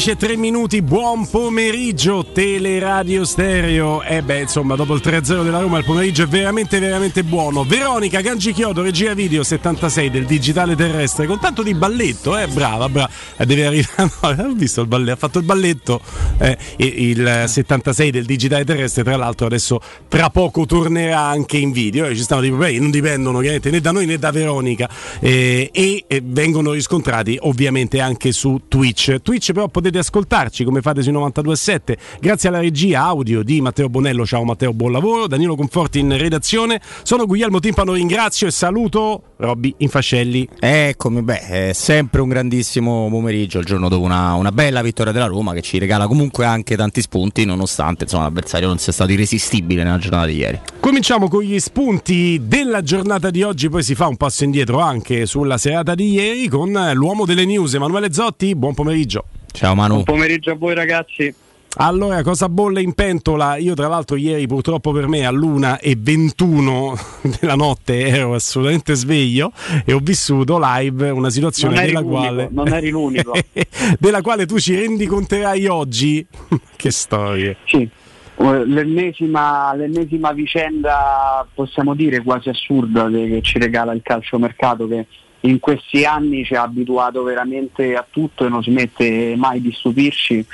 14 e 3 minuti, buon pomeriggio Teleradio Stereo. E eh beh, insomma, dopo il 3-0 della Roma il pomeriggio è veramente veramente buono. Veronica Gangichiodo, regia video 76 del digitale terrestre con tanto di balletto, eh, brava, brava. Eh, deve arrivare no, ho visto il balletto, ha fatto il balletto eh, il 76 del digitale terrestre, tra l'altro adesso tra poco tornerà anche in video. Eh, ci stanno dei problemi, non dipendono né da noi né da Veronica eh, e vengono riscontrati ovviamente anche su Twitch. Twitch però potete ascoltarci come fate sui 92.7 grazie alla regia audio di Matteo Bonello. Ciao Matteo, buon lavoro. Danilo Conforti in redazione. Sono Guglielmo Timpano, ringrazio e saluto Robby Infascelli. Eccomi, beh, è sempre un grandissimo pomeriggio il giorno dopo una, una, bella vittoria della Roma che ci regala comunque anche tanti spunti nonostante insomma, l'avversario non sia stato irresistibile nella giornata di ieri. Cominciamo con gli spunti della giornata di oggi, poi si fa un passo indietro anche sulla serata di ieri con l'uomo delle news Emanuele Zotti. Buon pomeriggio. Ciao Manu. Buon pomeriggio a voi ragazzi. Allora, cosa bolle in pentola? Io tra l'altro ieri purtroppo per me all'una e 21 della notte ero assolutamente sveglio e ho vissuto live una situazione della quale... Non eri l'unico. della quale tu ci rendiconterai oggi. che storie. Sì. L'ennesima, l'ennesima, vicenda, possiamo dire quasi assurda, che ci regala il calciomercato che in questi anni ci ha abituato veramente a tutto e non smette mai di stupirci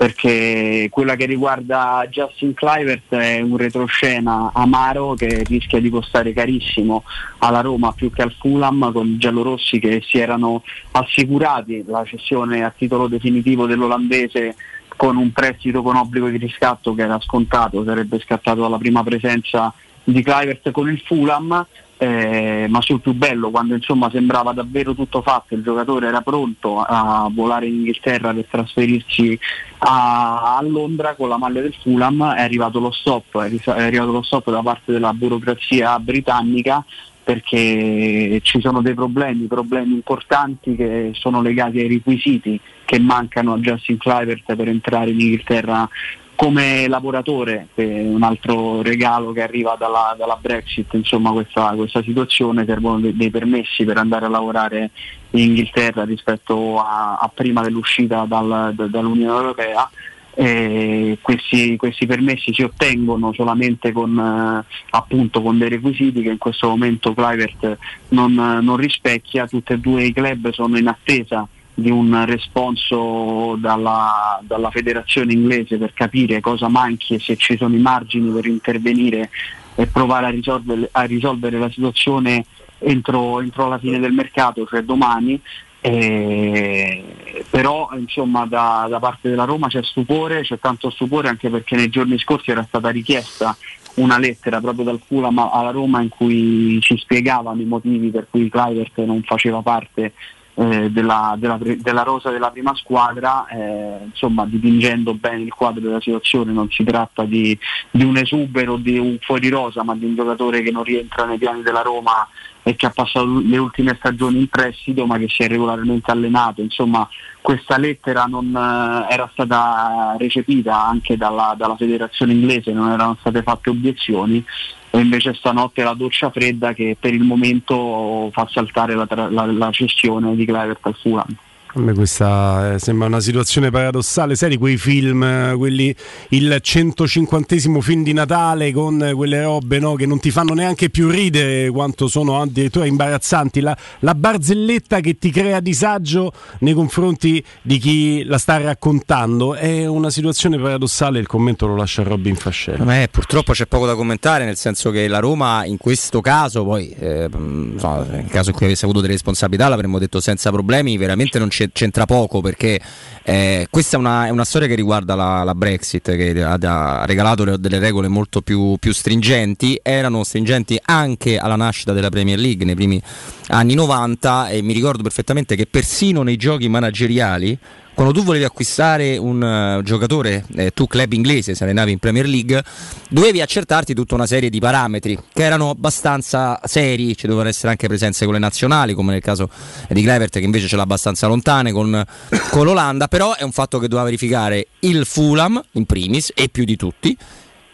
perché quella che riguarda Justin Clivert è un retroscena amaro che rischia di costare carissimo alla Roma più che al Fulham con i giallorossi che si erano assicurati la cessione a titolo definitivo dell'olandese con un prestito con obbligo di riscatto che era scontato, sarebbe scattato dalla prima presenza di Clivert con il Fulham eh, ma sul più bello quando insomma sembrava davvero tutto fatto, il giocatore era pronto a volare in Inghilterra per trasferirsi a, a Londra con la maglia del Fulham, è arrivato lo stop, è arrivato lo stop da parte della burocrazia britannica perché ci sono dei problemi, problemi importanti che sono legati ai requisiti che mancano a Justin Clivert per entrare in Inghilterra come lavoratore, un altro regalo che arriva dalla, dalla Brexit, insomma questa, questa, situazione, servono dei, permessi per andare a lavorare in Inghilterra rispetto a, a prima dell'uscita dal, da, dall'Unione Europea. Questi, questi, permessi si ottengono solamente con, eh, appunto, con, dei requisiti che in questo momento Clivert non, non rispecchia, tutti e due i club sono in attesa di un responso dalla, dalla, federazione inglese per capire cosa manchi e se ci sono i margini per intervenire e provare a risolvere, a risolvere la situazione entro, entro, la fine del mercato, cioè domani. Eh, però insomma da, da, parte della Roma c'è stupore, c'è tanto stupore anche perché nei giorni scorsi era stata richiesta una lettera proprio dal Fulham alla Roma in cui ci spiegavano i motivi per cui Clivert non faceva parte eh, della, della, della, rosa della prima squadra, eh, insomma dipingendo bene il quadro della situazione, non si tratta di, di un esubero, di un fuori rosa, ma di un giocatore che non rientra nei piani della Roma e che ha passato le ultime stagioni in prestito ma che si è regolarmente allenato. Insomma, questa lettera non eh, era stata recepita anche dalla, dalla, federazione inglese, non erano state fatte obiezioni e invece stanotte la doccia fredda che per il momento fa saltare la, la, la cessione di Clevert al Fulham. A me questa eh, sembra una situazione paradossale, sai di quei film, eh, quelli, il 150 film di Natale con quelle robe no, che non ti fanno neanche più ridere quanto sono addirittura imbarazzanti, la, la, barzelletta che ti crea disagio nei confronti di chi la sta raccontando, è una situazione paradossale, il commento lo lascia Robin Fascello. Beh, purtroppo c'è poco da commentare, nel senso che la Roma in questo caso, poi eh, no, nel caso in cui avesse avuto delle responsabilità l'avremmo detto senza problemi, veramente non c'è c'entra poco perché eh, questa è una, è una, storia che riguarda la, la Brexit che ha, ha, regalato delle regole molto più, più stringenti, erano stringenti anche alla nascita della Premier League nei primi anni 90 e mi ricordo perfettamente che persino nei giochi manageriali quando tu volevi acquistare un uh, giocatore, eh, tu club inglese, se allenavi in Premier League, dovevi accertarti tutta una serie di parametri che erano abbastanza seri, ci dovevano essere anche presenze con le nazionali, come nel caso di Clevert che invece ce l'ha abbastanza lontane con, con l'Olanda, però è un fatto che doveva verificare il Fulham in primis e più di tutti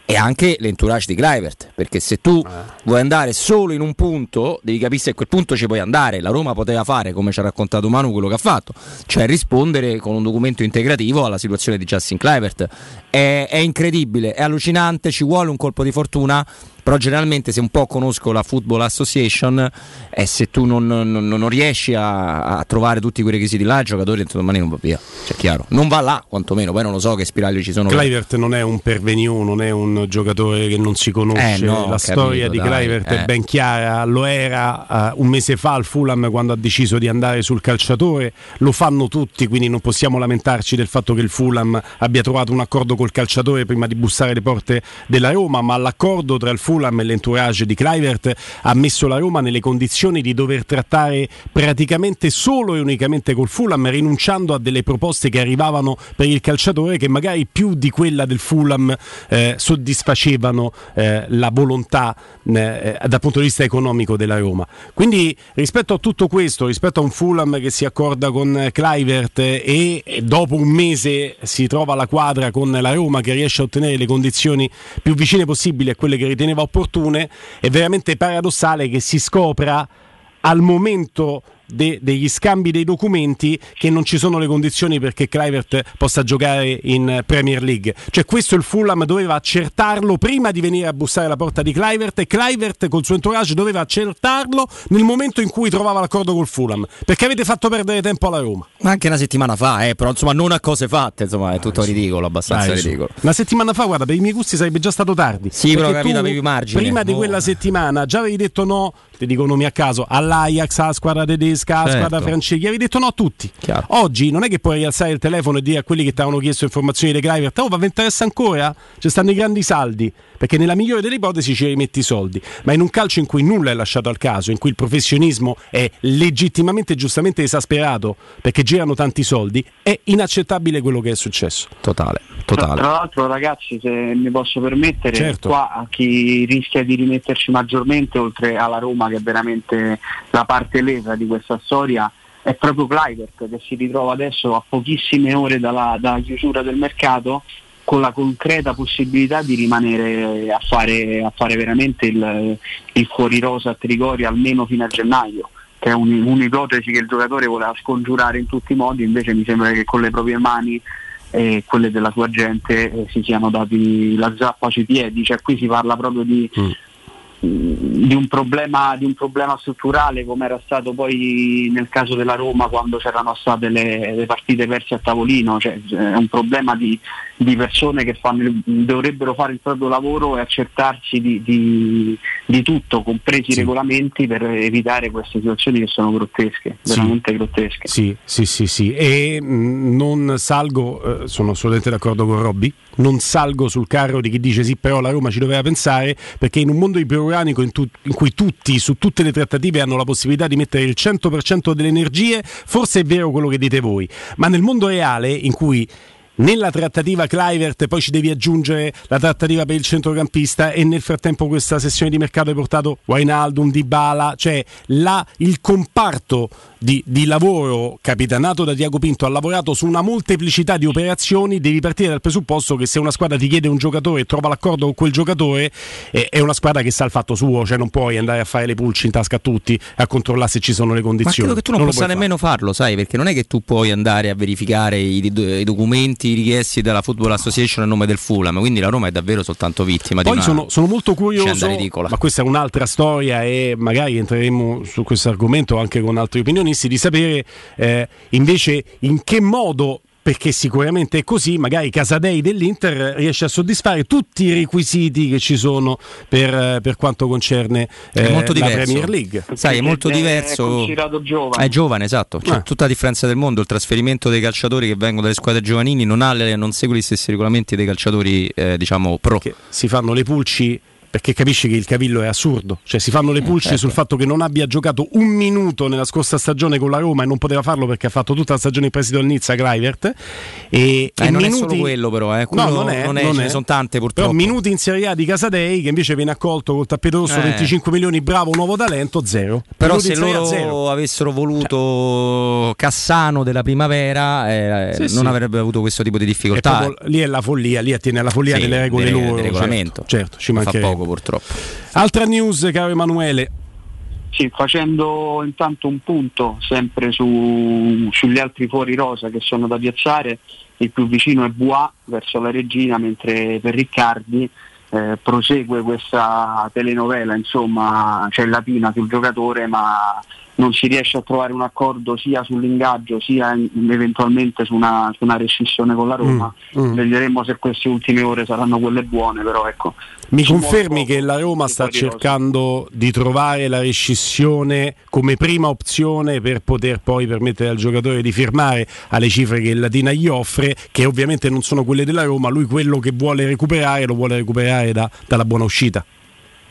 e anche l'entourage di Clivert, perché se tu eh. vuoi andare solo in un punto, devi capire se a quel punto ci puoi andare. La Roma poteva fare, come ci ha raccontato Manu, quello che ha fatto, cioè rispondere con un documento integrativo alla situazione di Justin Clivert. È, è incredibile, è allucinante, ci vuole un colpo di fortuna però generalmente se un po' conosco la Football Association e se tu non, non, non riesci a, a, trovare tutti quei requisiti là il giocatore domani non va via. Cioè chiaro. Non va là quantomeno. Poi non lo so che spiragli ci sono Clivert non è un pervenue non è un giocatore che non si conosce. Eh, no, la storia di Clivert eh. è ben chiara. Lo era uh, un mese fa al Fulham quando ha deciso di andare sul calciatore. Lo fanno tutti quindi non possiamo lamentarci del fatto che il Fulham abbia trovato un accordo col calciatore prima di bussare le porte della Roma ma l'accordo tra il Fulham Fulham e l'entourage di Clivert ha messo la Roma nelle condizioni di dover trattare praticamente solo e unicamente col Fulham, rinunciando a delle proposte che arrivavano per il calciatore che magari più di quella del Fulham eh, soddisfacevano eh, la volontà eh, dal punto di vista economico della Roma. Quindi rispetto a tutto questo, rispetto a un Fulham che si accorda con Clivert e, e dopo un mese si trova la quadra con la Roma che riesce a ottenere le condizioni più vicine possibili a quelle che riteneva opportune, è veramente paradossale che si scopra al momento de- degli scambi dei documenti che non ci sono le condizioni perché Clivert possa giocare in Premier League. Cioè questo il Fulham doveva accertarlo prima di venire a bussare alla porta di Clivert e Clivert col suo entourage doveva accertarlo nel momento in cui trovava l'accordo col Fulham perché avete fatto perdere tempo alla Roma. Ma anche una settimana fa, eh, però insomma non a cose fatte, insomma è tutto ah, ridicolo, abbastanza Dai, ridicolo. Una settimana fa, guarda, per i miei gusti sarebbe già stato tardi. Sì, però capito, avevi margine. Prima di quella settimana già avevi detto no, ti dico nomi a caso, all'Ajax, alla squadra tedesca, alla certo. squadra francese, gli avevi detto no a tutti. Chiaro. Oggi non è che puoi rialzare il telefono e dire a quelli che ti avevano chiesto informazioni di Clivert, oh, ma vi interessa ancora? Ci stanno i grandi saldi, perché nella migliore delle ipotesi ci rimetti i soldi, ma in un calcio in cui nulla è lasciato al caso, in cui il professionismo è legittimamente e giustamente esasperato perché girano tanti soldi, è inaccettabile quello che è successo. Totale, totale. Tra l'altro ragazzi, se mi posso permettere, certo. qua a chi rischia di rimetterci maggiormente, oltre alla Roma che è veramente la parte lesa di questa storia, è proprio Clivert che si ritrova adesso a pochissime ore dalla, dalla chiusura del mercato con la concreta possibilità di rimanere a fare, a fare veramente il, il fuori rosa a Trigoria almeno fino a gennaio che è un, un'ipotesi che il giocatore voleva scongiurare in tutti i modi, invece mi sembra che con le proprie mani e quelle della sua gente eh, si siano dati la zappa sui piedi, cioè qui si parla proprio di, mm di un, problema, di un problema strutturale come era stato poi nel caso della Roma quando c'erano state le, le partite perse a tavolino, cioè, è un problema di, di persone che fanno, dovrebbero fare il proprio lavoro e accertarsi di, di, di tutto, compresi sì. i regolamenti, per evitare queste situazioni che sono grottesche, sì. veramente grottesche. Sì, sì, sì, sì. E mh, mm, non salgo, eh, sono assolutamente d'accordo con Robby, non salgo sul carro di chi dice sì, però la Roma ci doveva pensare, perché in un mondo iperorganico in, tu- in cui tutti, su tutte le trattative, hanno la possibilità di mettere il 100% delle energie, forse è vero quello che dite voi, ma nel mondo reale in cui nella trattativa Clivert poi ci devi aggiungere la trattativa per il centrocampista e nel frattempo questa sessione di mercato hai portato Wainaldum, Dybala, cioè la, il comparto di, di, lavoro capitanato da Diago Pinto ha lavorato su una molteplicità di operazioni, devi partire dal presupposto che se una squadra ti chiede un giocatore e trova l'accordo con quel giocatore eh, è una squadra che sa il fatto suo, cioè non puoi andare a fare le pulci in tasca a tutti a controllare se ci sono le condizioni. Ma credo che tu non, non possa nemmeno fare. farlo, sai, perché non è che tu puoi andare a verificare i, i, documenti richiesti dalla Football Association a nome del Fulham, quindi la Roma è davvero soltanto vittima Poi di sono, sono molto curioso, ma questa è un'altra storia e magari entreremo su questo argomento anche con altre opinioni protagonisti di sapere eh, invece in che modo perché sicuramente è così, magari Casadei dell'Inter riesce a soddisfare tutti i requisiti che ci sono per, per quanto concerne eh, la Premier League. Sai, è molto diverso. È giovane. È giovane, esatto. C'è ah. tutta la differenza del mondo. Il trasferimento dei calciatori che vengono dalle squadre giovanili non, ha, non segue gli stessi regolamenti dei calciatori, eh, diciamo, pro. Che si fanno le pulci perché capisci che il cavillo è assurdo, cioè si fanno le pulce certo. sul fatto che non abbia giocato un minuto nella scorsa stagione con la Roma e non poteva farlo perché ha fatto tutta la stagione in prestito al Nizza Kluivert e, eh, e non minuti... è solo quello però, eh. quello no, non è, non è, non ce ne sono tante purtroppo. Però minuti in Serie A di Casadei che invece viene accolto col tappeto rosso eh. 25 milioni, bravo nuovo talento, zero. Però minuti se loro zero. avessero voluto cioè. Cassano della primavera eh, sì, non sì. avrebbe avuto questo tipo di difficoltà. Proprio, lì è la follia, lì attiene alla follia sì, delle regole delle, loro. Del regolamento. Certo, certo ci manca poco purtroppo. Altra news, caro Emanuele. Sì, facendo intanto un punto sempre su, sugli altri fuori rosa che sono da piazzare, il più vicino è Bois verso la regina, mentre per Riccardi eh, prosegue questa telenovela, insomma c'è la pina sul giocatore ma non si riesce a trovare un accordo sia sull'ingaggio sia in, eventualmente su una, su una, rescissione con la Roma. Mm, mm. Vedremo se queste ultime ore saranno quelle buone, però ecco. Mi confermi che la Roma sta cercando di trovare la rescissione come prima opzione per poter poi permettere al giocatore di firmare alle cifre che il Latina gli offre, che ovviamente non sono quelle della Roma, lui quello che vuole recuperare lo vuole recuperare da, dalla buona uscita.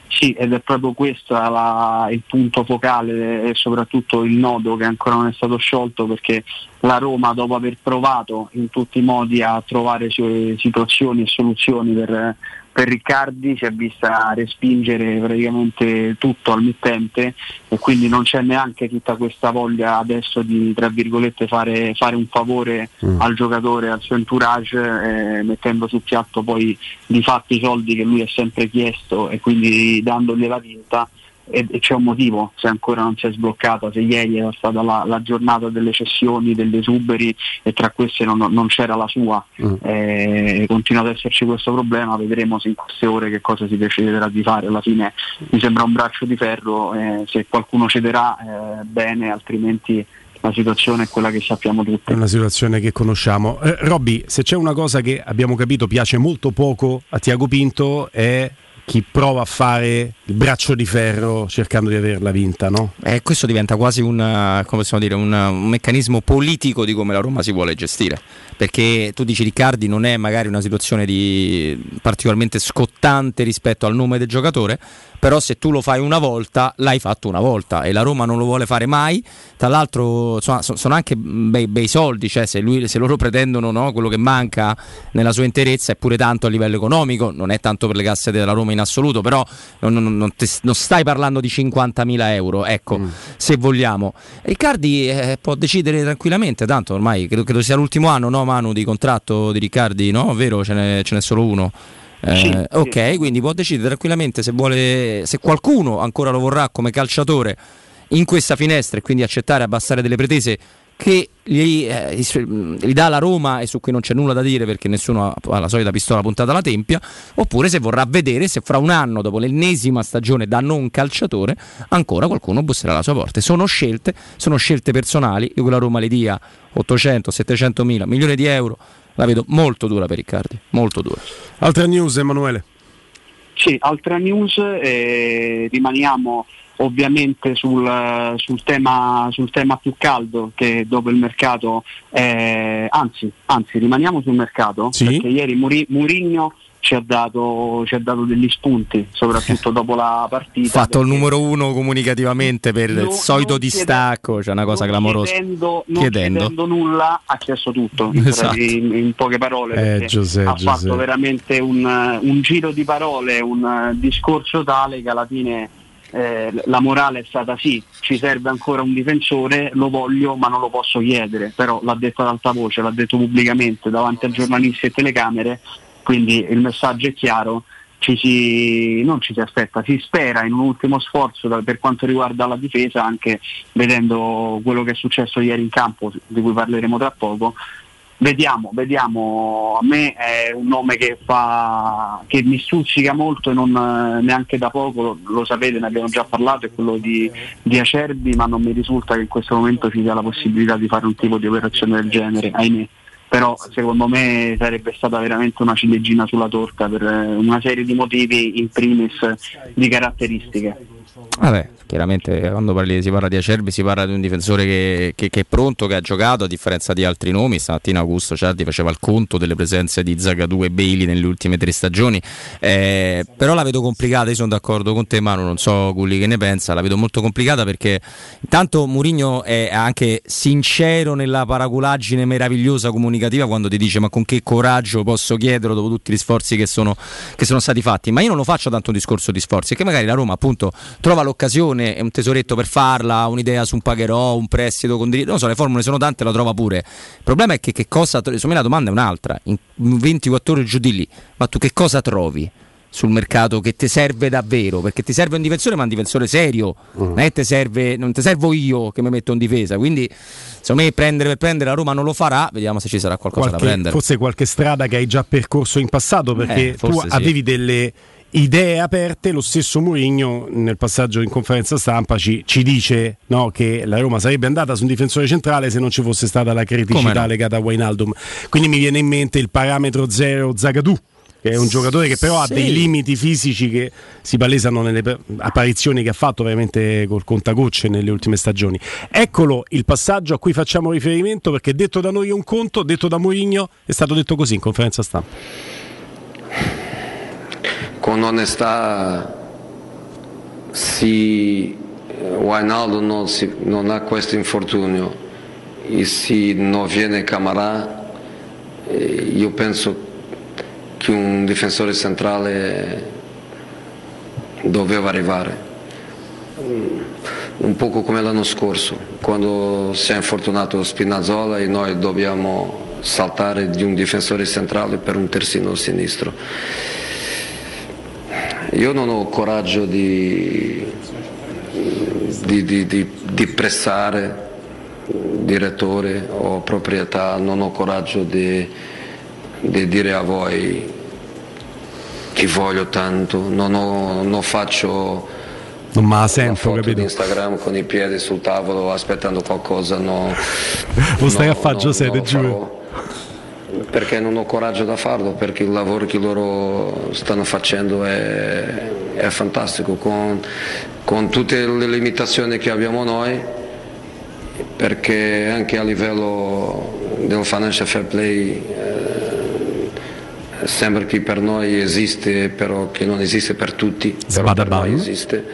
Sì, ed è proprio questo la, il punto focale e soprattutto il nodo che ancora non è stato sciolto perché la Roma dopo aver provato in tutti i modi a trovare situazioni e soluzioni per, per Riccardi si è vista respingere praticamente tutto al mittente e quindi non c'è neanche tutta questa voglia adesso di tra virgolette fare, fare un favore mm. al giocatore, al suo entourage eh, mettendo sul piatto poi di fatto i soldi che lui ha sempre chiesto e quindi dandogli la vinta e, e, c'è un motivo se ancora non si è sbloccata, se ieri era stata la, la giornata delle cessioni, degli esuberi e tra queste non, non c'era la sua, mm. eh, continua ad esserci questo problema, vedremo se in queste ore che cosa si deciderà di fare, alla fine mi sembra un braccio di ferro, eh, se qualcuno cederà eh, bene, altrimenti la situazione è quella che sappiamo tutti. È una situazione che conosciamo. Eh, Robby, se c'è una cosa che abbiamo capito piace molto poco a Tiago Pinto è chi prova a fare il braccio di ferro cercando di averla vinta, no? Eh, questo diventa quasi una, dire, un, un, meccanismo politico di come la Roma si vuole gestire. Perché tu dici Riccardi non è magari una situazione di particolarmente scottante rispetto al nome del giocatore, però se tu lo fai una volta l'hai fatto una volta e la Roma non lo vuole fare mai tra l'altro sono anche bei, bei soldi cioè se, lui, se loro pretendono no, quello che manca nella sua interezza è pure tanto a livello economico non è tanto per le casse della Roma in assoluto però non, non, non, te, non stai parlando di 50.000 euro ecco mm. se vogliamo Riccardi eh, può decidere tranquillamente tanto ormai credo, credo sia l'ultimo anno no Manu di contratto di Riccardi no? vero ce n'è, ce n'è solo uno eh, sì, ok, sì. quindi può decidere tranquillamente se, vuole, se qualcuno ancora lo vorrà come calciatore in questa finestra e quindi accettare abbassare delle pretese che gli, eh, gli, dà la Roma e su cui non c'è nulla da dire perché nessuno ha la solita pistola puntata alla tempia, oppure se vorrà vedere se fra un anno, dopo l'ennesima stagione da non calciatore, ancora qualcuno busserà alla sua porta. Sono scelte, sono scelte personali, io che la Roma le dia 800, 700 mila, milioni di euro, la vedo molto dura per Riccardi, molto dura. Altra news Emanuele? Sì, altra news, eh, rimaniamo ovviamente sul, sul, tema, sul, tema, più caldo che dopo il mercato, eh, anzi, anzi rimaniamo sul mercato sì. perché ieri Muri, Murigno ci ha, dato, ci ha dato degli spunti, soprattutto dopo la partita. Fatto il numero uno comunicativamente per non, il solito distacco, c'è una cosa clamorosa. Chiedendo, non chiedendo. chiedendo nulla, ha chiesto tutto, esatto. in, in, poche parole. Eh, Giuseppe, ha Giuseppe. fatto veramente un, un giro di parole, un discorso tale che alla fine eh, la morale è stata sì, ci serve ancora un difensore, lo voglio ma non lo posso chiedere, però l'ha detto ad alta voce, l'ha detto pubblicamente davanti a giornalisti e telecamere, quindi il messaggio è chiaro, ci si, non ci si aspetta, si spera in un ultimo sforzo da, per quanto riguarda la difesa, anche vedendo quello che è successo ieri in campo, di cui parleremo tra poco, Vediamo, vediamo, a me è un nome che, fa, che mi stuzzica molto e non neanche da poco, lo, lo, sapete, ne abbiamo già parlato, è quello di, di, Acerbi, ma non mi risulta che in questo momento ci sia la possibilità di fare un tipo di operazione del genere, ahimè. Però secondo me sarebbe stata veramente una ciliegina sulla torta per una serie di motivi, in primis di caratteristiche. Vabbè, chiaramente quando parli, si parla di Acerbi si parla di un difensore che, che, che, è pronto, che ha giocato a differenza di altri nomi. Stamattina Augusto Ciardi faceva il conto delle presenze di Zagadou e Bailey nelle ultime tre stagioni. Eh, però la vedo complicata, io sono d'accordo con te Manu, non so Gulli che ne pensa, la vedo molto complicata perché intanto Mourinho è anche sincero nella paraculaggine meravigliosa comunicativa quando ti dice ma con che coraggio posso chiederlo dopo tutti gli sforzi che sono, che sono stati fatti. Ma io non lo faccio tanto un discorso di sforzi, che magari la Roma appunto trova l'occasione, è un tesoretto per farla, un'idea su un pagherò, un prestito con diritto, non so, le formule sono tante, la trova pure. Il problema è che, che cosa, secondo me la domanda è un'altra, in 24 ore giù di lì, ma tu che cosa trovi? sul mercato che ti serve davvero perché ti serve un difensore ma un difensore serio uh-huh. non, è te serve, non ti servo io che mi metto in difesa quindi secondo me prendere per prendere la Roma non lo farà vediamo se ci sarà qualcosa qualche, da prendere forse qualche strada che hai già percorso in passato perché eh, tu sì. avevi delle idee aperte, lo stesso Mourinho nel passaggio in conferenza stampa ci, ci dice no, che la Roma sarebbe andata su un difensore centrale se non ci fosse stata la criticità no? legata a Wijnaldum. Quindi mi viene in mente il parametro zero Zagadou che è un giocatore che però ha dei limiti fisici che si palesano nelle apparizioni che ha fatto veramente col contagocce nelle ultime stagioni. Eccolo il passaggio a cui facciamo riferimento perché detto da noi è un conto, detto da Mourinho è stato detto così in conferenza stampa con onestà se Wijnaldo non, si, non ha questo infortunio. E se non viene Camarà eh, io penso che un difensore centrale doveva arrivare. Un poco come l'anno scorso quando si è infortunato Spinazzola e noi dobbiamo saltare di un difensore centrale per un terzino sinistro io non ho coraggio di, di, di, di pressare direttore o proprietà, non ho coraggio di, dire a voi che voglio tanto, non, ho, non faccio non me la sento, capito? Instagram con i piedi sul tavolo aspettando qualcosa, no. Lo stai no, a fare Giuseppe, giuro perché non ho coraggio da farlo, perché il lavoro che loro stanno facendo è, è fantastico, con, con, tutte le limitazioni che abbiamo noi, perché anche a livello del financial fair play eh, sembra che per noi esiste, però che non esiste per tutti, però per noi esiste.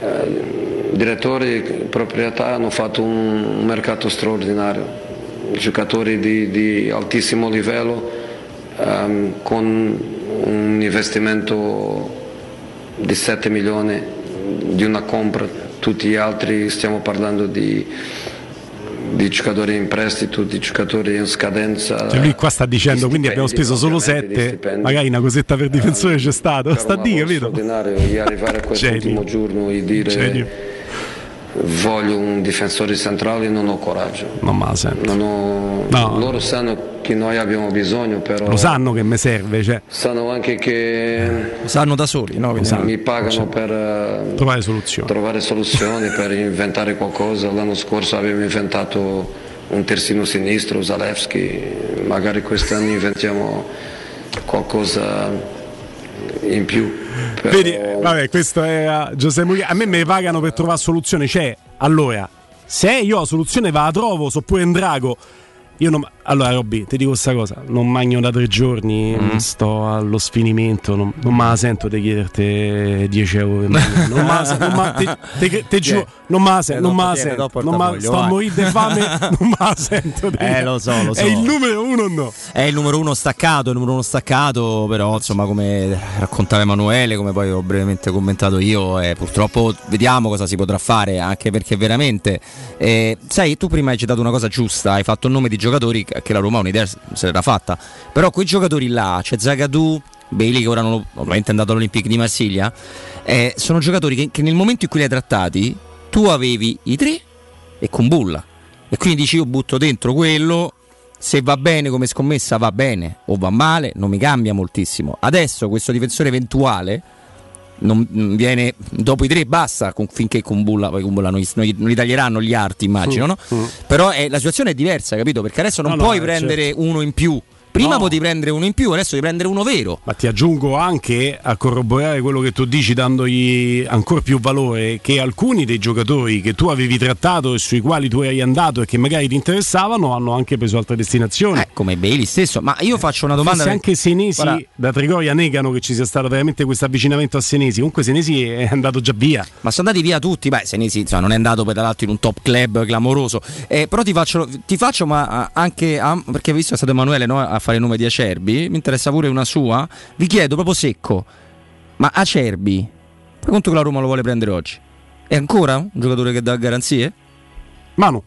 Eh, direttori, proprietà hanno fatto un mercato straordinario giocatori di, di altissimo livello um, con un investimento di 7 milioni di una compra, tutti gli altri stiamo parlando di, di giocatori in prestito, di giocatori in scadenza. Cioè lui qua sta dicendo quindi abbiamo speso solo 7, magari una cosetta per difensore c'è stato, sta di capito? di arrivare a quest'ultimo giorno e dire... Genio voglio un difensore centrale non ho coraggio. Non me la sento. Ho... No. Loro sanno che noi abbiamo bisogno, però. Lo sanno che mi serve. Cioè. Sanno anche che. Lo sanno da soli, no? Mi pagano cioè. per eh, trovare soluzioni. Trovare soluzioni per inventare qualcosa. L'anno scorso abbiamo inventato un terzino sinistro, Zalewski. Magari quest'anno inventiamo qualcosa in più. Vedi, vabbè, questo è Giuseppe Muglia. A me mi pagano per trovare soluzione. Cioè, allora, se io la soluzione va la trovo, so pure un drago. Io non, allora, Robby, ti dico questa cosa: non magno da tre giorni, mm. sto allo sfinimento. Non, non me la sento di chiederti 10 euro. non me la non ma, te, giuro, non me la sento. Non me la sento. Non ma, sto a morire di fame, non me la sento. Eh, lo so, lo so. È il numero uno no? È il numero uno staccato, il numero uno staccato, però insomma, come raccontava Emanuele, come poi ho brevemente commentato io, eh, purtroppo vediamo cosa si potrà fare, anche perché veramente, eh, sai, tu prima hai citato una cosa giusta, hai fatto un nome di giocatori che la Roma un'idea se l'era fatta. Però quei giocatori là, c'è Zagadou, Bailey che ora non, ovviamente è andato all'Olympique di Marsiglia, eh, sono giocatori che, che, nel momento in cui li hai trattati tu avevi i tre e con bulla. E quindi dici io butto dentro quello, se va bene come scommessa va bene o va male, non mi cambia moltissimo. Adesso questo difensore eventuale non, viene dopo i tre basta con, finché con Bulla, poi con Bulla non, gli, non gli taglieranno gli arti immagino no? mm. però è, la situazione è diversa capito perché adesso non no, puoi no, prendere certo. uno in più Prima no. potevi prendere uno in più, adesso devi prendere uno vero. Ma ti aggiungo anche a corroborare quello che tu dici, dandogli ancora più valore, che alcuni dei giocatori che tu avevi trattato e sui quali tu eri andato e che magari ti interessavano hanno anche preso altre destinazioni. Eh, come Bailey stesso. Ma io faccio una domanda. Se anche Senesi Guarda. da Trigoria negano che ci sia stato veramente questo avvicinamento a Senesi. Comunque Senesi è andato già via. Ma sono andati via tutti. Beh, Senesi insomma, non è andato per l'altro in un top club clamoroso. Eh, però ti faccio, ti faccio ma anche a, perché visto è stato Emanuele no, a fare il nome di Acerbi, mi interessa pure una sua, vi chiedo proprio secco, ma Acerbi, per quanto che la Roma lo vuole prendere oggi? È ancora un giocatore che dà garanzie? Manu.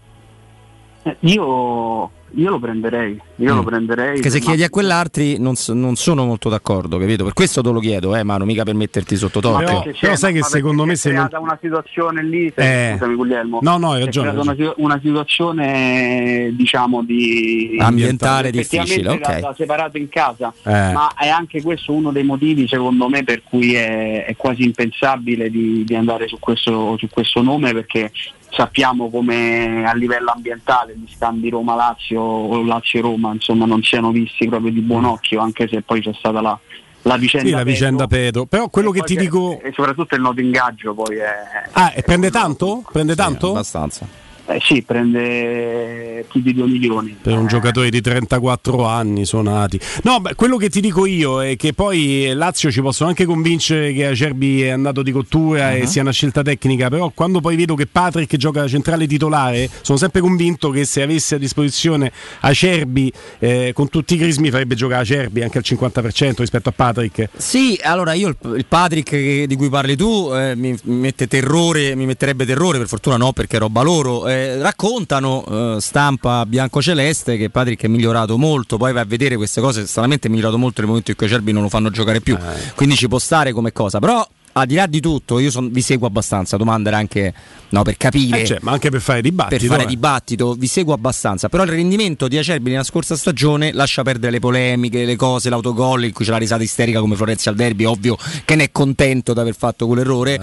Eh, io io lo prenderei, io mm. lo prenderei. Che se chiedi a quell'altri non, non, sono molto d'accordo, capito? Per questo te lo chiedo, eh, Manu, mica per metterti sotto torto. Però, però sai che secondo me se è stata una situazione lì, se, eh. scusami Guglielmo. No, no, hai ragione. È una, una, situazione diciamo di ambientale difficile, ok. Da separato in casa, eh. ma è anche questo uno dei motivi secondo me per cui è, è quasi impensabile di, di andare su questo, su questo nome perché sappiamo come a livello ambientale gli scambi Roma-Lazio o Lazio-Roma insomma, non siano visti proprio di buon occhio, anche se poi c'è stata la, la vicenda, sì, la vicenda Pedro. Però quello e che ti dico. E soprattutto il noto ingaggio poi è. Ah, e prende tanto? Prende tanto? Sì, abbastanza. Eh sì, prende più di 2 milioni. Per un eh. giocatore di 34 anni suonati. No, beh, quello che ti dico io è che poi Lazio ci possono anche convincere che Acerbi è andato di cottura uh-huh. e sia una scelta tecnica, però quando poi vedo che Patrick gioca centrale titolare, sono sempre convinto che se avesse a disposizione Acerbi eh, con tutti i crismi farebbe giocare Acerbi anche al 50% rispetto a Patrick. Sì, allora io il, il Patrick di cui parli tu eh, mi, mi, mette terrore, mi metterebbe terrore, per fortuna no perché è roba loro eh, raccontano, eh, stampa biancoceleste, che Patrick è migliorato molto, poi vai a vedere queste cose, stranamente è migliorato molto nel momento in cui i Cerbi non lo fanno giocare più, eh. quindi ci può stare come cosa, però al di là di tutto, io son, vi seguo abbastanza. Domanda era anche no, per capire, eh cioè, ma anche per fare dibattito. Per fare eh. dibattito, vi seguo abbastanza. Però il rendimento di Acerbi nella scorsa stagione lascia perdere le polemiche, le cose, l'autogol in cui c'è la risata isterica come Florenzi al derby. Ovvio che ne è contento di aver fatto quell'errore.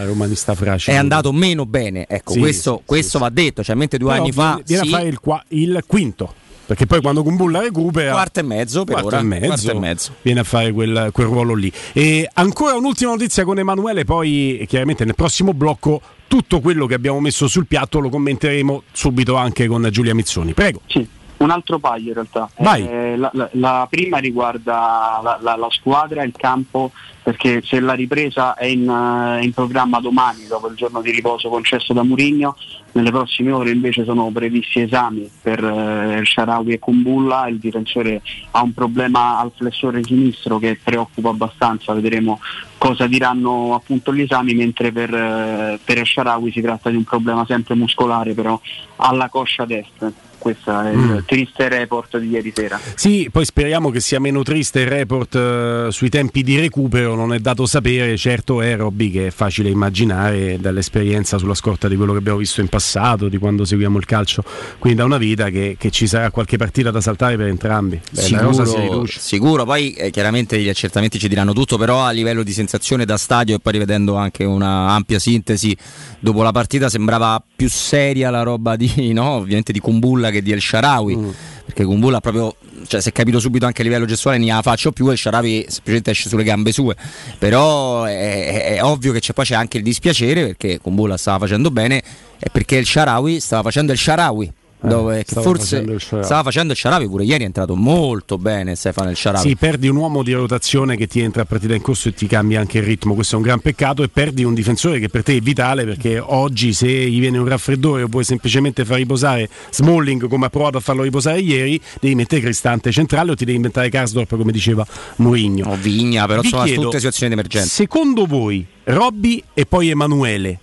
È andato meno bene. Ecco, sì, questo, sì, questo sì, va detto. Cioè, mentre due Però anni fa. Viene a fare il, qua, il quinto perché poi quando Kumbulla recupera quarto e mezzo per ora e mezzo, e mezzo. viene a fare quel, quel, ruolo lì e ancora un'ultima notizia con Emanuele poi chiaramente nel prossimo blocco tutto quello che abbiamo messo sul piatto lo commenteremo subito anche con Giulia Mizzoni prego sì. Un altro paio in realtà. Eh, la, la, la, prima riguarda la, la, squadra, il campo, perché se la ripresa è in, uh, in, programma domani, dopo il giorno di riposo concesso da Murigno, nelle prossime ore invece sono previsti esami per El Sharawi e Kumbulla, il difensore ha un problema al flessore sinistro che preoccupa abbastanza, vedremo cosa diranno appunto gli esami, mentre per, uh, per Sharawi si tratta di un problema sempre muscolare però alla coscia destra questo è mm. il triste report di ieri sera. Sì, poi speriamo che sia meno triste il report uh, sui tempi di recupero, non è dato sapere, certo è Robby che è facile immaginare dall'esperienza sulla scorta di quello che abbiamo visto in passato, di quando seguiamo il calcio, quindi da una vita che, che ci sarà qualche partita da saltare per entrambi. Beh, sicuro, sicuro, poi eh, chiaramente gli accertamenti ci diranno tutto, però a livello di sensazione da stadio e poi rivedendo anche una ampia sintesi, dopo la partita sembrava più seria la roba di, no, ovviamente di Kumbulla che di El Sharawi. Mm. Perché Kumbulla proprio, cioè, si è capito subito anche a livello gestuale, non la faccio più. El Sharawi semplicemente esce sulle gambe sue. Però è, è ovvio che c'è, poi c'è anche il dispiacere perché Kumbulla stava facendo bene e perché il Sharawi stava facendo il Sharawi dove eh, forse facendo stava facendo il Sharawi pure ieri è entrato molto bene Stefano il Sharawi. Sì perdi un uomo di rotazione che ti entra a partita in corso e ti cambia anche il ritmo questo è un gran peccato e perdi un difensore che per te è vitale perché oggi se gli viene un raffreddore o vuoi semplicemente far riposare Smalling come ha provato a farlo riposare ieri devi mettere Cristante centrale o ti devi inventare Karsdorp come diceva Mourinho. O Vigna però Vi sono chiedo, tutte situazioni di emergenza secondo voi Robby e poi Emanuele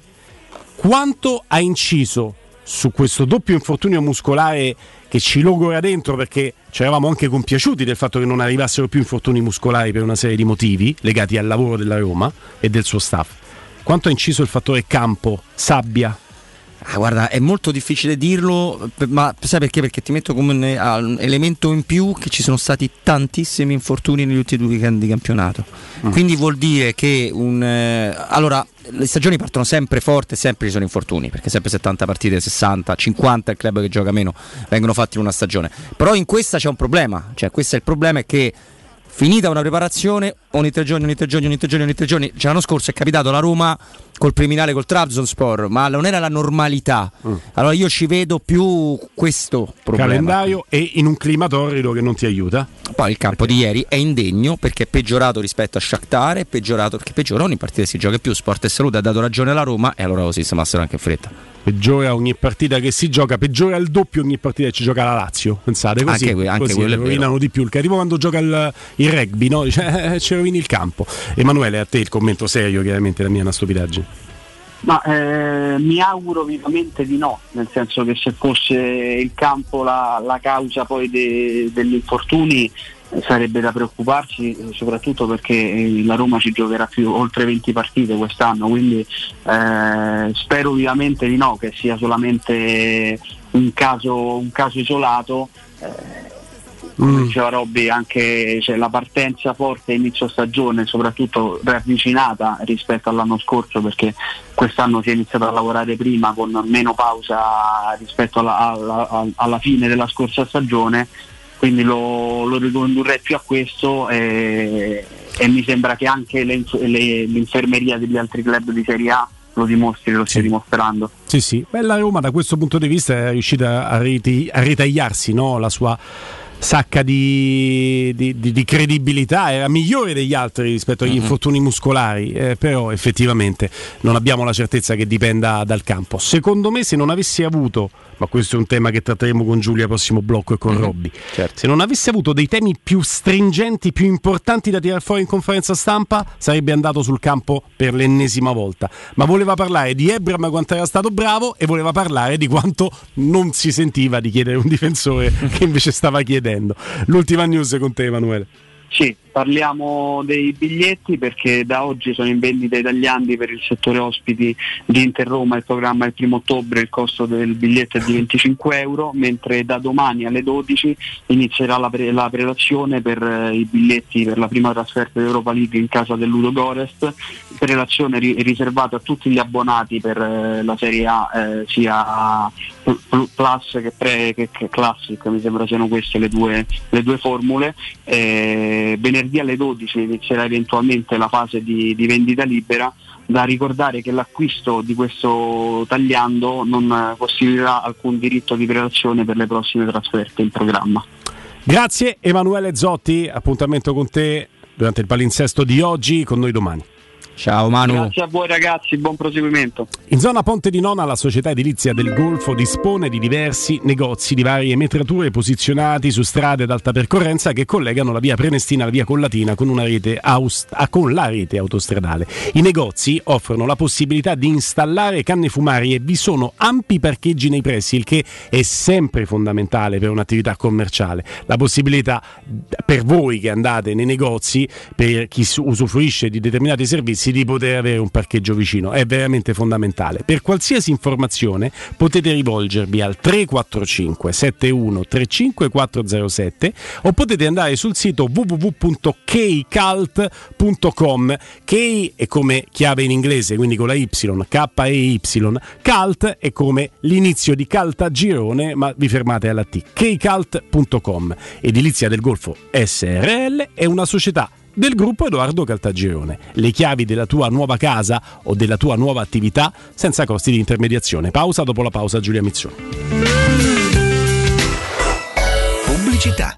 quanto ha inciso su questo doppio infortunio muscolare che ci logora dentro perché ci eravamo anche compiaciuti del fatto che non arrivassero più infortuni muscolari per una serie di motivi legati al lavoro della Roma e del suo staff. Quanto ha inciso il fattore campo, sabbia? Ah, guarda, è molto difficile dirlo, ma sai perché? Perché ti metto come un elemento in più che ci sono stati tantissimi infortuni negli ultimi due weekend di campionato. Mm. Quindi vuol dire che un... Eh, allora, le stagioni partono sempre forte, sempre ci sono infortuni, perché sempre 70 partite, 60, 50 il club che gioca meno vengono fatti in una stagione. Però in questa c'è un problema, cioè questo è il problema è che finita una preparazione, ogni tre giorni, ogni tre giorni, ogni tre giorni, ogni tre giorni. Cioè, l'anno scorso è capitato la Roma col criminale col Trabzonspor, ma non era la normalità. Mm. Allora io ci vedo più questo problema. Calendario e in un clima torrido che non ti aiuta. Poi il campo perché? di ieri è indegno perché è peggiorato rispetto a Shakhtar, è peggiorato perché peggiora ogni partita si gioca più. Sport e Salute ha dato ragione alla Roma e allora lo sistemassero anche in fretta peggiora ogni partita che si gioca, peggiora il doppio ogni partita che ci gioca la Lazio. Pensate così, anche, anche così rovinano di più. Il tipo quando gioca il, il rugby, no? Dice, eh, ci rovini il campo. Emanuele, a te il commento serio, chiaramente la mia è una stupidaggine. Ma eh, mi auguro vivamente di no, nel senso che se fosse il campo la, la causa poi de, degli infortuni sarebbe da preoccuparsi eh, soprattutto perché eh, la Roma ci giocherà più oltre 20 partite quest'anno quindi eh, spero vivamente di no che sia solamente un caso, un caso isolato eh, come mm. diceva Robby anche cioè, la partenza forte inizio stagione soprattutto ravvicinata rispetto all'anno scorso perché quest'anno si è iniziato a lavorare prima con meno pausa rispetto alla, alla, alla fine della scorsa stagione quindi lo, lo ricondurrei più a questo e, e, mi sembra che anche le, le, l'infermeria degli altri club di Serie A lo dimostri, lo stia dimostrando. Sì, sì, Beh, la Roma da questo punto di vista è riuscita a, riti, a ritagliarsi no? la sua sacca di, di, di, di, credibilità, era migliore degli altri rispetto agli mm-hmm. infortuni muscolari, eh, però effettivamente non abbiamo la certezza che dipenda dal campo. Secondo me se non avessi avuto ma questo è un tema che tratteremo con Giulia prossimo blocco e con mm-hmm. Robby. Certo. Se non avesse avuto dei temi più stringenti, più importanti da tirare fuori in conferenza stampa, sarebbe andato sul campo per l'ennesima volta. Ma voleva parlare di Ebram quanto era stato bravo e voleva parlare di quanto non si sentiva di chiedere un difensore che invece stava chiedendo. L'ultima news con te Emanuele. Sì, parliamo dei biglietti perché da oggi sono in vendita italiani per il settore ospiti di Inter Roma, il programma è il primo ottobre, il costo del biglietto è di 25 euro, mentre da domani alle 12 inizierà la, pre- la prelazione per eh, i biglietti per la prima trasferta d'Europa League in casa del Ludo Gorest, prelazione ri- riservata a tutti gli abbonati per eh, la Serie A, eh, sia Plus che, pre- che, che Classic, mi sembra siano queste le due, le due formule. Eh, venerdì alle 12 inizierà eventualmente la fase di, di vendita libera da ricordare che l'acquisto di questo tagliando non costituirà alcun diritto di prelazione per le prossime trasferte in programma. Grazie Emanuele Zotti, appuntamento con te durante il palinsesto di oggi, con noi domani. Ciao Manu. Grazie a voi ragazzi, buon proseguimento. In zona Ponte di Nona la società edilizia del Golfo dispone di diversi negozi di varie metrature posizionati su strade ad alta percorrenza che collegano la via Prenestina alla via Collatina con, aust- ah, con la rete autostradale. I negozi offrono la possibilità di installare canne fumarie e vi sono ampi parcheggi nei pressi, il che è sempre fondamentale per un'attività commerciale. La possibilità per voi che andate nei negozi, per chi usufruisce di determinati servizi, certi di poter avere un parcheggio vicino, è veramente fondamentale. Per qualsiasi informazione potete rivolgervi al 345 71 35 407 o potete andare sul sito www.keycult.com. Key è come chiave in inglese, quindi con la Y, K-E-Y. Cult è come l'inizio di Caltagirone, ma vi fermate alla T. keycult.com. Edilizia del Golfo SRL è una società del gruppo Edoardo Caltagirone. Le chiavi della tua nuova casa o della tua nuova attività senza costi di intermediazione. Pausa dopo la pausa Giulia Mizzoni. Pubblicità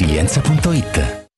resilienza.it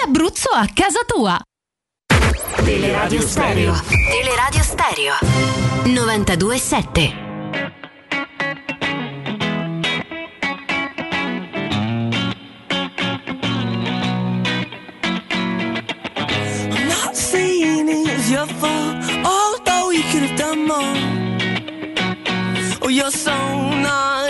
l'Abruzzo a casa tua. Teleradio Stereo. Teleradio Stereo. 92.7. your fault, although we could have done more. Oh, you're so naive.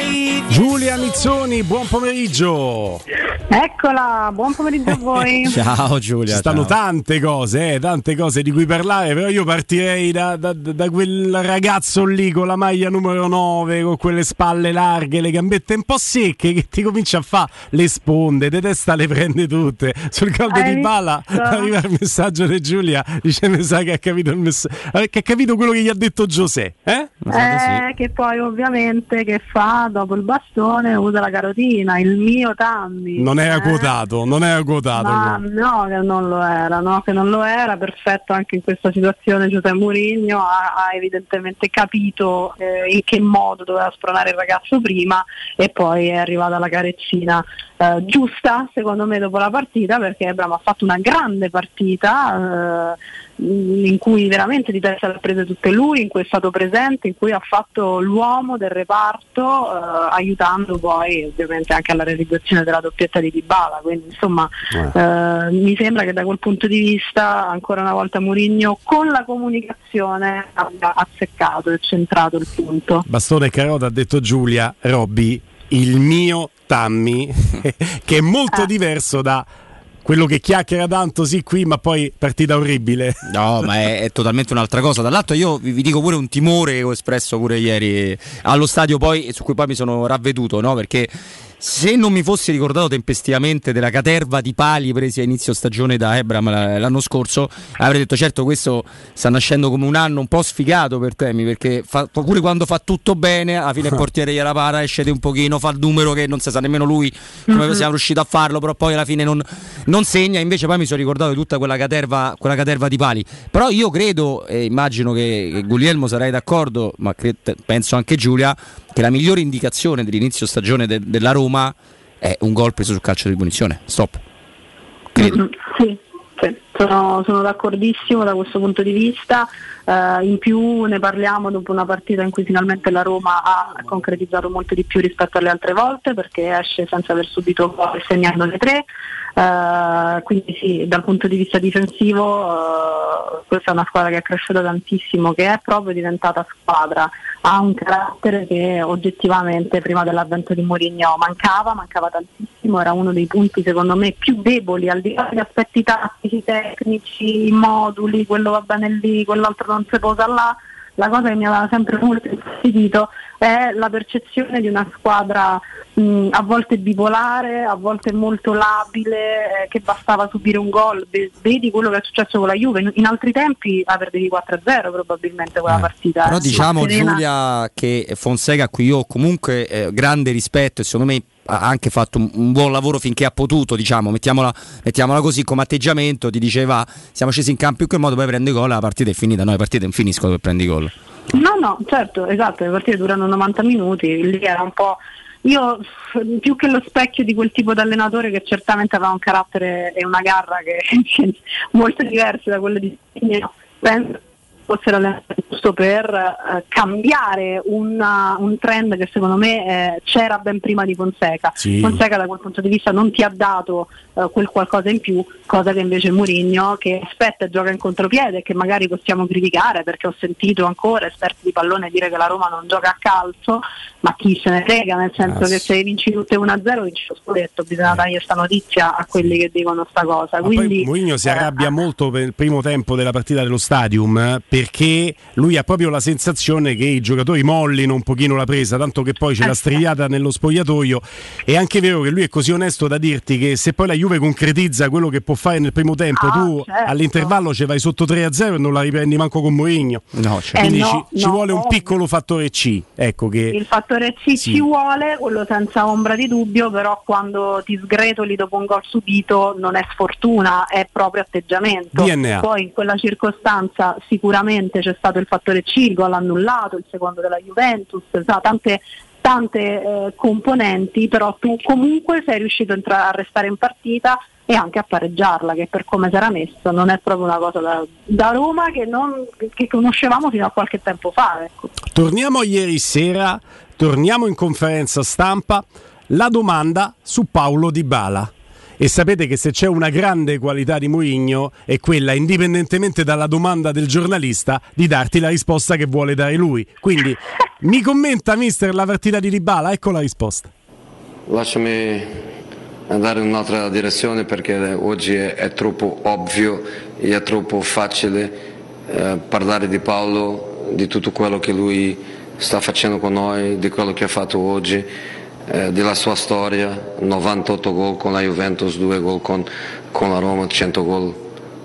Giulia Nizzoni, buon pomeriggio. Eccola, buon pomeriggio a voi. ciao Giulia. Ci stanno ciao. tante cose, eh, tante cose di cui parlare, però io partirei da, da, da, quel ragazzo lì con la maglia numero 9, con quelle spalle larghe, le gambette un po' secche, che ti comincia a fare le sponde, te testa le prende tutte. Sul caldo di bala arriva il messaggio di Giulia, dice mi sa che ha capito il messaggio, che ha capito quello che gli ha detto Giuseppe. Eh? Eh, che poi ovviamente che fa dopo il bastone usa la carotina, il mio Tammy. Non era quotato, non era quotato. Ma no, che non lo era, no, che non lo era, perfetto anche in questa situazione Giuseppe Mourinho ha, ha evidentemente capito eh, in che modo doveva spronare il ragazzo prima e poi è arrivata la carezzina eh, giusta secondo me dopo la partita perché Ebram ha fatto una grande partita eh, in cui veramente di testa l'ha prese tutte lui, in cui è stato presente, in cui ha fatto l'uomo del reparto eh, aiutando poi ovviamente anche alla realizzazione della doppietta di Dybala, quindi insomma eh, mi sembra che da quel punto di vista ancora una volta Mourinho con la comunicazione abbia azzeccato e centrato il punto. Bastone Carota ha detto Giulia, Robby, il mio Tammy, che è molto Eh. diverso da quello che chiacchiera tanto sì qui, ma poi partita orribile. No, ma è, è totalmente un'altra cosa. Dall'altro io vi, vi dico pure un timore che ho espresso pure ieri allo stadio poi, su cui poi mi sono ravveduto, no? Perché se non mi fossi ricordato tempestivamente della caterva di pali presi a inizio stagione da Ebram l'anno scorso, avrei detto certo questo sta nascendo come un anno un po' sfigato per Temi, perché fa- pure quando fa tutto bene, alla fine il portiere gliela para, esce un pochino, fa il numero che non si sa nemmeno lui come Mhm. siamo riusciti a farlo, però poi alla fine non, non segna, invece poi mi sono ricordato di tutta quella caterva, quella caterva di pali. Però io credo, e immagino che, che Guglielmo sarai d'accordo, ma cre- penso anche Giulia, che la migliore indicazione dell'inizio stagione de- della Roma è un gol preso sul calcio di punizione. Stop. Mm, Sì, sì, sono, sono d'accordissimo da questo punto di vista. Eh, in più ne parliamo dopo una partita in cui finalmente la Roma ha concretizzato molto di più rispetto alle altre volte perché esce senza aver subito gol segnandone tre. Eh, quindi sì, dal punto di vista difensivo eh, questa è una squadra che è cresciuta tantissimo, che è proprio diventata squadra, ha un carattere che oggettivamente prima dell'avvento di Mourinho mancava, mancava tantissimo, era uno dei punti secondo me più deboli, al di là degli aspetti tattici, tecnici, moduli, quello va bene lì, quell'altro non si posa là. La cosa che mi aveva sempre molto infastidito è la percezione di una squadra mh, a volte bipolare, a volte molto labile, eh, che bastava subire un gol. Ve- Vedi quello che è successo con la Juve, in, altri tempi la perdevi 4-0 probabilmente quella partita. Però eh. diciamo Serena- Giulia che Fonseca a cui io ho comunque eh, grande rispetto e secondo me ha anche fatto un, un buon lavoro finché ha potuto, diciamo, mettiamola, mettiamola così come atteggiamento, ti diceva siamo scesi in campo in quel modo, poi prende gol, la partita è finita, no, le partite non finiscono per prendi gol. No, no, certo, esatto, le partite durano 90 minuti, lì era un po'... Io più che lo specchio di quel tipo di allenatore che certamente aveva un carattere e una garra che molto diversi da quello di Mourinho, penso fosse l'allenatore giusto per eh, cambiare una- un trend che secondo me eh, c'era ben prima di Fonseca. Sì. Fonseca da quel punto di vista non ti ha dato eh, quel qualcosa in più, cosa che invece Mourinho che aspetta e gioca in contropiede che magari possiamo criticare perché ho sentito ancora esperti di pallone dire che la Roma non gioca a calcio, ma chi se ne frega, nel senso Ah, che sì. se vinci tutte 1-0 vinci lo scudetto, bisogna dargli questa notizia a quelli che dicono sta cosa. Ma Quindi, Mourinho si eh, arrabbia molto per il primo tempo della partita dello stadium eh, perché lui ha proprio la sensazione che i giocatori mollino un pochino la presa, tanto che poi c'è Eh, la strigliata nello spogliatoio. È anche vero che lui è così onesto da dirti che se poi la Juve concretizza quello che può fare nel primo tempo, Ah, tu certo. all'intervallo ci vai sotto 3-0 e non la riprendi manco con Mourinho. No, Quindi Eh, no, ci, ci no, vuole un ovvio. piccolo fattore C. Ecco che Il fattore C Sì. ci vuole, quello senza ombra di dubbio, però quando ti sgretoli dopo un gol subito non è sfortuna, è proprio atteggiamento. DNA. Poi in quella circostanza sicuramente c'è stato il fattore C, il annullato, il secondo della Juventus, sa, tante, tante eh, componenti, però tu comunque sei riuscito a, entra- a restare in partita e anche a pareggiarla, che per come si era messo non è proprio una cosa da, da Roma che, non- che conoscevamo fino a qualche tempo fa. Ecco. Torniamo a ieri sera, torniamo in conferenza stampa, la domanda su Paolo Di Bala. E sapete che se c'è una grande qualità di Mourinho è quella, indipendentemente dalla domanda del giornalista, di darti la risposta che vuole dare lui. Quindi mi commenta mister la partita di Dybala, ecco la risposta. Lasciami andare in un'altra direzione perché oggi è, è troppo ovvio e è troppo facile eh, parlare di Paolo, di tutto quello che lui sta facendo con noi, di quello che ha fatto oggi, eh, della sua storia, 98 gol con la Juventus, 2 gol con, con la Roma, 100 gol.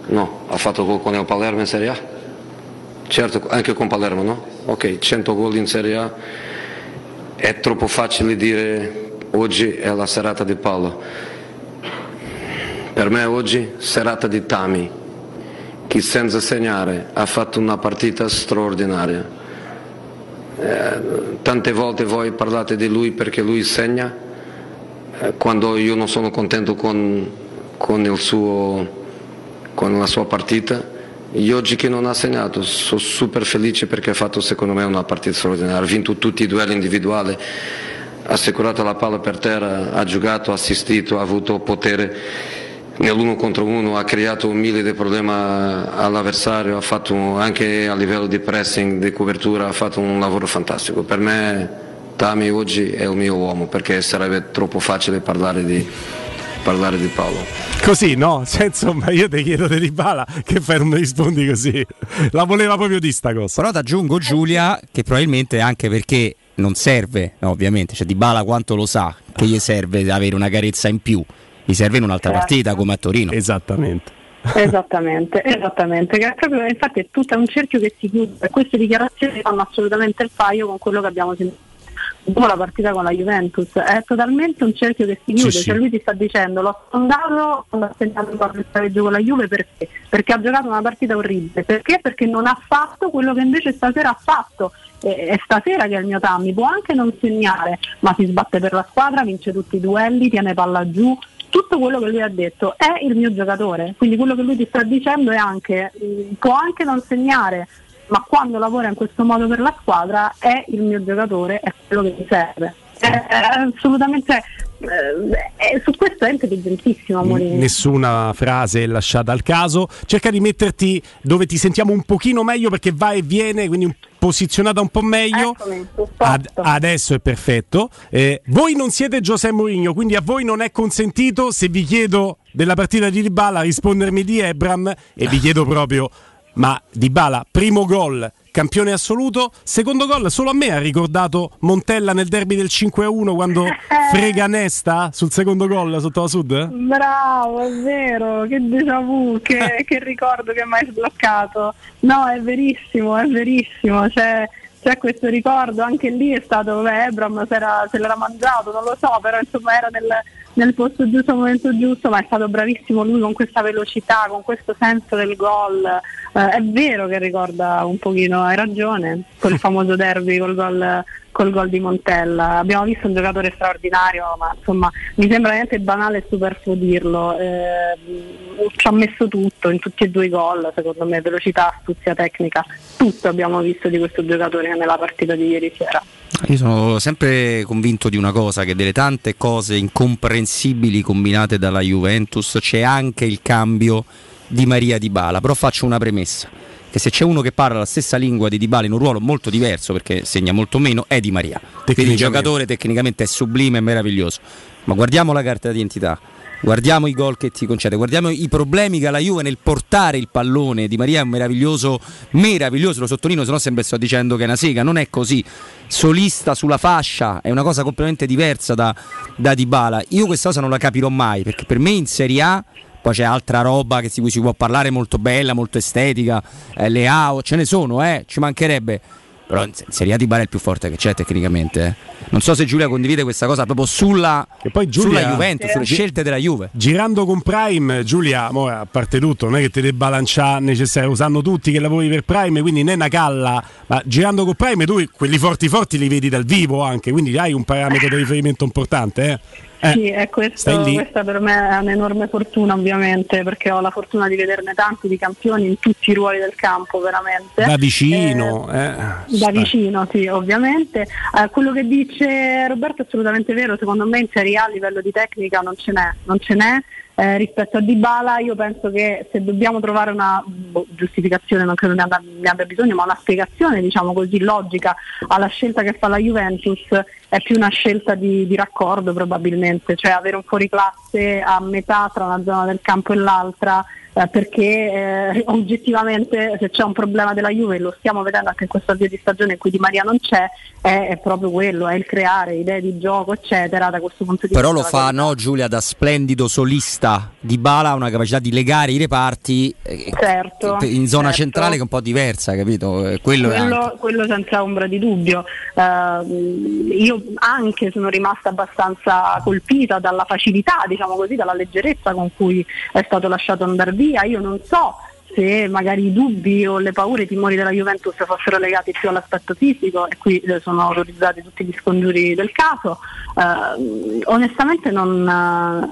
No, ha fatto gol con il Palermo in Serie A? Certo, anche con Palermo, no? Ok, 100 gol in Serie A. È troppo facile dire oggi è la serata di Paolo. Per me oggi serata di Tami, che senza segnare ha fatto una partita straordinaria. Eh, tante volte voi parlate di lui perché lui segna, eh, quando io non sono contento con, con, suo, con la sua partita. Io oggi che non ha segnato sono super felice perché ha fatto secondo me una partita straordinaria, ha vinto tutti i duelli individuali, ha assicurato la palla per terra, ha giocato, ha assistito, ha avuto potere nell'uno contro uno, ha creato un mille di problemi all'avversario, ha fatto anche a livello di pressing, di copertura, ha fatto un lavoro fantastico. Per me Tami oggi è il mio uomo perché sarebbe troppo facile parlare di, parlare di Paolo. Così, no? Cioè, insomma, io ti chiedo di Dybala che fai non mi rispondi così. La voleva proprio di sta cosa. Però ti aggiungo Giulia che probabilmente anche perché non serve, no, ovviamente, cioè Dybala quanto lo sa che gli serve avere una carezza in più. Gli serve in un'altra Certo. partita come a Torino. Esattamente. Esattamente, esattamente, che è proprio, infatti è tutto un cerchio che si chiude e queste dichiarazioni fanno assolutamente il paio con quello che abbiamo sentito dopo la partita con la Juventus, è totalmente un cerchio che si chiude, Sì, cioè sì. lui ti sta dicendo l'ho sfondato quando ha segnato il pareggio con la Juve perché? Perché ha giocato una partita orribile, perché? Perché non ha fatto quello che invece stasera ha fatto e è stasera che è il mio Tammy, può anche non segnare, ma si sbatte per la squadra, vince tutti i duelli, tiene palla giù, tutto quello che lui ha detto è il mio giocatore, quindi quello che lui ti sta dicendo è anche, mh, può anche non segnare, ma quando lavora in questo modo per la squadra è il mio giocatore, è quello che mi serve. È assolutamente, eh, è- su questo è intelligentissimo Mourinho. Nessuna frase lasciata al caso. Cerca di metterti dove ti sentiamo un pochino meglio perché va e viene, quindi posizionata un po' meglio. Eccomi, Ad- adesso è perfetto. Eh, voi non siete Giuseppe Mourinho, quindi a voi non è consentito, se vi chiedo della partita di Dybala, rispondermi di Ebram e vi chiedo proprio, ma Dybala, primo gol, campione assoluto, secondo gol, solo a me ha ricordato Montella nel derby del 5-1 quando frega Nesta sul secondo gol sotto la Sud? Bravo, è vero, che déjà vu, che, che ricordo che mi hai sbloccato. No, è verissimo, è verissimo. C'è, c'è questo ricordo, anche lì è stato, vabbè, Ebram se, se l'era mangiato, non lo so, però insomma era nel, nel posto giusto, al momento giusto, ma è stato bravissimo lui con questa velocità, con questo senso del gol. Eh, è vero che ricorda un pochino, hai ragione, quel famoso derby col gol col gol di Montella. Abbiamo visto un giocatore straordinario, ma insomma mi sembra veramente banale e superfluo dirlo. Eh, ci ha messo tutto in tutti e due i gol, secondo me, velocità, astuzia tecnica, tutto abbiamo visto di questo giocatore nella partita di ieri sera. Io sono sempre convinto di una cosa, che delle tante cose incomprensibili combinate dalla Juventus c'è anche il cambio di Maria Di Bala, però faccio una premessa, che se c'è uno che parla la stessa lingua di Di Bala in un ruolo molto diverso, perché segna molto meno, è Di Maria. Quindi il giocatore tecnicamente è sublime e meraviglioso, ma guardiamo la carta d'identità. Guardiamo i gol che ti concede, guardiamo i problemi che ha la Juve nel portare il pallone. Di Maria è un meraviglioso, meraviglioso, lo sottolineo, se no sempre sto dicendo che è una sega, non è così. Solista sulla fascia è una cosa completamente diversa da, da Dybala. Io questa cosa non la capirò mai, perché per me in Serie A poi c'è altra roba che di cui si può parlare molto bella, molto estetica, eh, le AO, ce ne sono, eh, ci mancherebbe. Però in Serie A Dybala è il più forte che c'è tecnicamente. eh. Non so se Giulia condivide questa cosa proprio sulla, Giulia- sulla Juventus, sulle scelte della Juve. Girando con Prime, Giulia, mo, a parte tutto, non è che ti debba lanciare necessario, lo sanno tutti che lavori per Prime, quindi non è una calla, ma girando con Prime tu quelli forti forti li vedi dal vivo anche, quindi hai un parametro di riferimento importante. Eh? Eh, sì, e questo, stai questa per me è un'enorme fortuna ovviamente perché ho la fortuna di vederne tanti di campioni in tutti i ruoli del campo veramente. Da vicino. eh. Da vicino, sì, ovviamente. Eh, quello che dice Roberto è assolutamente vero, secondo me in Serie A a livello di tecnica non ce n'è, non ce n'è. Eh, rispetto a Dybala io penso che se dobbiamo trovare una boh, giustificazione, non credo ne abbia, ne abbia bisogno, ma una spiegazione diciamo così logica alla scelta che fa la Juventus è più una scelta di, di raccordo probabilmente, cioè avere un fuoriclasse a metà tra una zona del campo e l'altra eh, perché eh, oggettivamente se c'è un problema della Juve, lo stiamo vedendo anche in questo avvio di stagione in cui Di Maria non c'è, è, è proprio quello, è il creare idee di gioco eccetera da questo punto di Però lo vista. fa no, Giulia da splendido solista. Di Bala ha una capacità di legare i reparti eh, Certo, in zona certo. centrale che è un po' diversa, capito? Eh, Quello, quello, quello senza ombra di dubbio. Eh, anche sono rimasta abbastanza colpita dalla facilità, diciamo così, dalla leggerezza con cui è stato lasciato andare via. Io non so se magari i dubbi o le paure, i timori della Juventus fossero legati più all'aspetto fisico e qui eh, sono autorizzati tutti gli scongiuri del caso. Eh, onestamente non,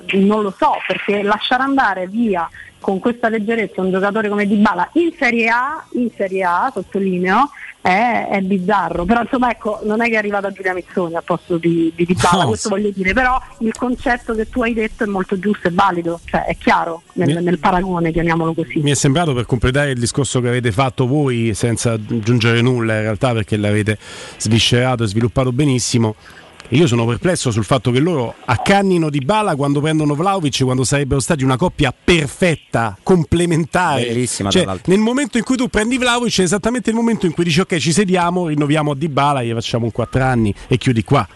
eh, non lo so perché lasciare andare via con questa leggerezza un giocatore come Dybala in Serie A, in Serie A sottolineo, è, è bizzarro. Però insomma ecco, non è che è arrivata Giulia Mizzoni al posto di, di Dybala, No, questo sì. voglio dire, però il concetto che tu hai detto è molto giusto e valido, cioè è chiaro nel, Mi- nel paragone, chiamiamolo così. Mi è sembrato per completare il discorso che avete fatto voi, senza aggiungere nulla in realtà, perché l'avete sviscerato e sviluppato benissimo. E io sono perplesso sul fatto che loro accannino di bala quando prendono Vlaovic, quando sarebbero stati una coppia perfetta, complementare. Bellissima, Cioè, nel momento in cui tu prendi Vlaovic è esattamente il momento in cui dici ok ci sediamo, rinnoviamo a Dybala, gli facciamo un 4 anni e chiudi qua.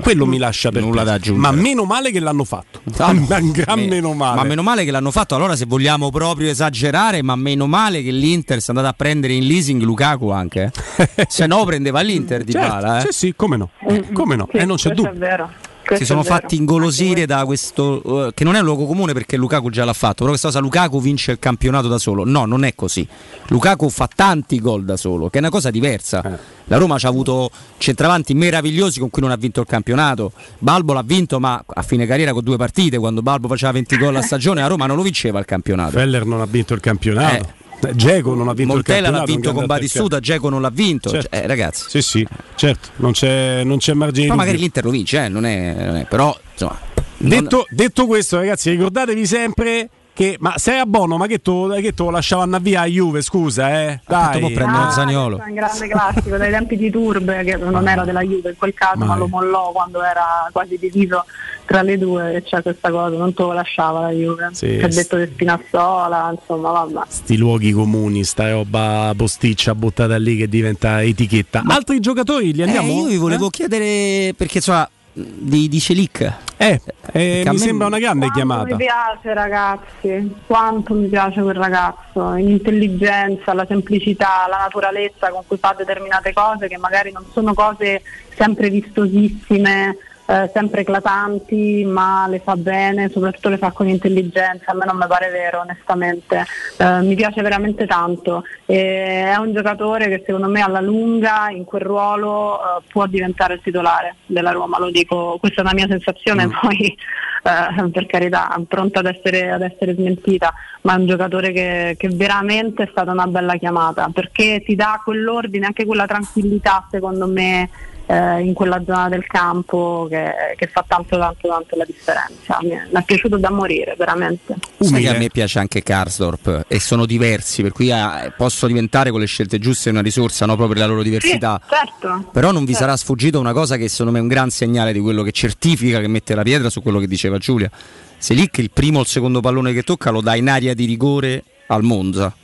Quello mi lascia per Nulla da aggiungere. Ma meno male che l'hanno fatto. Ah, un gran me- meno male. Ma meno male che l'hanno fatto. Allora, se vogliamo proprio esagerare, ma meno male che l'Inter si è andata a prendere in leasing Lukaku anche. eh. se no, prendeva l'Inter di Certo, Bala. Eh. sì, sì, come no? Come no? Sì, Eh, non c'è dubbio. è vero. Si questo sono è vero. fatti ingolosire da questo. eh, che non è un luogo comune perché Lukaku già l'ha fatto. Però questa cosa Lukaku vince il campionato da solo. No non è così. Lukaku fa tanti gol da solo che è una cosa diversa. Eh. la Roma ha avuto centravanti meravigliosi con cui non ha vinto il campionato. Balbo l'ha vinto ma a fine carriera con due partite quando Balbo faceva 20 gol a stagione la Roma non lo vinceva il campionato. Feller non ha vinto il campionato. Dzeko non ha vinto Montella l'ha vinto con Batistuta Dzeko non l'ha vinto Certo. Cioè, eh, ragazzi. Sì, sì, certo, non c'è, non c'è margine di magari l'Inter lo vince eh, non, è, non è- però insomma non- Detto, detto questo, ragazzi, ricordatevi sempre che. Ma se era buono, ma che tu che tu lo lasciava andare via a Juve, scusa, eh? Dai. mo prendono Zaniolo. Questo è un grande classico dai tempi di Turbe che non era della Juve in quel caso ma Mai. lo mollò quando era quasi diviso tra le due e c'è questa cosa non te lo lasciava la Juve Sì, che ha sì. detto di Spinazzola insomma vabbè Sti luoghi comuni, sta roba posticcia buttata lì che diventa etichetta. Altri giocatori li andiamo? Eh, io vi volevo chiedere perché insomma di, di Celic. Eh, eh, a mi sembra una grande chiamata. mi piace ragazzi quanto mi piace quel ragazzo l'intelligenza la semplicità la naturalezza con cui fa determinate cose che magari non sono cose sempre vistosissime eh, sempre eclatanti ma le fa bene soprattutto le fa con intelligenza a me non mi pare vero onestamente. Eh, mi piace veramente tanto. E è un giocatore che secondo me alla lunga in quel ruolo eh, può diventare il titolare della Roma lo dico questa è una mia sensazione poi eh, per carità pronta ad essere, ad essere smentita ma è un giocatore che, che veramente è stata una bella chiamata perché ti dà quell'ordine anche quella tranquillità secondo me eh, in quella zona del campo che, che fa tanto tanto tanto la differenza mi è, mi è piaciuto da morire veramente Sai che a me piace anche Karsdorp e sono diversi, per cui eh, possono diventare con le scelte giuste una risorsa no, proprio per la loro diversità. Sì, certo. Però non vi Certo. sarà sfuggito una cosa che secondo me è un gran segnale di quello che certifica che mette la pietra su quello che diceva Giulia. Se lì che il primo o il secondo pallone che tocca lo dà in aria di rigore al Monza.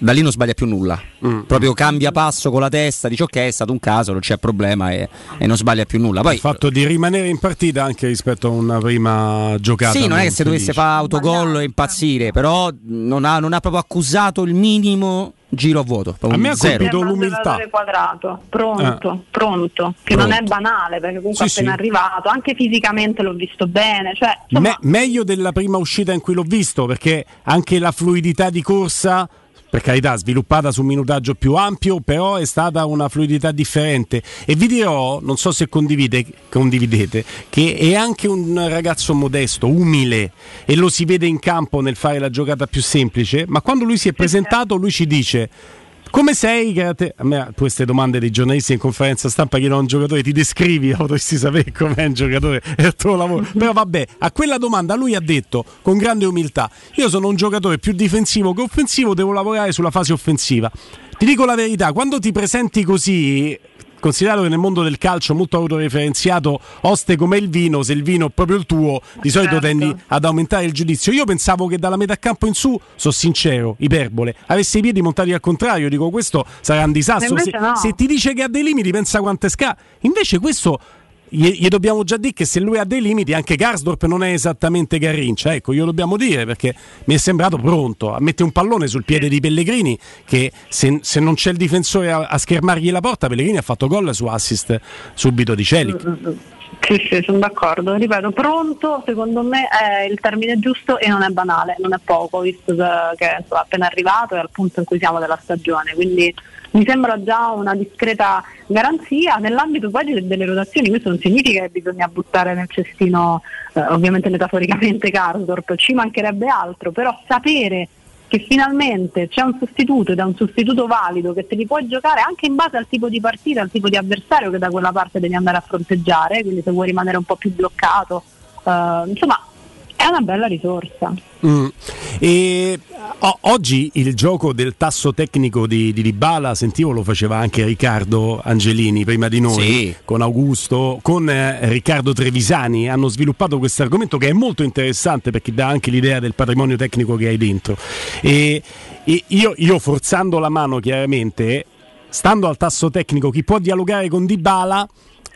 Da lì non sbaglia più nulla, Mm. proprio cambia passo con la testa, dice ok è stato un caso, non c'è problema e, e non sbaglia più nulla. Poi Il fatto di rimanere in partita anche rispetto a una prima giocata. Sì, non è che se non dovesse fare autogol e impazzire, però non ha, non ha proprio accusato il minimo giro a vuoto. A me ha colpito l'umiltà. quadrato, pronto, pronto, che Pronto. non è banale perché comunque Sì, appena sì. arrivato, anche fisicamente l'ho visto bene, cioè, insomma, Me- meglio della prima uscita in cui l'ho visto perché anche la fluidità di corsa per carità sviluppata su un minutaggio più ampio però è stata una fluidità differente. E vi dirò non so se condivide- condividete che è anche un ragazzo modesto umile e lo si vede in campo nel fare la giocata più semplice ma quando lui si è presentato lui ci dice come sei? che a te- A me queste domande dei giornalisti in conferenza stampa chiedono a un giocatore, ti descrivi, potresti sapere com'è un giocatore, è il tuo lavoro. Però vabbè, a quella domanda lui ha detto con grande umiltà, io sono un giocatore più difensivo che offensivo, devo lavorare sulla fase offensiva. Ti dico la verità, quando ti presenti così, considerato che nel mondo del calcio molto autoreferenziato, oste come il vino, se il vino è proprio il tuo, di solito tendi ad aumentare il giudizio. Io pensavo che dalla metà campo in su, sono sincero, iperbole, avesse i piedi montati al contrario, dico questo sarà un disastro. Se, no. se ti dice che ha dei limiti, pensa quanto è sca. Invece questo gli, gli dobbiamo già dire che se lui ha dei limiti, anche Garsdorp non è esattamente Garrincia. Ecco, glielo dobbiamo dire perché mi è sembrato pronto a mettere un pallone sul piede di Pellegrini. Che se, se non c'è il difensore a, a schermargli la porta, Pellegrini ha fatto gol su assist subito di Celic. Sì, sì, sono d'accordo. Ripeto, pronto secondo me è il termine giusto e non è banale, non è poco, visto che è appena arrivato e al punto in cui siamo della stagione. Quindi mi sembra già una discreta garanzia nell'ambito poi delle rotazioni. Questo non significa che bisogna buttare nel cestino, eh, ovviamente metaforicamente, Karsdorp, ci mancherebbe altro, però sapere che finalmente c'è un sostituto ed è un sostituto valido che te li puoi giocare anche in base al tipo di partita, al tipo di avversario che da quella parte devi andare a fronteggiare, quindi se vuoi rimanere un po' più bloccato, eh, insomma è una bella risorsa. Mm. E, o- oggi il gioco del tasso tecnico di, di Dybala, sentivo lo faceva anche Riccardo Angelini prima di noi, Sì. con Augusto, con eh, Riccardo Trevisani, hanno sviluppato questo argomento che è molto interessante perché dà anche l'idea del patrimonio tecnico che hai dentro. E, e io, io forzando la mano chiaramente, stando al tasso tecnico, chi può dialogare con Dybala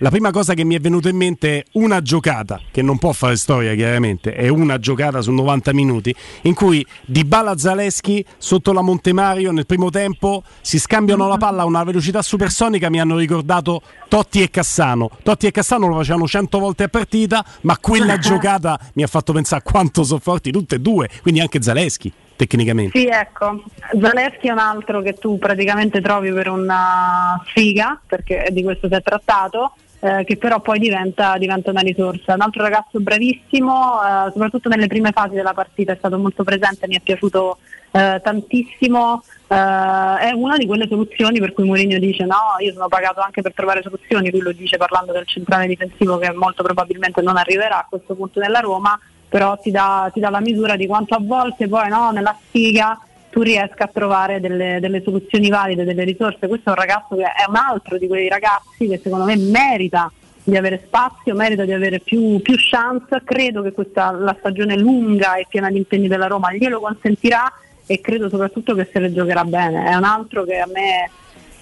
la prima cosa che mi è venuta in mente è una giocata, che non può fare storia chiaramente, è una giocata su 90 minuti, in cui Dybala Zaleschi sotto la Montemario nel primo tempo si scambiano la palla a una velocità supersonica, mi hanno ricordato Totti e Cassano. Totti e Cassano lo facevano 100 volte a partita, ma quella giocata mi ha fatto pensare a quanto sono forti tutte e due, quindi anche Zaleschi tecnicamente. Sì, ecco, Zaleschi è un altro che tu praticamente trovi per una sfiga, perché di questo si è trattato, eh, che però poi diventa, diventa una risorsa. Un altro ragazzo bravissimo, eh, soprattutto nelle prime fasi della partita, è stato molto presente, mi è piaciuto eh, tantissimo. Eh, è una di quelle soluzioni per cui Mourinho dice no, io sono pagato anche per trovare soluzioni, lui lo dice parlando del centrale difensivo che molto probabilmente non arriverà a questo punto nella Roma, però ti dà, ti dà la misura di quanto a volte poi no, nella sfiga tu riesca a trovare delle, delle soluzioni valide, delle risorse. Questo è un ragazzo che è un altro di quei ragazzi che secondo me merita di avere spazio, merita di avere più, più chance. Credo che questa, la stagione lunga e piena di impegni della Roma glielo consentirà e credo soprattutto che se le giocherà bene. È un altro che a me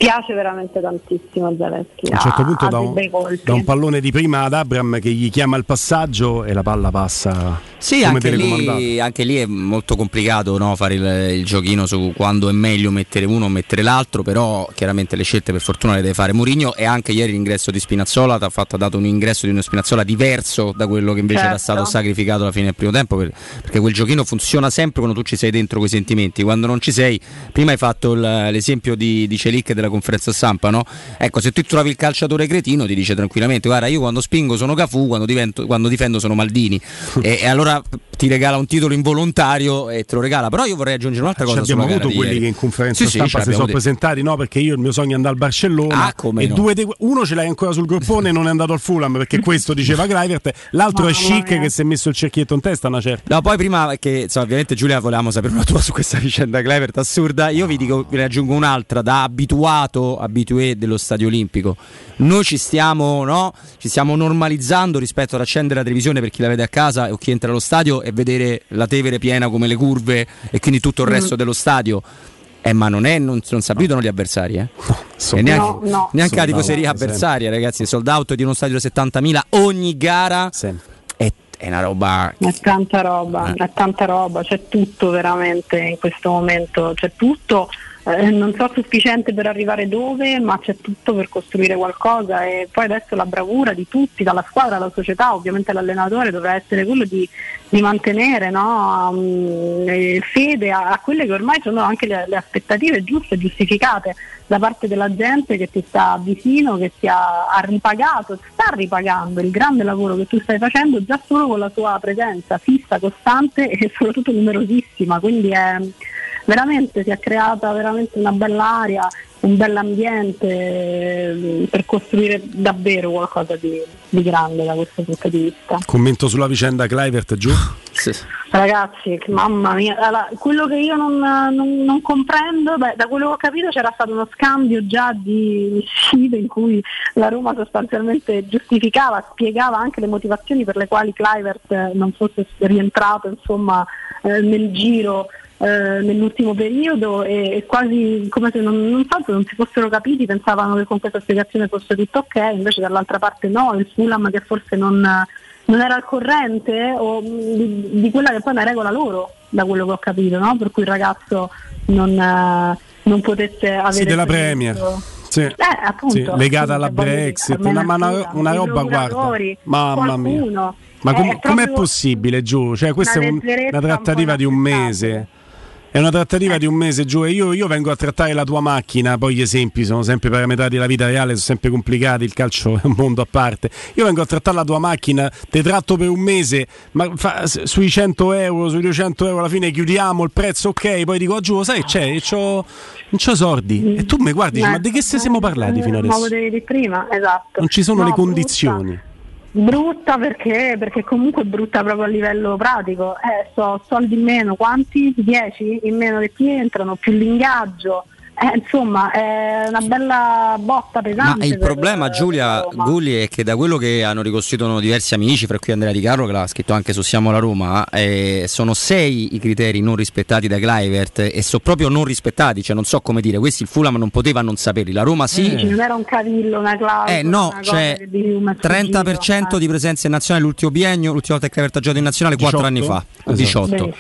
piace veramente tantissimo Zaleschi. A un certo ha- punto da un, da un pallone di prima ad Abram che gli chiama il passaggio e la palla passa Sì, come anche lì, anche lì è molto complicato no, fare il, il giochino su quando è meglio mettere uno o mettere l'altro, però chiaramente le scelte per fortuna le deve fare Mourinho e anche ieri l'ingresso di Spinazzola ti ha fatto- ha dato un ingresso di uno Spinazzola diverso da quello che invece era Certo. stato sacrificato alla fine del primo tempo, per- perché quel giochino funziona sempre quando tu ci sei dentro quei sentimenti, quando non ci sei, prima hai fatto il- l'esempio di, di Celic della conferenza stampa, no? ecco se tu trovi il calciatore cretino ti dice tranquillamente guarda io quando spingo sono Cafù, quando, divento- quando difendo sono Maldini e, e allora ti regala un titolo involontario e te lo regala. Però io vorrei aggiungere un'altra Ci cosa. abbiamo sulla gara avuto quelli ieri. che in conferenza Sì, sì, stampa ce si sono detto. presentati, no? Perché io il mio sogno è andare al Barcellona Ah, come e no. due de- uno ce l'hai ancora sul groppone e non è andato al Fulham perché questo diceva Kluivert, l'altro è chic che si è messo il cerchietto in testa una certa. No, poi prima che insomma, ovviamente Giulia volevamo sapere una tua su questa vicenda Clevert assurda, io vi dico, vi ne aggiungo un'altra da abituato, abitué dello stadio olimpico. Noi ci stiamo, no? Ci stiamo normalizzando rispetto ad accendere la televisione per chi la vede a casa o chi entra allo stadio e vedere la Tevere piena come le curve e quindi tutto il Mm. resto dello stadio. Eh, ma non, è, non, non si abituano gli avversari, eh? E neanche, No, no. neanche la tifoseria out, avversaria, ragazzi. Sold out di uno stadio da 70.000 ogni gara è, è una roba È tanta roba, Eh. è tanta roba, c'è tutto veramente in questo momento, c'è tutto, eh, non so sufficiente per arrivare dove, ma c'è tutto per costruire qualcosa e poi adesso la bravura di tutti, dalla squadra alla società, ovviamente l'allenatore dovrà essere quello di, di mantenere no, mm, eh, fede a, a quelle che ormai sono anche le, le aspettative giuste, giustificate da parte della gente che ti sta vicino, che ti ha, ha ripagato, sta ripagando il grande lavoro che tu stai facendo già solo con la tua presenza fissa, costante e soprattutto numerosissima. Quindi è, veramente si è creata veramente una bella area, un bell'ambiente eh, per costruire davvero qualcosa di, di grande da questo punto di vista. Commento sulla vicenda Kluivert giù. Ragazzi, mamma mia, allora, quello che io non, non- non comprendo, beh, da quello che ho capito c'era stato uno scambio già di sfide in cui la Roma sostanzialmente giustificava, spiegava anche le motivazioni per le quali Clivert non fosse rientrato insomma, eh, nel giro eh, nell'ultimo periodo e, e quasi come se non, non se non si fossero capiti, pensavano che con questa spiegazione fosse tutto ok, invece dall'altra parte no, il Fulham che forse non, non era al corrente o, di, di quella che poi è una regola loro, da quello che ho capito, no? per cui il ragazzo non, eh, non potesse avere Sì, della Premier. Sì, Eh, appunto, sì, legata alla dire, Brexit, una, ma una- una roba, guarda, mamma mia. Ma È com- com'è proprio- possibile, Giù? Cioè, questa è un- una trattativa un di un mese. È una trattativa di un mese, Giù, e io, io vengo a trattare la tua macchina, poi gli esempi sono sempre parametrati alla vita reale, sono sempre complicati, il calcio è un mondo a parte. Io vengo a trattare la tua macchina, te tratto per un mese, ma fa- sui 100 euro, sui 200 euro alla fine chiudiamo il prezzo, ok, poi dico, "Ah, Giù, sai, c'è, c'ho, non c'ho soldi. E tu mi guardi, Eh, ma di che se siamo parlati fino Ma adesso? potevi di prima, esatto. Non ci sono No, le condizioni. Brutta perché, perché comunque brutta proprio a livello pratico. Eh, so soldi in meno, quanti? 10 in meno che ti entrano, più l'ingaggio. Eh, insomma, è una bella botta pesante. Ma il problema, Giulia Gulli, è che da quello che hanno ricostituito diversi amici, fra cui Andrea Di Carlo, che l'ha scritto anche su Siamo la Roma, eh, sono sei i criteri non rispettati da Clivert e sono proprio non rispettati, cioè non so come dire, questi il Fulham non poteva non saperli, la Roma sì. Dici, Non era un cavillo, una clausola. Eh no, c'è che dici, "Ma è 30% di presenza in nazionale l'ultimo biennio, l'ultima volta che Clivert ha giocato in nazionale 4 anni fa, Esatto. 18.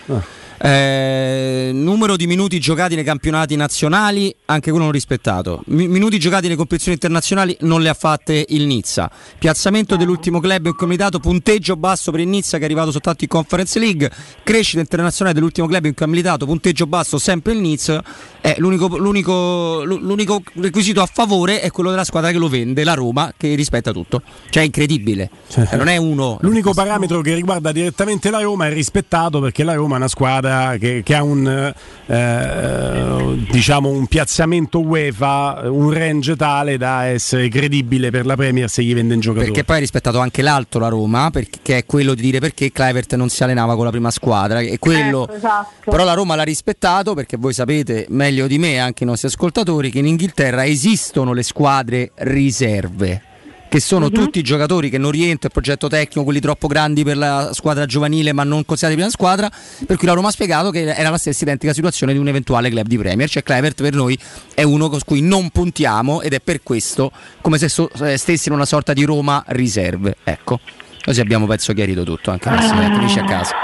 Eh, numero di minuti giocati nei campionati nazionali, anche quello non rispettato. Mi- minuti giocati nelle competizioni internazionali non le ha fatte il Nizza. Piazzamento dell'ultimo club in comitato, punteggio basso per il Nizza che è arrivato soltanto in Conference League. Crescita internazionale dell'ultimo club in cui ha militato, punteggio basso sempre il Nizza. Eh, l'unico, l'unico- l'unico requisito a favore è quello della squadra che lo vende, la Roma, che rispetta tutto. Cioè è incredibile. Eh, non è uno. L'unico parametro che riguarda direttamente la Roma è rispettato perché la Roma è una squadra che, che ha un, eh, diciamo un piazzamento UEFA, un range tale da essere credibile per la Premier se gli vende in giocatore. Perché poi ha rispettato anche l'altro la Roma, perché che è quello di dire perché Clivert non si allenava con la prima squadra. E quello, Ecco, esatto. Però la Roma l'ha rispettato perché voi sapete meglio di me, anche i nostri ascoltatori, che in Inghilterra esistono le squadre riserve. Che sono Mhm. tutti giocatori che non rientrano il progetto tecnico, quelli troppo grandi per la squadra giovanile ma non considerati prima squadra. Per cui la Roma ha spiegato che era la stessa identica situazione di un eventuale club di Premier. Cioè Clevert per noi è uno con cui non puntiamo ed è per questo come se so- eh, stessi in una sorta di Roma riserve. Ecco, così abbiamo penso chiarito tutto anche Massimiliano, finisci a casa.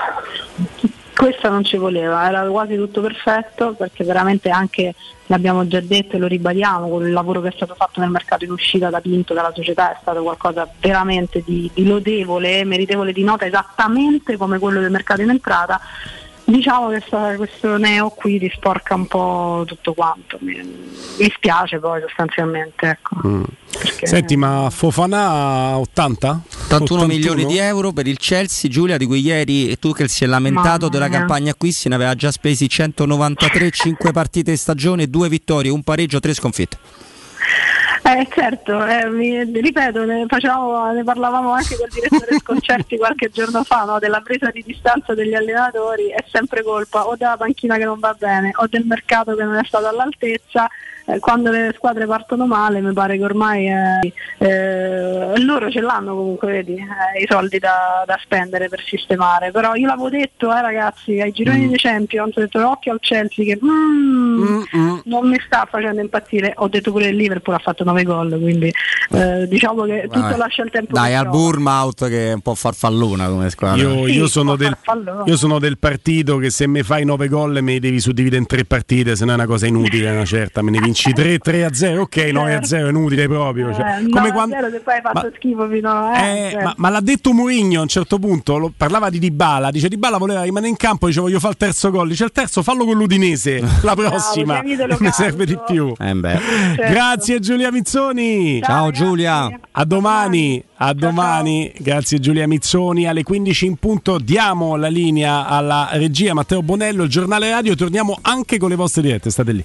Questa non ci voleva, era quasi tutto perfetto perché veramente anche, l'abbiamo già detto e lo ribadiamo, con il lavoro che è stato fatto nel mercato in uscita da Pinto dalla società è stato qualcosa veramente di, di lodevole, meritevole di nota esattamente come quello del mercato in entrata. Diciamo che sta- questo neo qui ti sporca un po' tutto quanto, mi, mi spiace poi sostanzialmente. Ecco. Mm. Senti, ma Fofana 80? 81 milioni di euro per il Chelsea, Giulia, di cui ieri e tu che si è lamentato Mamma della mia. campagna acquisti, ne aveva già spesi 193, 5 partite in stagione, 2 vittorie, un pareggio, 3 sconfitte. Eh, certo, eh, mi- ripeto, ne, facevamo- ne parlavamo anche col direttore Sconcerti qualche giorno fa, no, della presa di distanza degli allenatori, è sempre colpa o della panchina che non va bene o del mercato che non è stato all'altezza. Eh, quando le squadre partono male mi pare che ormai eh, eh, loro ce l'hanno comunque, vedi, eh, i soldi da, da spendere per sistemare. Però io l'avevo detto, eh, ragazzi, ai gironi dei Champions, ho detto occhio al Chelsea che mm, non mi sta facendo impazzire. Ho detto pure il Liverpool ha fatto 9 gol, quindi eh, diciamo che tutto Vabbè. lascia il tempo Dai, al trova. Bournemouth che è un po' farfallona come squadra. Io, io sono del, io sono del partito che se mi fai 9 gol me li devi suddividere in tre partite, se no è una cosa inutile, una certa. Me ne vinci 3, 3 a 0, ok, 9 a 0 è inutile proprio. Cioè, Eh, come no, quando- che poi hai fatto schifo fino a... Eh, certo. ma, ma l'ha detto Mourinho a un certo punto, lo- parlava di Dybala, dice Dybala voleva rimanere in campo, dice voglio fare il terzo gol, dice il terzo fallo con l'Udinese, la prossima tienitelo mi serve di più. Eh beh. Grazie Giulia Mizzoni. Ciao Giulia. A domani, a domani. Grazie Giulia Mizzoni. Alle 15 in punto diamo la linea alla regia Matteo Bonello, il giornale radio. Torniamo anche con le vostre dirette. State lì.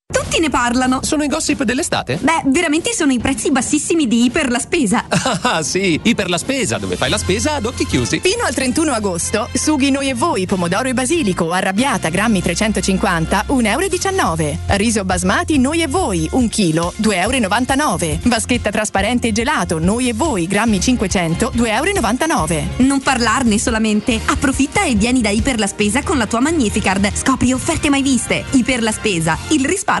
Tutti ne parlano. Sono i gossip dell'estate? Beh, veramente sono i prezzi bassissimi di Iper la Spesa. Ah, sì, Iper la Spesa, dove fai la spesa ad occhi chiusi. Fino al 31 agosto, sughi noi e voi, pomodoro e basilico, arrabbiata, grammi 350, 1,19 euro. Riso basmati, noi e voi, 1 chilo, 2,99 euro. Vaschetta trasparente e gelato, noi e voi, grammi 500, 2,99 euro. Non parlarne solamente. Approfitta e vieni da Iper la Spesa con la tua Magnificard. Scopri offerte mai viste. Iper la Spesa, il risparmio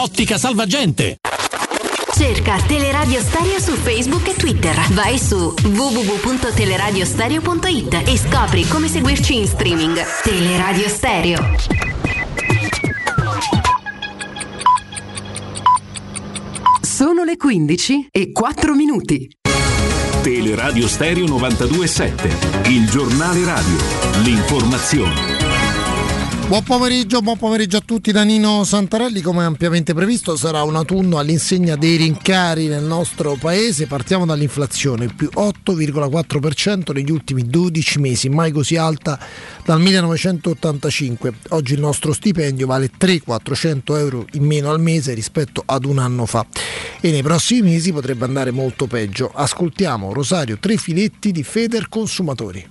Ottica Salvagente. Cerca Teleradio Stereo su Facebook e Twitter. Vai su www.teleradiostereo.it e scopri come seguirci in streaming. Teleradio Stereo. Sono le 15 e 4 minuti. Teleradio Stereo 927, il giornale radio, l'informazione. Buon pomeriggio, buon pomeriggio a tutti da Nino Santarelli. Come ampiamente previsto sarà un autunno all'insegna dei rincari nel nostro paese. Partiamo dall'inflazione, più 8,4% negli ultimi 12 mesi, mai così alta dal 1985. Oggi il nostro stipendio vale 300-400 euro in meno al mese rispetto ad un anno fa e nei prossimi mesi potrebbe andare molto peggio. Ascoltiamo Rosario Trefiletti di Feder Consumatori.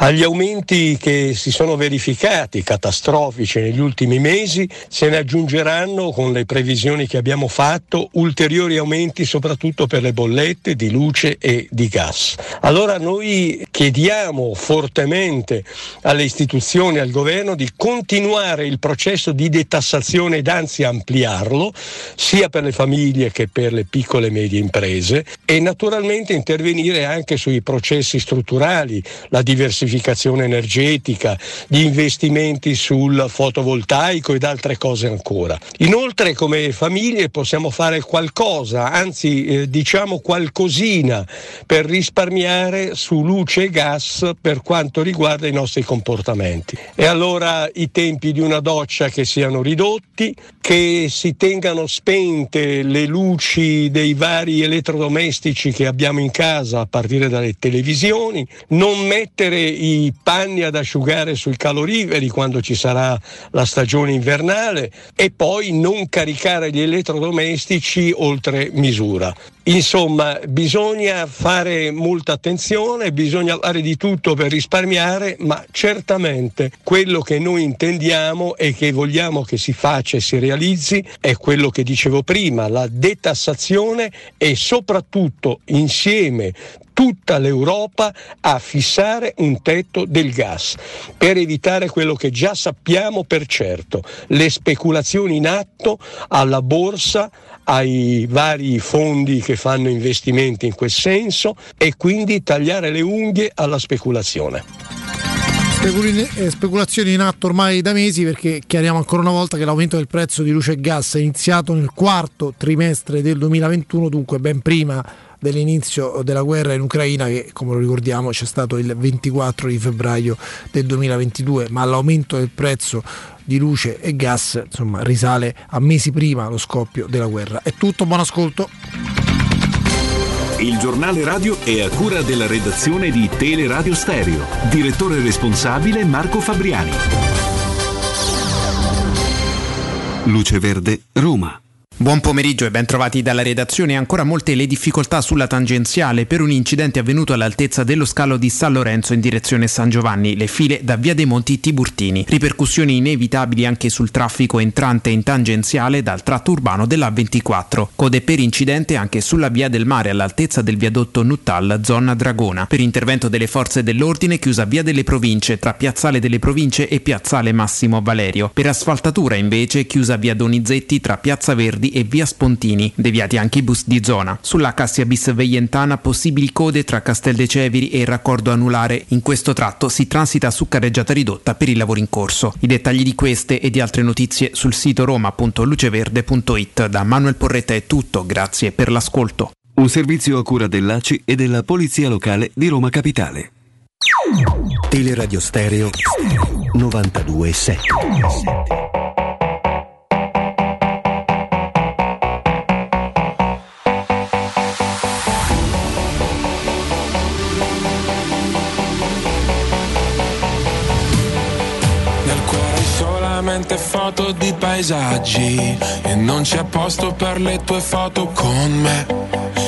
Agli aumenti che si sono verificati catastrofici negli ultimi mesi se ne aggiungeranno con le previsioni che abbiamo fatto ulteriori aumenti soprattutto per le bollette di luce e di gas. Allora noi chiediamo fortemente alle istituzioni, al governo di continuare il processo di detassazione ed anzi ampliarlo sia per le famiglie che per le piccole e medie imprese e naturalmente intervenire anche sui processi strutturali, la diversificazione diversificazione energetica, di investimenti sul fotovoltaico ed altre cose ancora. Inoltre come famiglie possiamo fare qualcosa, anzi eh, diciamo qualcosina per risparmiare su luce e gas per quanto riguarda i nostri comportamenti. E allora i tempi di una doccia che siano ridotti, che si tengano spente le luci dei vari elettrodomestici che abbiamo in casa a partire dalle televisioni, non mettere i panni ad asciugare sui caloriferi quando ci sarà la stagione invernale e poi non caricare gli elettrodomestici oltre misura. Insomma, bisogna fare molta attenzione, bisogna fare di tutto per risparmiare, ma certamente quello che noi intendiamo e che vogliamo che si faccia e si realizzi è quello che dicevo prima, la detassazione e soprattutto insieme tutta l'Europa a fissare un tetto del gas per evitare quello che già sappiamo per certo, le speculazioni in atto alla borsa, ai vari fondi che fanno investimenti in quel senso e quindi tagliare le unghie alla speculazione. Eh, speculazioni in atto ormai da mesi perché chiariamo ancora una volta che l'aumento del prezzo di luce e gas è iniziato nel quarto trimestre del 2021, dunque ben prima dell'inizio della guerra in Ucraina che come lo ricordiamo c'è stato il 24 di febbraio del 2022, ma l'aumento del prezzo di luce e gas insomma, risale a mesi prima lo scoppio della guerra. È tutto, buon ascolto. Il giornale radio è a cura della redazione di Teleradio Stereo. Direttore responsabile Marco Fabriani. Luce Verde, Roma. Buon pomeriggio e ben trovati dalla redazione. Ancora molte le difficoltà sulla tangenziale per un incidente avvenuto all'altezza dello scalo di San Lorenzo in direzione San Giovanni, le file da Via dei Monti Tiburtini. Ripercussioni inevitabili anche sul traffico entrante in tangenziale dal tratto urbano della 24. Code per incidente anche sulla Via del Mare all'altezza del viadotto Nuttal, zona Dragona. Per intervento delle forze dell'ordine chiusa Via delle Province tra Piazzale delle Province e Piazzale Massimo Valerio. Per asfaltatura invece chiusa Via Donizetti tra Piazza Verdi e via Spontini, deviati anche i bus di zona. Sulla Cassia bis Veientana possibili code tra Castel de Ceviri e il raccordo anulare. In questo tratto si transita su carreggiata ridotta per i lavori in corso. I dettagli di queste e di altre notizie sul sito roma.luceverde.it. Da Manuel Porretta è tutto, grazie per l'ascolto. Un servizio a cura dell'ACI e della Polizia Locale di Roma Capitale. Teleradio Stereo 92.7 solamente foto di paesaggi e non c'è posto per le tue foto con me.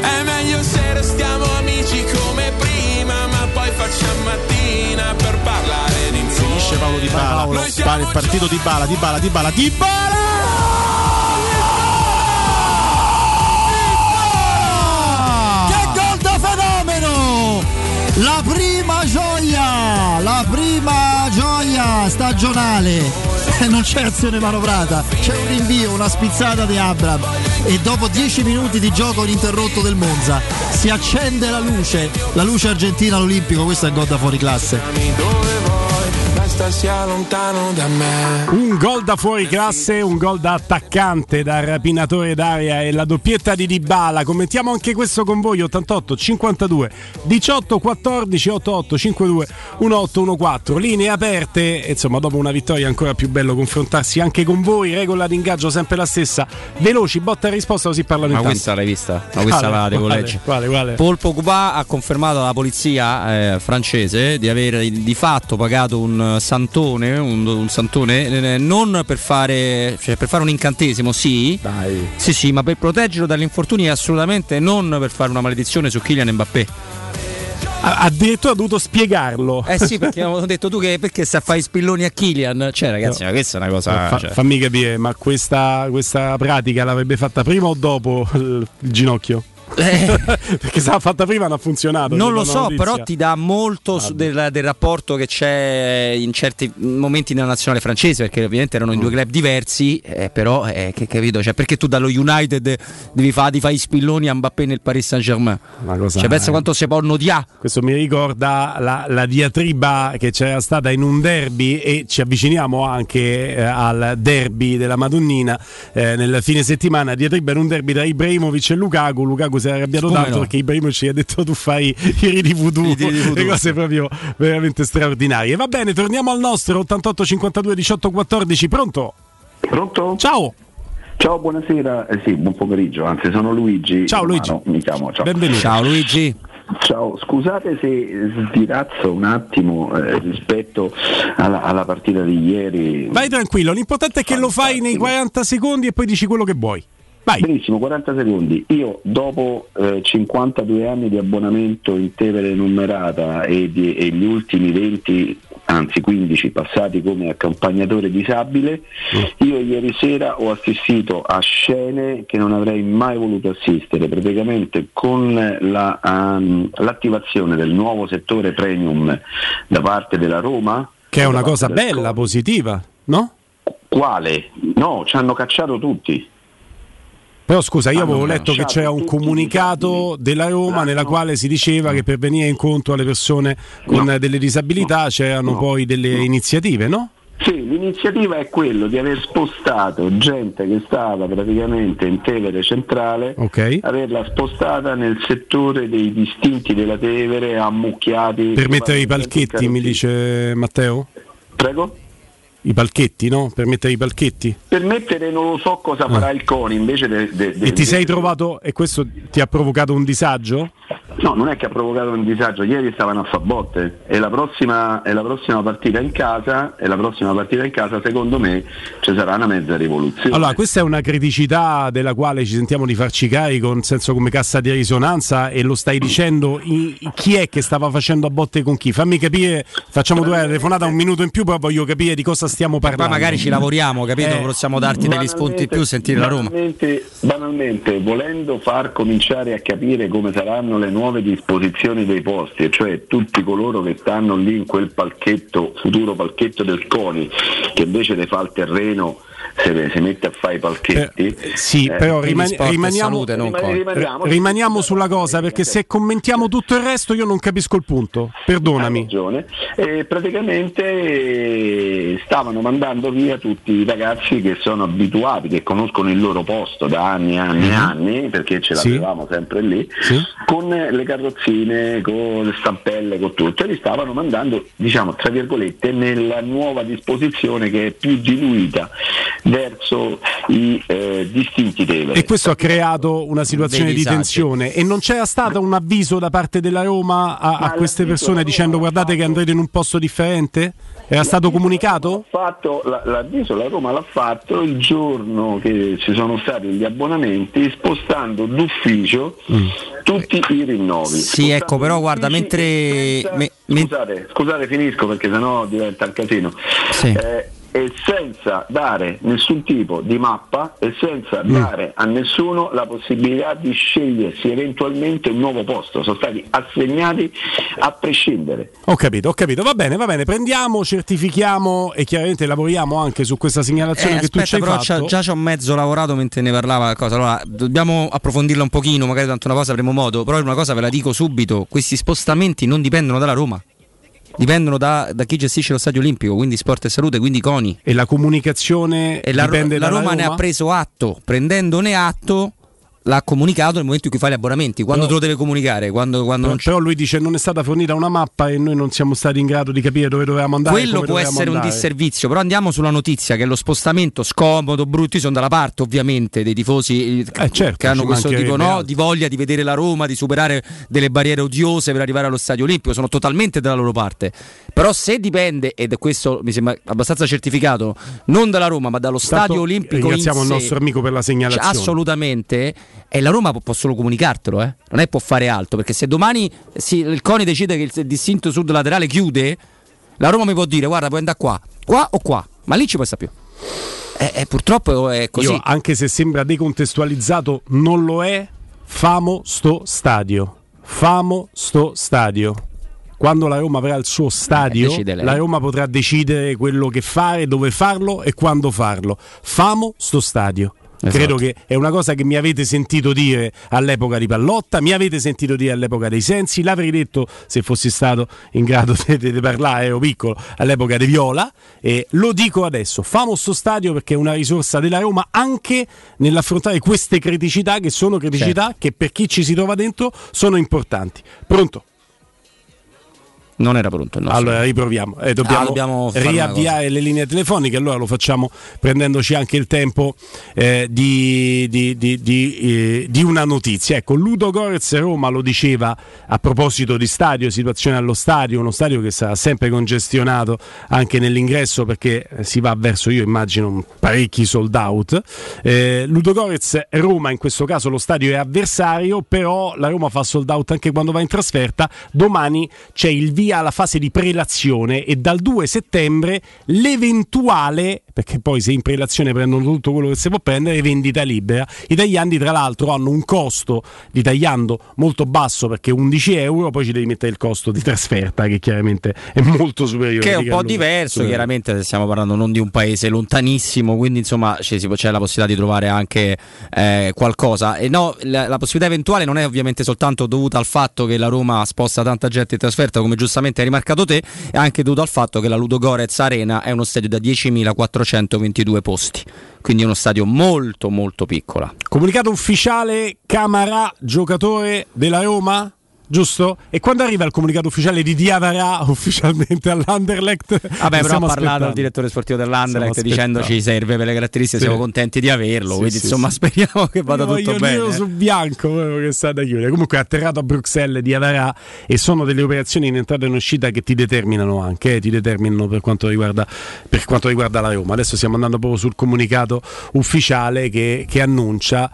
È meglio se restiamo amici come prima, ma poi facciamo mattina per parlare di Finisce Paolo Di Bala, Paolo, il partito di Bala, di Bala, di Bala, di Bala! La prima gioia, la prima gioia stagionale. Non c'è azione manovrata, c'è un rinvio, una spizzata di Abram e dopo 10 minuti di gioco ininterrotto del Monza si accende la luce, la luce argentina all'Olimpico, questo è gol da fuori classe sia lontano da me. Un gol da fuori classe, un gol da attaccante, da rapinatore d'aria e la doppietta di Dybala. Commentiamo anche questo con voi 88 52 18 14 88 52 18 14. Linee aperte, insomma, dopo una vittoria ancora più bello confrontarsi anche con voi. Regola d'ingaggio sempre la stessa. Veloci, botta e risposta così parlano Ma in questa l'hai vista? Ma questa Quale? la devo Quale? leggere. Quale, quale? Paul Pogba ha confermato alla polizia eh, francese di aver di fatto pagato un santone, un, un santone eh, non per fare, cioè per fare un incantesimo, sì, sì, sì, ma per proteggerlo dagli infortuni e assolutamente non per fare una maledizione su Kylian Mbappé. Ha- addirittura ha dovuto spiegarlo. Eh sì, perché avevo detto tu che perché sta a fare i spilloni a Kilian. Cioè, ragazzi, No. ma questa è una cosa. Fa- cioè- Fammi capire, ma questa, questa pratica l'avrebbe fatta prima o dopo il, il ginocchio? Perché se l'ha fatta prima non ha funzionato. Eh. Non lo so, notizia. però ti dà molto su del, del rapporto che c'è in certi momenti nella nazionale francese, perché ovviamente erano in due club diversi, eh, però eh, che capito, cioè, perché tu dallo United devi fare fai i spilloni a Mbappé nel Paris Saint Germain? Una cosa- Cioè, pensa quanto si può odiare. Questo mi ricorda la, la diatriba che c'era stata in un derby e ci avviciniamo anche eh, al derby della Madonnina eh, nel fine settimana. Diatriba in un derby tra Ibrahimovic e Lukaku. Lukaku si era arrabbiato Come tanto no? perché Ibrahimovic gli ha detto tu fai i riti voodoo, le cose proprio veramente straordinarie. Va bene, torniamo al nostro 88 52 18 14. Pronto? Pronto? Ciao. Ciao, buonasera. Eh sì, buon pomeriggio, anzi sono Luigi. Ciao, Luigi. Mi chiamo, ciao. Benvenuto. Ciao Luigi. Ciao, scusate se sdirazzo un attimo eh, rispetto alla, alla partita di ieri. Vai tranquillo, l'importante è che lo fai nei 40 secondi e poi dici quello che vuoi. Benissimo, 40 secondi. Io dopo eh, 52 anni di abbonamento in Tevere numerata e, di- e gli ultimi 20, anzi 15 passati come accompagnatore disabile, io ieri sera ho assistito a scene che non avrei mai voluto assistere, praticamente con la, ehm, l'attivazione del nuovo settore premium da parte della Roma. Che è una cosa bella, positiva, no? Quale? No, ci hanno cacciato tutti. Però scusa, io avevo Hanno letto che c'era un comunicato della Roma nella quale si diceva che per venire incontro alle persone con delle disabilità c'erano poi delle iniziative, no? Sì, l'iniziativa è quello di aver spostato gente che stava praticamente in Tevere centrale, Ok. averla spostata nel settore dei distinti della Tevere, ammucchiati. Per mettere i palchetti, mi dice Matteo? Prego? I palchetti, no? Per mettere i palchetti. Per mettere non lo so cosa farà il CONI invece de- de- de- E ti sei trovato, e questo ti ha provocato un disagio? No, non è che ha provocato un disagio, ieri stavano a fa botte e la prossima, e la prossima partita in casa, e la prossima partita in casa secondo me ci sarà una mezza rivoluzione. Allora, questa è una criticità della quale ci sentiamo di farci carico, nel senso come cassa di risonanza, e lo stai dicendo i- chi è che stava facendo a botte con chi? Fammi capire, facciamo due telefonate un minuto in più, poi voglio capire di cosa stiamo Poi parlando. magari ci lavoriamo, capito? Eh, Possiamo darti degli spunti in più, sentire la Roma. Banalmente, banalmente, volendo far cominciare a capire come saranno le nuove disposizioni dei posti, e cioè tutti coloro che stanno lì in quel palchetto, futuro palchetto del CONI, che invece ne fa il terreno, se si mette a fare i palchetti. Sì, eh, però e rimaniamo, salute, non CONI. rimaniamo, rimaniamo sulla cosa, perché se commentiamo tutto il resto io non capisco il punto. Perdonami. Hai ragione. E praticamente eh, stavano mandando via tutti i ragazzi che sono abituati, che conoscono il loro posto da anni e anni e anni, perché ce Mhm. Sì. l'avevamo sempre lì, con le carrozzine, con le stampelle, con tutto, e li stavano mandando, diciamo, tra virgolette, nella nuova disposizione che è più diluita verso i eh, distinti Tevere. E questo ha creato una situazione Dei di tensione e non c'era stato un avviso da parte della Roma a, a queste persone dicendo guardate che andrete in un posto differente? Era stato comunicato? fatto, la- l'avviso la Roma l'ha fatto il giorno che ci sono stati gli abbonamenti spostando d'ufficio tutti i rinnovi. Sì, ecco, però guarda, mentre... me- me- Scusate, scusate, finisco perché sennò diventa un casino. Eh, e senza dare nessun tipo di mappa e senza Mm. dare a nessuno la possibilità di scegliersi eventualmente un nuovo posto. Sono stati assegnati a prescindere. Ho capito, ho capito. Va bene, va bene. Prendiamo, certifichiamo e chiaramente lavoriamo anche su questa segnalazione Eh, che tu ci aspetta, hai però fatto. già ci ho mezzo lavorato mentre ne parlava la cosa. Allora, dobbiamo approfondirla un pochino, magari tanto una cosa avremo modo, però una cosa ve la dico subito, questi spostamenti non dipendono dalla Roma. Dipendono da, da chi gestisce lo stadio olimpico, quindi sport e salute, quindi CONI. E la comunicazione e la, dipende la dalla Roma, ne ha Roma? preso atto, prendendone atto l'ha comunicato nel momento in cui fai gli abbonamenti, quando te lo deve comunicare, quando, quando Però, però lui dice non è stata fornita una mappa e noi non siamo stati in grado di capire dove dovevamo andare. Quello può essere un andare. disservizio, però andiamo sulla notizia che lo spostamento scomodo, brutto, io sono dalla parte ovviamente dei tifosi eh, certo, che hanno questo tipo no, di voglia di vedere la Roma, di superare delle barriere odiose per arrivare allo stadio olimpico, sono totalmente dalla loro parte. Però se dipende, ed questo mi sembra abbastanza certificato, non dalla Roma ma dallo Intanto stadio olimpico in ringraziamo il nostro amico per la segnalazione. cioè, assolutamente e la Roma può, può solo comunicartelo, eh? non è può fare altro, perché se domani si- il CONI decide che il distinto sud laterale chiude, la Roma mi può dire guarda puoi andare qua, qua o qua, ma lì ci puoi stare più. Eh, eh, purtroppo è così. Io, anche se sembra decontestualizzato, non lo è. Famo sto stadio. Famo sto stadio. Quando la Roma avrà il suo stadio, decide lei. la Roma potrà decidere quello che fare, dove farlo e quando farlo. Famo sto stadio. Esatto. Credo che è una cosa che mi avete sentito dire all'epoca di Pallotta, mi avete sentito dire all'epoca dei Sensi, l'avrei detto se fossi stato in grado di, parlare, ero piccolo, all'epoca di Viola, e lo dico adesso, famo sto stadio perché è una risorsa della Roma anche nell'affrontare queste criticità che sono criticità Certo. che per chi ci si trova dentro sono importanti. Pronto? Non era pronto il nostro. Allora riproviamo, Eh, dobbiamo, Ah, dobbiamo riavviare le linee telefoniche, allora lo facciamo prendendoci anche il tempo eh, di, di- di- di, eh, di una notizia. Ecco, Ludo Gorez Roma lo diceva a proposito di stadio, situazione allo stadio, uno stadio che sarà sempre congestionato anche nell'ingresso perché eh, si va verso, io immagino, parecchi sold out. Eh, Ludo Gorez Roma, in questo caso lo stadio è avversario, però la Roma fa sold out anche quando va in trasferta. Domani c'è il via alla fase di prelazione e dal 2 settembre l'eventuale, perché poi se in prelazione prendono tutto quello che si può prendere, vendita libera. I tagliandi tra l'altro hanno un costo di tagliando molto basso perché 11 euro, poi ci devi mettere il costo di trasferta che chiaramente è molto superiore. Che è un po' diverso, superiore. chiaramente stiamo parlando non di un paese lontanissimo, quindi insomma può- c'è la possibilità di trovare anche eh, qualcosa. E no, la, la possibilità eventuale non è ovviamente soltanto dovuta al fatto che la Roma sposta tanta gente in trasferta, come giustamente hai rimarcato te, è anche dovuta al fatto che la Ludo Gorez Arena è uno stadio da 10.422 posti, quindi uno stadio molto molto piccolo. Comunicato ufficiale Camarà, giocatore della Roma? Giusto? E quando arriva il comunicato ufficiale di Diavara ufficialmente all'Anderlecht? Vabbè, però ha parlato il aspettando. direttore sportivo dell'Anderlecht Stiamo dicendoci serve per le caratteristiche, Sì. siamo contenti di averlo, Sì, quindi sì, insomma speriamo che vada Io tutto bene. nero su bianco che sta da chiudere. Comunque è atterrato a Bruxelles di Avarà e sono delle operazioni in entrata e in uscita che ti determinano anche, eh, ti determinano per quanto, riguarda, per quanto riguarda la Roma. Adesso stiamo andando proprio sul comunicato ufficiale che, che annuncia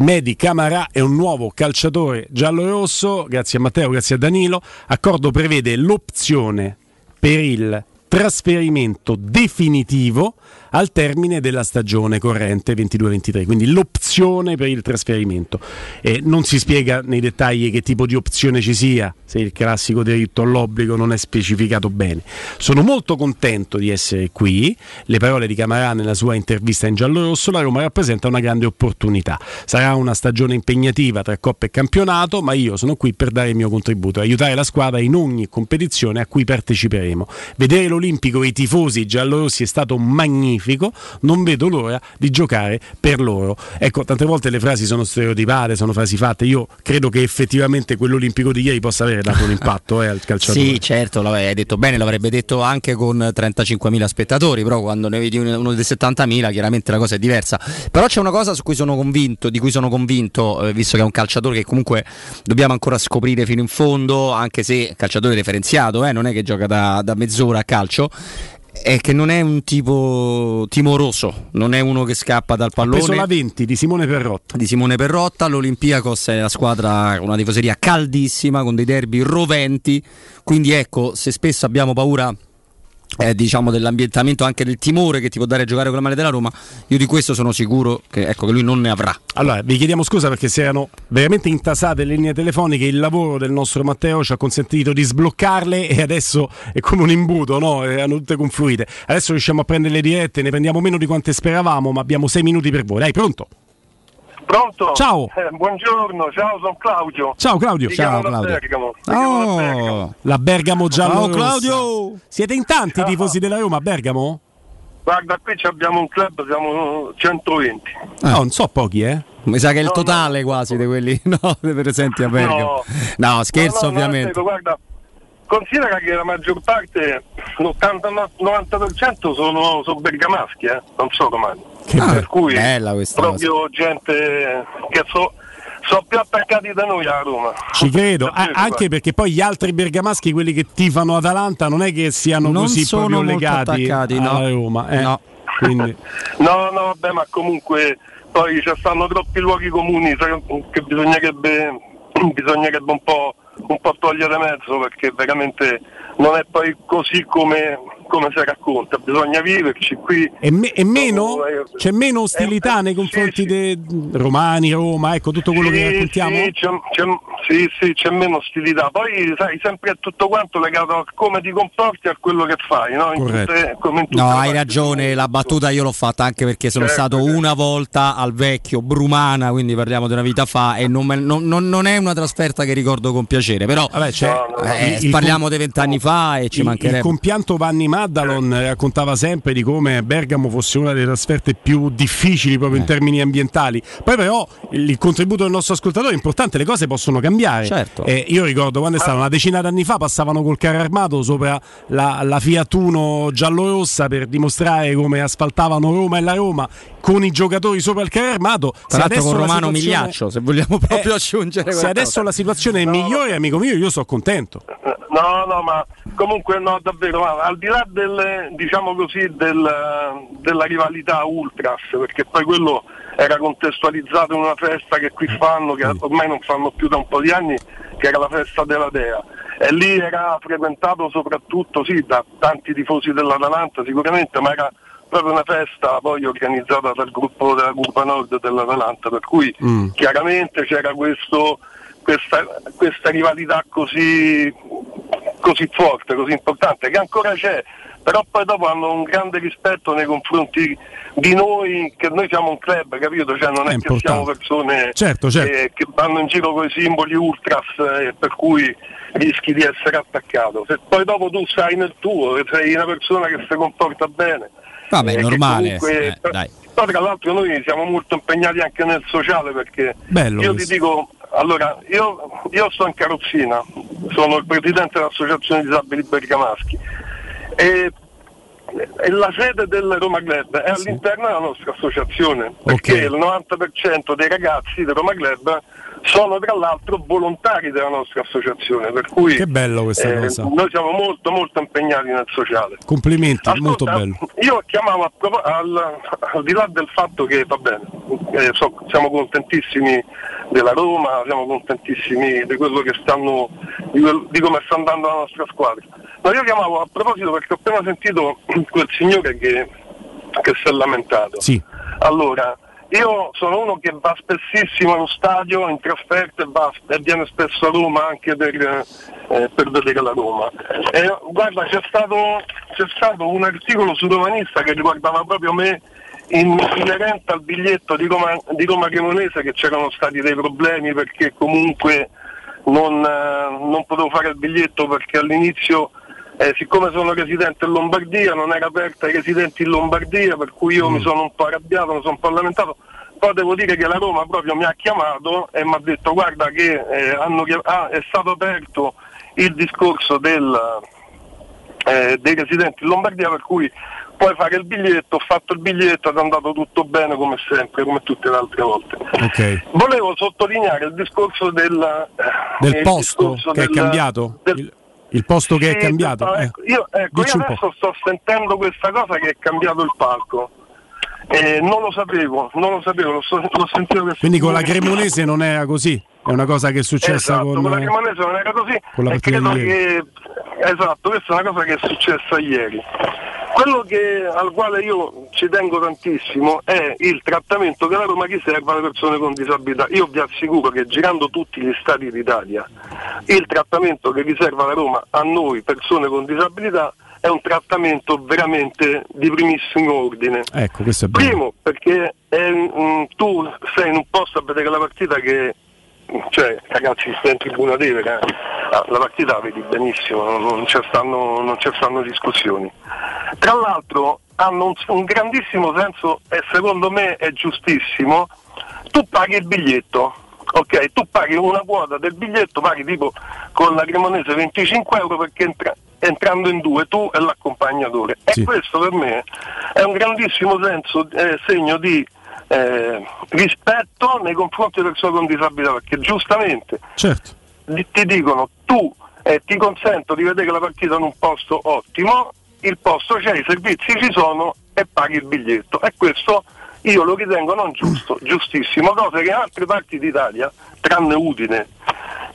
Medi Camarà è un nuovo calciatore giallo-rosso, grazie a Matteo, grazie a Danilo. Accordo prevede l'opzione per il trasferimento definitivo al termine della stagione corrente 22-23, quindi l'opzione per il trasferimento. Eh, non si spiega nei dettagli che tipo di opzione ci sia, se il classico diritto all'obbligo non è specificato bene. Sono molto contento di essere qui, le parole di Camarà nella sua intervista in giallo-rosso, la Roma rappresenta una grande opportunità. Sarà una stagione impegnativa tra Coppa e campionato, ma io sono qui per dare il mio contributo, aiutare la squadra in ogni competizione a cui parteciperemo. Vedere l'Olimpico e i tifosi giallorossi è stato magnifico, non vedo l'ora di giocare per loro. Ecco, tante volte le frasi sono stereotipate, sono frasi fatte, io credo che effettivamente quell'Olimpico di ieri possa avere dato un impatto eh, al calciatore. Sì, certo, hai detto bene, l'avrebbe detto anche con 35.000 spettatori, però quando ne vedi uno dei 70.000 chiaramente la cosa è diversa. Però c'è una cosa su cui sono convinto, di cui sono convinto, eh, visto che è un calciatore che comunque dobbiamo ancora scoprire fino in fondo, anche se calciatore differenziato, eh, non è che gioca da, da mezz'ora a calcio. È che non è un tipo timoroso, non è uno che scappa dal Ha preso pallone. la 20 di Simone Perrotta. Di Simone Perrotta, l'Olympiakos è la squadra con una tifoseria caldissima, con dei derby roventi, quindi ecco, se spesso abbiamo paura eh, diciamo dell'ambientamento anche del timore che ti può dare a giocare con la maglia della Roma, io di questo sono sicuro che, ecco, che lui non ne avrà. Allora, vi chiediamo scusa perché si erano veramente intasate le linee telefoniche, il lavoro del nostro Matteo ci ha consentito di sbloccarle e adesso è come un imbuto, no? Erano tutte confluite. Adesso riusciamo a prendere le dirette, ne prendiamo meno di quante speravamo, ma abbiamo sei minuti per voi. Dai, pronto? Pronto? Ciao. Eh, buongiorno, ciao, sono Claudio. Ciao Claudio. Ti Ciao Claudio. Bergamo. Da Bergamo. La Bergamo giallo. Ciao, Claudio. Siete in tanti i tifosi della Roma a Bergamo? Guarda, qui abbiamo un club, siamo 120. No, non so pochi, eh. Mi sa che è il No, totale quasi di quelli no, presenti a Bergamo. No, No. scherzo No, no, no, ovviamente. dico, guarda, considera che la maggior parte, l'80-90% sono, sono bergamaschi, eh? non so domani. per cui bella questa proprio gente che so, sono più attaccati da noi a Roma. Ci credo, a- anche perché poi gli altri bergamaschi, quelli che tifano Atalanta, non è che siano Non così sono proprio legati attaccati, no. alla Roma. eh. No. Quindi, No, no, vabbè, ma comunque poi ci stanno troppi luoghi comuni che bisognerebbe, bisognerebbe un, po', un po' togliere mezzo perché veramente non è poi così come, come si racconta, bisogna viverci qui. E, me- e meno? C'è meno ostilità nei confronti dei romani, Roma, ecco tutto quello che raccontiamo? Sì, c'è, c'è- sì, sì, c'è meno ostilità. Poi sai, sempre è tutto quanto legato a come ti comporti e a quello che fai, no? Tutte- come in tutte No, hai parti. ragione, la battuta io l'ho fatta anche perché sono Certo, stato una volta al vecchio Brumana, quindi parliamo di una vita fa e non, me- non- non- non è una trasferta che ricordo con piacere, però eh, il- il parliamo com- di vent'anni fa e ci il, mancherebbe. il compianto Vanni Maddalon raccontava sempre di come Bergamo fosse una delle trasferte più difficili proprio Eh. in termini ambientali. Poi però il, il contributo del nostro ascoltatore è importante, le cose possono cambiare. Certo. Eh, io ricordo quando è stato una decina d'anni fa passavano col carro armato sopra la, la Fiat Uno giallo-rossa per dimostrare come asfaltavano Roma e la Roma con i giocatori sopra il carro armato. Tra Se l'altro con Romano Migliaccio, se vogliamo proprio Eh, aggiungere Se adesso la situazione è migliore, amico mio, io sono contento. No, no, ma comunque no, davvero, ma al di là del, diciamo così, del, della rivalità ultras, perché poi quello era contestualizzato in una festa che qui fanno, che ormai non fanno più da un po' di anni, che era la festa della Dea. E lì era frequentato soprattutto sì, da tanti tifosi dell'Atalanta sicuramente, ma era proprio una festa poi organizzata dal gruppo della Curva Nord dell'Atalanta, per cui Mm. chiaramente c'era questo, questa, questa rivalità così, così forte, così importante, che ancora c'è, però poi dopo hanno un grande rispetto nei confronti di noi, che noi siamo un club, capito? Cioè non è, È che siamo persone Certo, certo. eh, che vanno in giro con i simboli ultras eh, per cui rischi di essere attaccato. Se poi dopo tu sai nel tuo, e sei una persona che si comporta bene. Vabbè, eh, che normale, comunque- eh, poi tra l'altro noi siamo molto impegnati anche nel sociale perché Bello io questo. ti dico, allora, io, io sto in carrozzina, sono il presidente dell'Associazione Disabili Bergamaschi e, e la sede del Roma Club è all'interno della nostra associazione perché il 90% dei ragazzi del Roma Club sono tra l'altro volontari della nostra associazione per cui Che bello questa eh, cosa. noi siamo molto molto impegnati nel sociale Complimenti, molto Ascolta, bello. Io chiamavo a al, al di là del fatto che va bene, eh, so- siamo contentissimi della Roma, siamo contentissimi di quello che stanno, di, quel- di come sta andando la nostra squadra. Ma io chiamavo a proposito perché ho appena sentito quel signore che, che si è lamentato. Sì. Allora, io sono uno che va spessissimo allo stadio in trasferta e, va- e viene spesso a Roma anche per, eh, per vedere la Roma. E, guarda, c'è stato, c'è stato un articolo su Romanista che riguardava proprio me in, inerente al biglietto di Roma, di Roma Cremonese che c'erano stati dei problemi perché comunque non, eh, non potevo fare il biglietto perché all'inizio eh, siccome sono residente in Lombardia non era aperta ai residenti in Lombardia per cui io mi sono un po' arrabbiato, mi sono un po' lamentato poi devo dire che la Roma proprio mi ha chiamato e mi ha detto guarda che eh, hanno ah, è stato aperto il discorso del, eh, dei residenti in Lombardia per cui puoi fare il biglietto, ho fatto il biglietto è andato tutto bene come sempre, come tutte le altre volte. Ok. Volevo sottolineare il discorso del, Del il posto discorso che è del- cambiato? del- Il, posto che è cambiato? no, Eh. ecco, io, ecco, io adesso sto sentendo questa cosa che è cambiato il palco. Eh, non lo sapevo, non lo sapevo, l'ho, so- l'ho sentito questo Quindi con la Cremonese non era così? È una cosa che è successa esatto, con... con la Cremonese non era così con la partita che esatto, questa è una cosa che è successa ieri. Quello che, al quale io ci tengo tantissimo è il trattamento che la Roma riserva alle persone con disabilità. Io vi assicuro che girando tutti gli stati d'Italia il trattamento che riserva la Roma a noi persone con disabilità è un trattamento veramente di primissimo ordine. Ecco, questo è bello. Primo perché è, mm, tu sei in un posto a vedere la partita che, cioè ragazzi stai in tribuna Tevere, eh. Ah, la partita la vedi benissimo, non, non ci stanno, non ci stanno discussioni. Tra l'altro hanno un, un grandissimo senso e secondo me è giustissimo, tu paghi il biglietto, ok? Tu paghi una quota del biglietto, paghi tipo con la Cremonese 25 euro perché entra- entrando in due tu e l'accompagnatore. E questo per me è un grandissimo senso, eh, segno di eh, rispetto nei confronti del suo con disabilità, perché giustamente Certo. di- ti dicono tu eh, ti consento di vedere la partita in un posto ottimo, il posto c'è, i servizi ci sono e paghi il biglietto. E questo io lo ritengo non giusto, giustissimo, cosa che in altre parti d'Italia, tranne Udine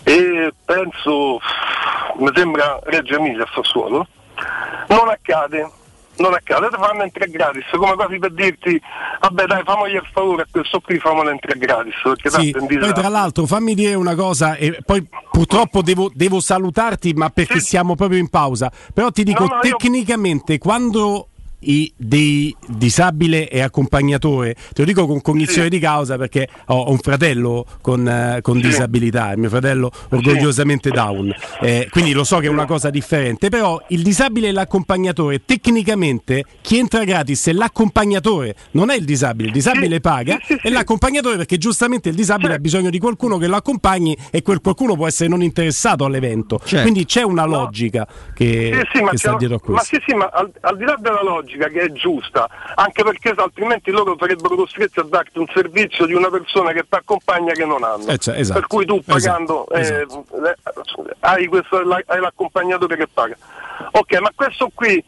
e penso, mi sembra Reggio Emilia Sassuolo, non accade. Non accade, te fanno in tre gratis, come quasi per dirti, vabbè dai, famogli il favore a questo qui, famolo in tre gratis, perché Sì, poi tra l'altro fammi dire una cosa e poi purtroppo devo, devo salutarti ma perché siamo proprio in pausa. Però ti dico No, no, io- tecnicamente quando i, dei disabile e accompagnatore. Te lo dico con cognizione di causa perché ho, un fratello con, eh, con disabilità il mio fratello orgogliosamente down. Eh, quindi lo so che è una cosa differente però il disabile e l'accompagnatore tecnicamente chi entra gratis è l'accompagnatore non è il disabile. Il disabile paga è l'accompagnatore perché giustamente il disabile ha bisogno di qualcuno che lo accompagni e quel qualcuno può essere non interessato all'evento. Quindi c'è una logica che, Sì, sì, ma, che sta dietro a ma questo. sì, sì, ma al, al di là della logica che è giusta, anche perché altrimenti loro sarebbero costretti a darti un servizio di una persona che ti accompagna che non hanno. Eh, cioè, esatto. Per cui tu pagando Esatto, eh, eh, hai, questo, hai l'accompagnatore che paga. Ok, ma questo qui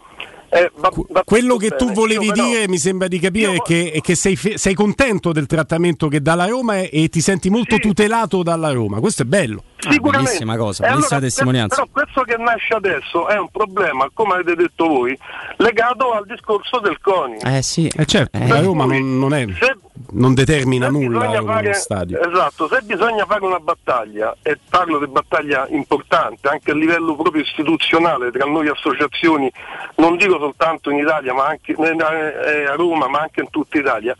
eh, va, va quello che tu bene. volevi Io però- dire mi sembra di capire è che, è che sei, sei contento del trattamento che dà la Roma e, e ti senti molto tutelato dalla Roma questo è bello Sicuramente. bellissima cosa, E allora, testimonianza. Però questo che nasce adesso è un problema, come avete detto voi, legato al discorso del CONI. Eh sì. Eh certo, la Roma non, non è- non determina nulla fare, stadio. esatto, se bisogna fare una battaglia, e parlo di battaglia importante anche a livello proprio istituzionale tra noi associazioni, non dico soltanto in Italia, ma anche eh, eh, a Roma, ma anche in tutta Italia,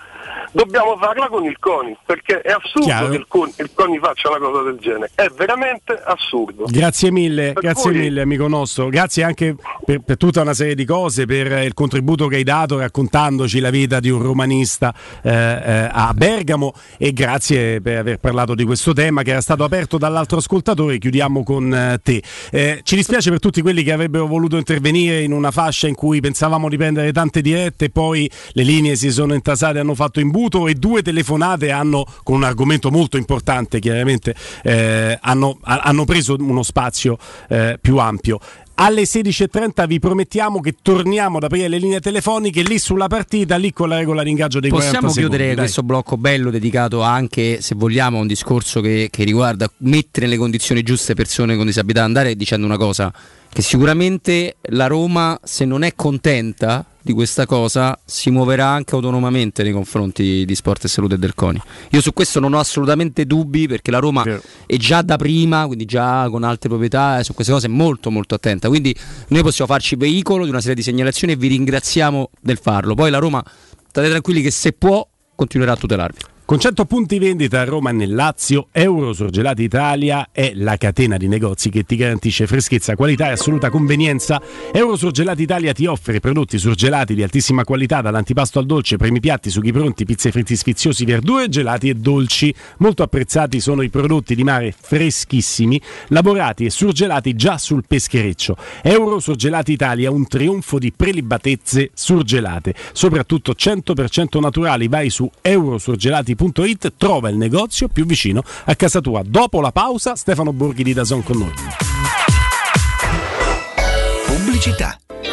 dobbiamo farla con il CONI, perché è assurdo Chiaro. che il CONI, il CONI faccia una cosa del genere, è veramente assurdo. Grazie mille, Per grazie cui- mille amico nostro, grazie anche per, per tutta una serie di cose, per il contributo che hai dato raccontandoci la vita di un romanista eh, eh, a Bergamo e grazie per aver parlato di questo tema che era stato aperto dall'altro ascoltatore, chiudiamo con eh, te. Eh, ci dispiace per tutti quelli che avrebbero voluto intervenire in una fascia in cui pensavamo di prendere tante dirette, poi le linee si sono intasate, hanno fatto imbuto e due telefonate hanno, con un argomento molto importante chiaramente, eh, hanno, ha- hanno preso uno spazio eh, più ampio. Alle 16.30 vi promettiamo che torniamo ad aprire le linee telefoniche lì sulla partita, lì con la regola di ingaggio dei 40 Possiamo secondi. chiudere dai. questo blocco bello dedicato anche, se vogliamo, a un discorso che, che riguarda mettere nelle condizioni giuste persone con disabilità. Andare dicendo una cosa, che sicuramente la Roma, se non è contenta di questa cosa, si muoverà anche autonomamente nei confronti di Sport e Salute e del CONI. Io su questo non ho assolutamente dubbi perché la Roma è già da prima, quindi già con altre proprietà, eh, su queste cose è molto molto attenta. Quindi noi possiamo farci veicolo di una serie di segnalazioni e vi ringraziamo del farlo. Poi la Roma, state tranquilli che se può continuerà a tutelarvi. Con 100 punti vendita a Roma nel Lazio, Euro Surgelati Italia è la catena di negozi che ti garantisce freschezza, qualità e assoluta convenienza. Euro Surgelati Italia ti offre prodotti surgelati di altissima qualità, dall'antipasto al dolce, primi piatti, sughi pronti, pizze fritti sfiziosi, verdure, gelati e dolci. Molto apprezzati sono i prodotti di mare freschissimi, lavorati e surgelati già sul peschereccio. Euro Surgelati Italia, un trionfo di prelibatezze surgelate, soprattutto 100% naturali. Vai su eurosurgelati.it, trova il negozio più vicino a casa tua. Dopo la pausa, Stefano Borghi di Dazon con noi. Pubblicità.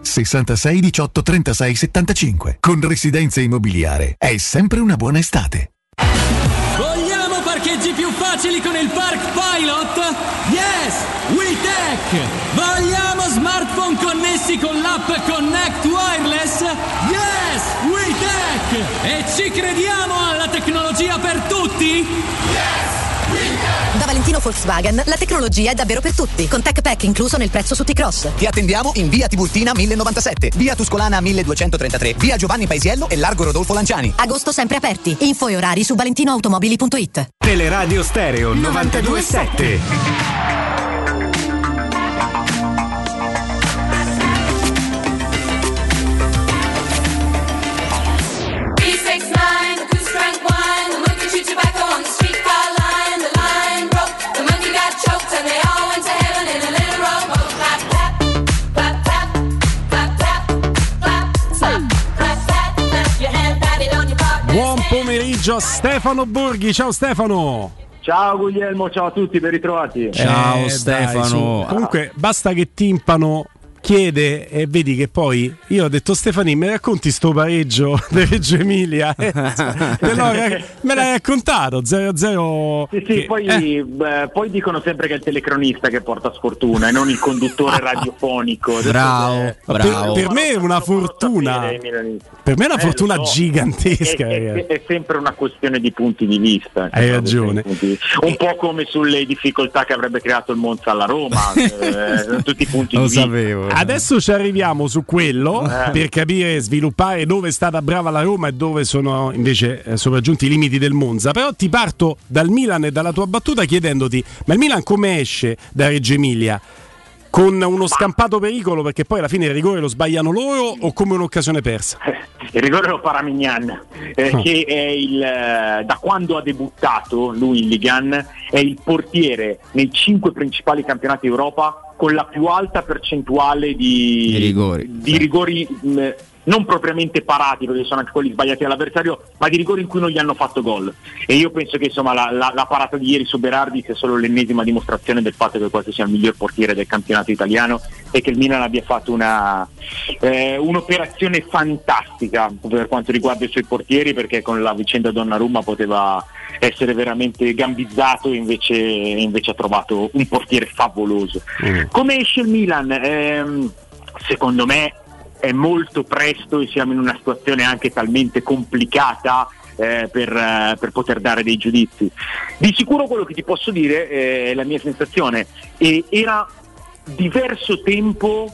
66 18 36 75. Con Residenza Immobiliare è sempre una buona estate. Vogliamo parcheggi più facili con il Park Pilot? Yes! WeTech! Vogliamo smartphone connessi con l'app Connect Wireless? Yes! WeTech! E ci crediamo alla tecnologia per tutti? Da Valentino Volkswagen la tecnologia è davvero per tutti, con Tech Pack incluso nel prezzo su T-Cross. Ti attendiamo in via Tiburtina 1097, via Tuscolana 1233, via Giovanni Paisiello e largo Rodolfo Lanciani. Agosto sempre aperti. Info e orari su valentinoautomobili.it. Teleradio Stereo 927. Pomeriggio a Stefano Borghi. Ciao Stefano. Ciao Guglielmo, ciao a tutti, ben ritrovati. Ciao Eh, Stefano. dai. Comunque basta che Timpano chiede e vedi che poi io ho detto Stefani mi racconti sto pareggio di Reggio Emilia Eh, me l'hai raccontato 0-0 Sì, sì, poi, beh, poi dicono sempre che è il telecronista che porta sfortuna e non il conduttore radiofonico. Adesso, eh, per, per me è una fortuna per me è una Eh, fortuna so. gigantesca È, è- è sempre una questione di punti di vista. Hai Una ragione. di. Un po' come sulle difficoltà che avrebbe creato il Monza alla Roma, eh, tutti i punti Lo di vista. Sapevo. Adesso ci arriviamo su quello Eh. per capire e sviluppare dove è stata brava la Roma e dove sono invece eh, sopraggiunti i limiti del Monza. Però ti parto dal Milan e dalla tua battuta chiedendoti: ma il Milan come esce da Reggio Emilia? Con uno scampato pericolo perché poi alla fine il rigore lo sbagliano loro o come un'occasione persa? Il rigore lo farà Mignan, eh, Ah. che è il, eh, da quando ha debuttato lui in Ligan è il portiere nei cinque principali campionati d'Europa con la più alta percentuale di, Di rigori. di rigori, mh, non propriamente parati perché sono anche quelli sbagliati dall'avversario, ma di rigori in cui non gli hanno fatto gol. E io penso che insomma, la, la- la parata di ieri su Berardi sia solo l'ennesima dimostrazione del fatto che questo sia il miglior portiere del campionato italiano e che il Milan abbia fatto una, eh, un'operazione fantastica per quanto riguarda i suoi portieri perché con la vicenda Donnarumma poteva essere veramente gambizzato invece, invece ha trovato un portiere favoloso. Come esce il Milan? Ehm, secondo me è molto presto e siamo in una situazione anche talmente complicata eh, per, eh, per poter dare dei giudizi. Di sicuro quello che ti posso dire eh, è la mia sensazione e era diverso tempo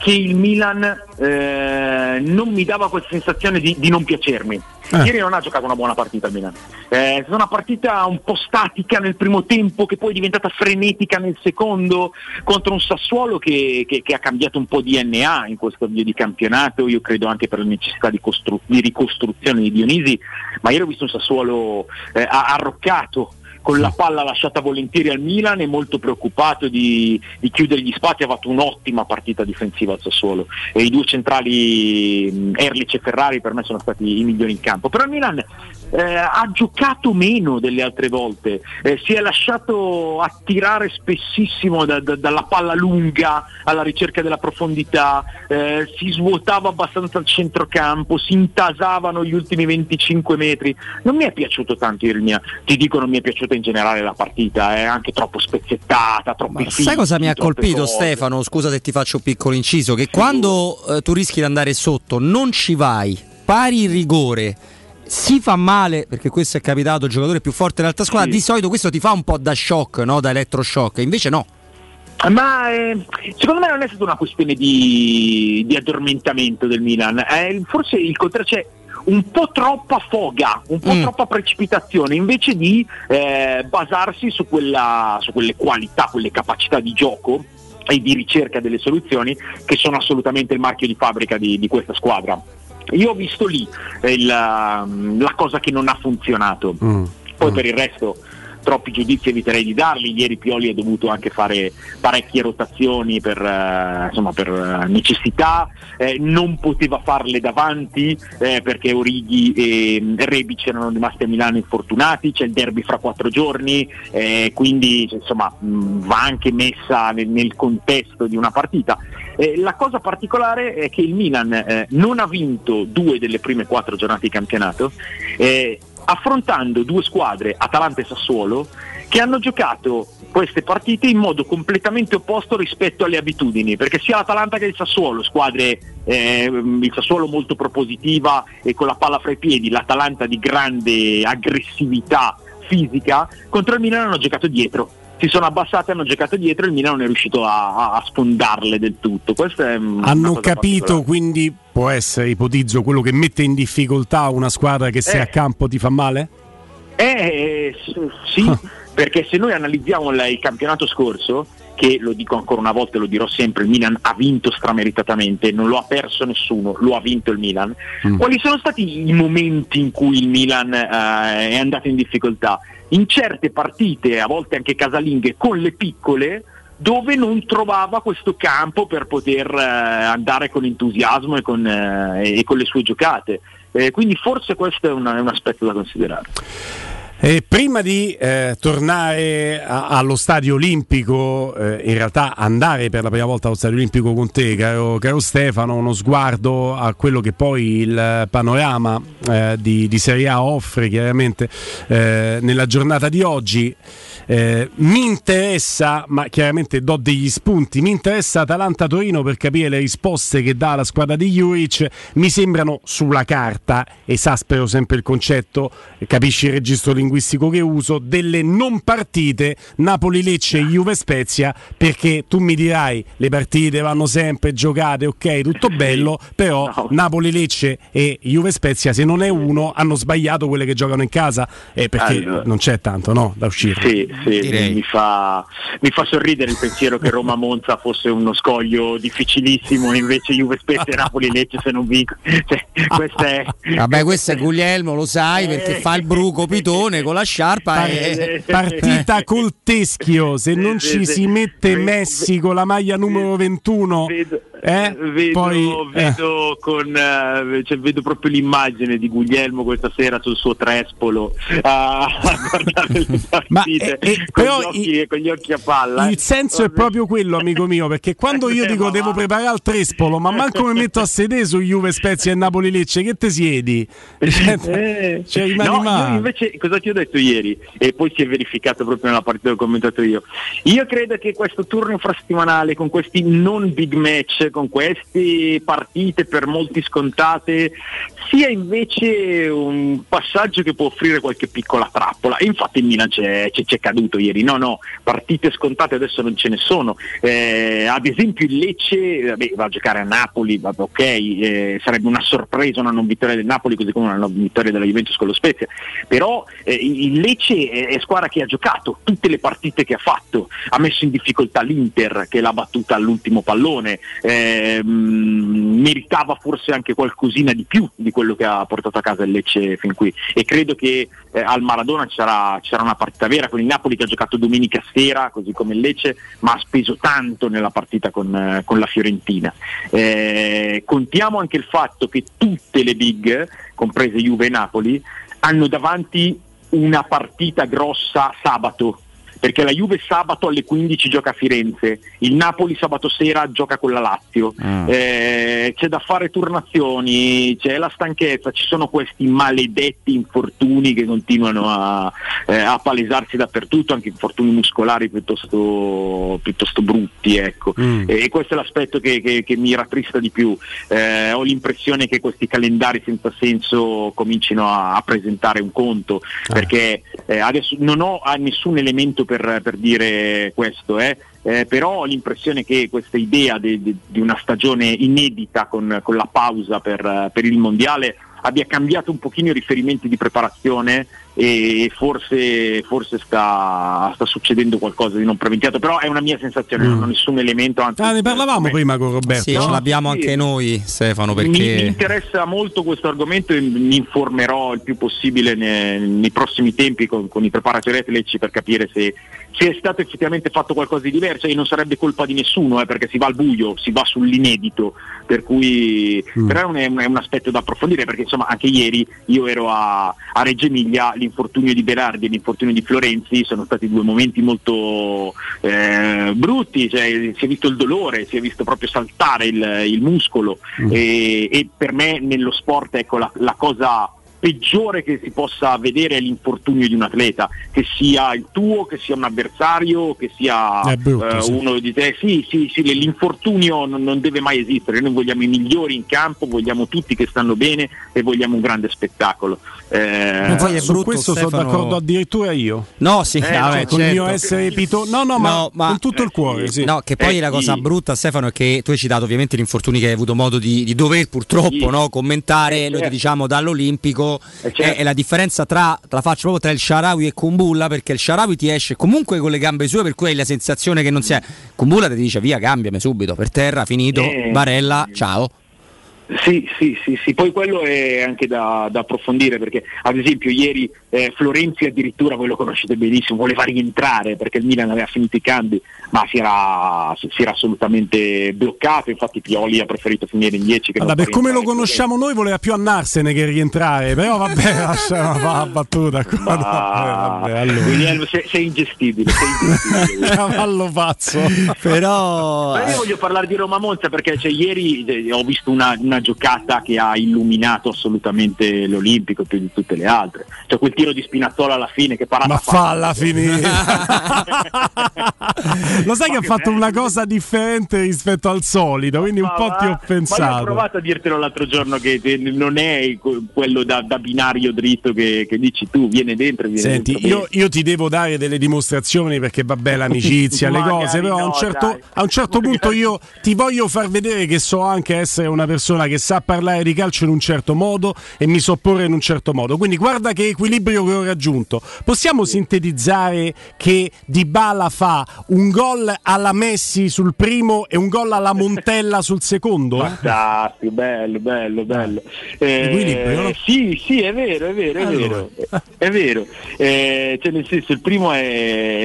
che il Milan eh, non mi dava questa sensazione di, di non piacermi. Ieri non ha giocato una buona partita il Milan. Eh, è stata una partita un po' statica nel primo tempo, che poi è diventata frenetica nel secondo, contro un Sassuolo che, che- che ha cambiato un po' di DNA in questo avvio di campionato, io credo anche per la necessità di, costru- di ricostruzione di Dionisi, ma ieri ho visto un Sassuolo eh, arroccato con la palla lasciata volentieri al Milan e molto preoccupato di, di chiudere gli spazi, ha fatto un'ottima partita difensiva al Sassuolo. E i due centrali Erlich e Ferrari per me sono stati i migliori in campo, però il Milan eh, ha giocato meno delle altre volte, eh, si è lasciato attirare spessissimo da- da- dalla palla lunga alla ricerca della profondità, eh, si svuotava abbastanza il centrocampo, si intasavano gli ultimi 25 metri. Non mi è piaciuto tanto il mia, ti dico non mi è piaciuta in generale la partita, è anche troppo spezzettata, troppi Sai cosa mi ha colpito cose. Stefano? Scusa se ti faccio un piccolo inciso, che quando eh, tu rischi di andare sotto, non ci vai, pari il rigore, si fa male, perché questo è capitato il giocatore più forte dell'altra squadra, Sì. di solito questo ti fa un po' da shock, no? da elettroshock, invece no. Ma eh, secondo me non è stata una questione di, di addormentamento del Milan, eh, forse il contrario c'è un po' troppa foga, un po' Mm. troppa precipitazione, invece di eh, basarsi su, quella, su quelle qualità, quelle capacità di gioco e di ricerca delle soluzioni che sono assolutamente il marchio di fabbrica di, di questa squadra. Io ho visto lì eh, il, um, la cosa che non ha funzionato. Poi per il resto troppi giudizi eviterei di darli. Ieri Pioli ha dovuto anche fare parecchie rotazioni per, eh, insomma, per eh, necessità, Eh, non poteva farle davanti eh, perché Orighi e mm, Rebic erano rimasti a Milano infortunati, c'è il derby fra quattro giorni, eh, quindi insomma mh, va anche messa nel, nel contesto di una partita. Eh, la cosa particolare è che il Milan eh, non ha vinto due delle prime quattro giornate di campionato, eh, affrontando due squadre, Atalanta e Sassuolo, che hanno giocato queste partite in modo completamente opposto rispetto alle abitudini, perché sia l'Atalanta che il Sassuolo, squadre, eh, il Sassuolo molto propositiva e con la palla fra i piedi, l'Atalanta di grande aggressività fisica, contro il Milan hanno giocato dietro. Si sono abbassate, hanno giocato dietro e il Milan non è riuscito a, a- sfondarle del tutto. Hanno capito, quindi può essere, ipotizzo, quello che mette in difficoltà una squadra che se Eh. a campo ti fa male? Eh, sì, perché se noi analizziamo il campionato scorso, che lo dico ancora una volta e lo dirò sempre, il Milan ha vinto strameritatamente, non lo ha perso nessuno, lo ha vinto il Milan. Quali sono stati i momenti in cui il Milan eh, è andato in difficoltà? In certe partite, a volte anche casalinghe, con le piccole, dove non trovava questo campo per poter eh, andare con entusiasmo e con, eh, e con le sue giocate. Eh, quindi forse questo è, una- è un aspetto da considerare. E prima di eh, tornare a- allo stadio olimpico, eh, in realtà andare per la prima volta allo stadio olimpico con te, caro, caro Stefano, uno sguardo a quello che poi il panorama eh, di, di Serie A offre chiaramente eh, nella giornata di oggi. Eh, mi interessa, ma chiaramente do degli spunti, mi interessa Atalanta-Torino per capire le risposte che dà la squadra di Juric, mi sembrano sulla carta, esaspero sempre il concetto, capisci il registro linguistico che uso, delle non partite Napoli-Lecce e Juve-Spezia, perché tu mi dirai le partite vanno sempre giocate, ok, tutto bello, però Napoli-Lecce e Juve-Spezia se non è uno hanno sbagliato quelle che giocano in casa, eh, perché Allora. non c'è tanto no, da uscire. Sì, sì, mi fa, mi fa sorridere il pensiero che Roma-Monza fosse uno scoglio difficilissimo, invece Juve Spezia e Napoli-Lecce se non vincono. Cioè, questa è... Vabbè, questo è Guglielmo, lo sai, perché fa il bruco pitone con la sciarpa Par- e... partita col teschio se non ci si mette Messi con la maglia numero 21 Eh? Vedo, Poi, eh. vedo con, eh, cioè, vedo proprio l'immagine di Guglielmo questa sera sul suo trespolo a, a guardare le partite eh, con, però gli occhi, con gli occhi a palla. eh. Il senso è proprio quello, amico mio, perché quando io dico devo preparare il trespolo, ma manco mi metto a sedere su Juve Spezia e Napoli Lecce, che te siedi? Eh, Cioè, rimani no, invece cosa ti ho detto ieri e poi si è verificato proprio nella partita che ho commentato io io credo che questo turno infrasettimanale con questi non big match con queste partite per molti scontate sia invece un passaggio che può offrire qualche piccola trappola. Infatti il Milan c'è, c'è- c'è caduto ieri. No no partite scontate adesso non ce ne sono. Eh, ad esempio il Lecce vabbè, va a giocare a Napoli vabbè, ok eh, sarebbe una sorpresa una non vittoria del Napoli così come una non vittoria della Juventus con lo Spezia. Però eh, il Lecce è, è squadra che ha giocato tutte le partite che ha fatto. Ha messo in difficoltà l'Inter che l'ha battuta all'ultimo pallone. Eh, mh, meritava forse anche qualcosina di più di quello che ha portato a casa il Lecce fin qui. E credo che eh, al Maradona ci sarà una partita vera con il Napoli che ha giocato domenica sera così come il Lecce ma ha speso tanto nella partita con, eh, con la Fiorentina. Eh, contiamo anche il fatto che tutte le big comprese Juve e Napoli hanno davanti una partita grossa sabato perché la Juve sabato alle 15 gioca a Firenze, il Napoli sabato sera gioca con la Lazio, Eh, c'è da fare turnazioni, c'è la stanchezza, ci sono questi maledetti infortuni che continuano a, eh, a palesarsi dappertutto, anche infortuni muscolari piuttosto, piuttosto brutti. Ecco. Mm. E questo è l'aspetto che, che- che mi rattrista di più. Eh, ho l'impressione che questi calendari senza senso comincino a, a presentare un conto, perché eh, adesso non ho ah, nessun elemento per, per dire questo, eh, eh, però ho l'impressione che questa idea de- de- di una stagione inedita con, con la pausa per, per il mondiale abbia cambiato un pochino i riferimenti di preparazione e forse, forse sta, sta succedendo qualcosa di non preventivato, però è una mia sensazione, non ho nessun elemento. Anzi, Ah, ne parlavamo prima con Roberto. Sì, ce l'abbiamo anche noi, Stefano, mi, mi perché interessa molto questo argomento e mi informerò il più possibile ne- nei, prossimi tempi con, con i preparatori atletici per capire se, se è stato effettivamente fatto qualcosa di diverso e non sarebbe colpa di nessuno eh, perché si va al buio, si va sull'inedito, per cui però è un, è un- è un aspetto da approfondire perché insomma anche ieri io ero a, a Reggio Emilia, l'infortunio di Berardi e l'infortunio di Florenzi sono stati due momenti molto eh, brutti, cioè, si è visto il dolore, si è visto proprio saltare il, il muscolo. E, e per me nello sport ecco la, la cosa peggiore che si possa vedere è l'infortunio di un atleta, che sia il tuo, che sia un avversario, che sia È brutto, eh, sì. uno di te. Sì, sì, sì, l'infortunio non, non deve mai esistere, noi vogliamo i migliori in campo, vogliamo tutti che stanno bene e vogliamo un grande spettacolo. Eh, su questo sono d'accordo addirittura io. No, sì, Eh, vabbè, col certo. mio essere pito. No, no, ma, con tutto il cuore. Sì. No, che poi Eh, la cosa sì. brutta, Stefano, è che tu hai citato ovviamente gli infortuni che hai avuto modo di, di dover purtroppo no, commentare. Noi ti diciamo dall'Olimpico è, è la differenza tra, la faccio proprio tra il Sharawi e Kumbulla, perché il Sharawi ti esce comunque con le gambe sue, per cui hai la sensazione che non sia. Kumbulla ti dice via, cambiami subito, per terra, finito, Eh. Barella, ciao. Sì, sì, sì, sì, poi quello è anche da, da approfondire perché ad esempio ieri eh, Florenzi addirittura voi lo conoscete benissimo, voleva rientrare perché il Milan aveva finito i cambi ma si era, si era assolutamente bloccato, infatti Pioli ha preferito finire in 10 che Guarda, non per come lo conosciamo noi voleva più andarsene che rientrare, però vabbè, lasciamo la battuta qua. Ma- Vabbè, allora. Guglielmo, sei, sei ingestibile, sei ingestibile. Cavallo pazzo. Però Ma io voglio parlare di Roma Monza perché cioè, ieri eh, ho visto una, una giocata che ha illuminato assolutamente l'Olimpico più di tutte le altre. Cioè quel tiro di Spinazzola alla fine che parata Ma fatta. falla finire. Lo sai che ha fatto una cosa differente rispetto al solito, quindi un po' ti ho Ma io ho pensato. provato a dirtelo l'altro giorno che non è que- quello da, da binario dritto che, che dici tu, viene dentro, viene Senti, dentro io, io ti devo dare delle dimostrazioni perché vabbè l'amicizia, le cose, però a un no, certo, a un certo punto io ti voglio far vedere che so anche essere una persona che sa parlare di calcio in un certo modo e mi so porre in un certo modo. Quindi guarda che equilibrio che ho raggiunto. Possiamo sintetizzare che Dybala fa un gol alla Messi sul primo e un gol alla Montella sul secondo? Fantastico, bello, bello, bello. Eh, Equilibrio, no? Sì, sì, è vero, è vero, è Allora. vero. È vero. Eh, cioè, nel senso, il primo è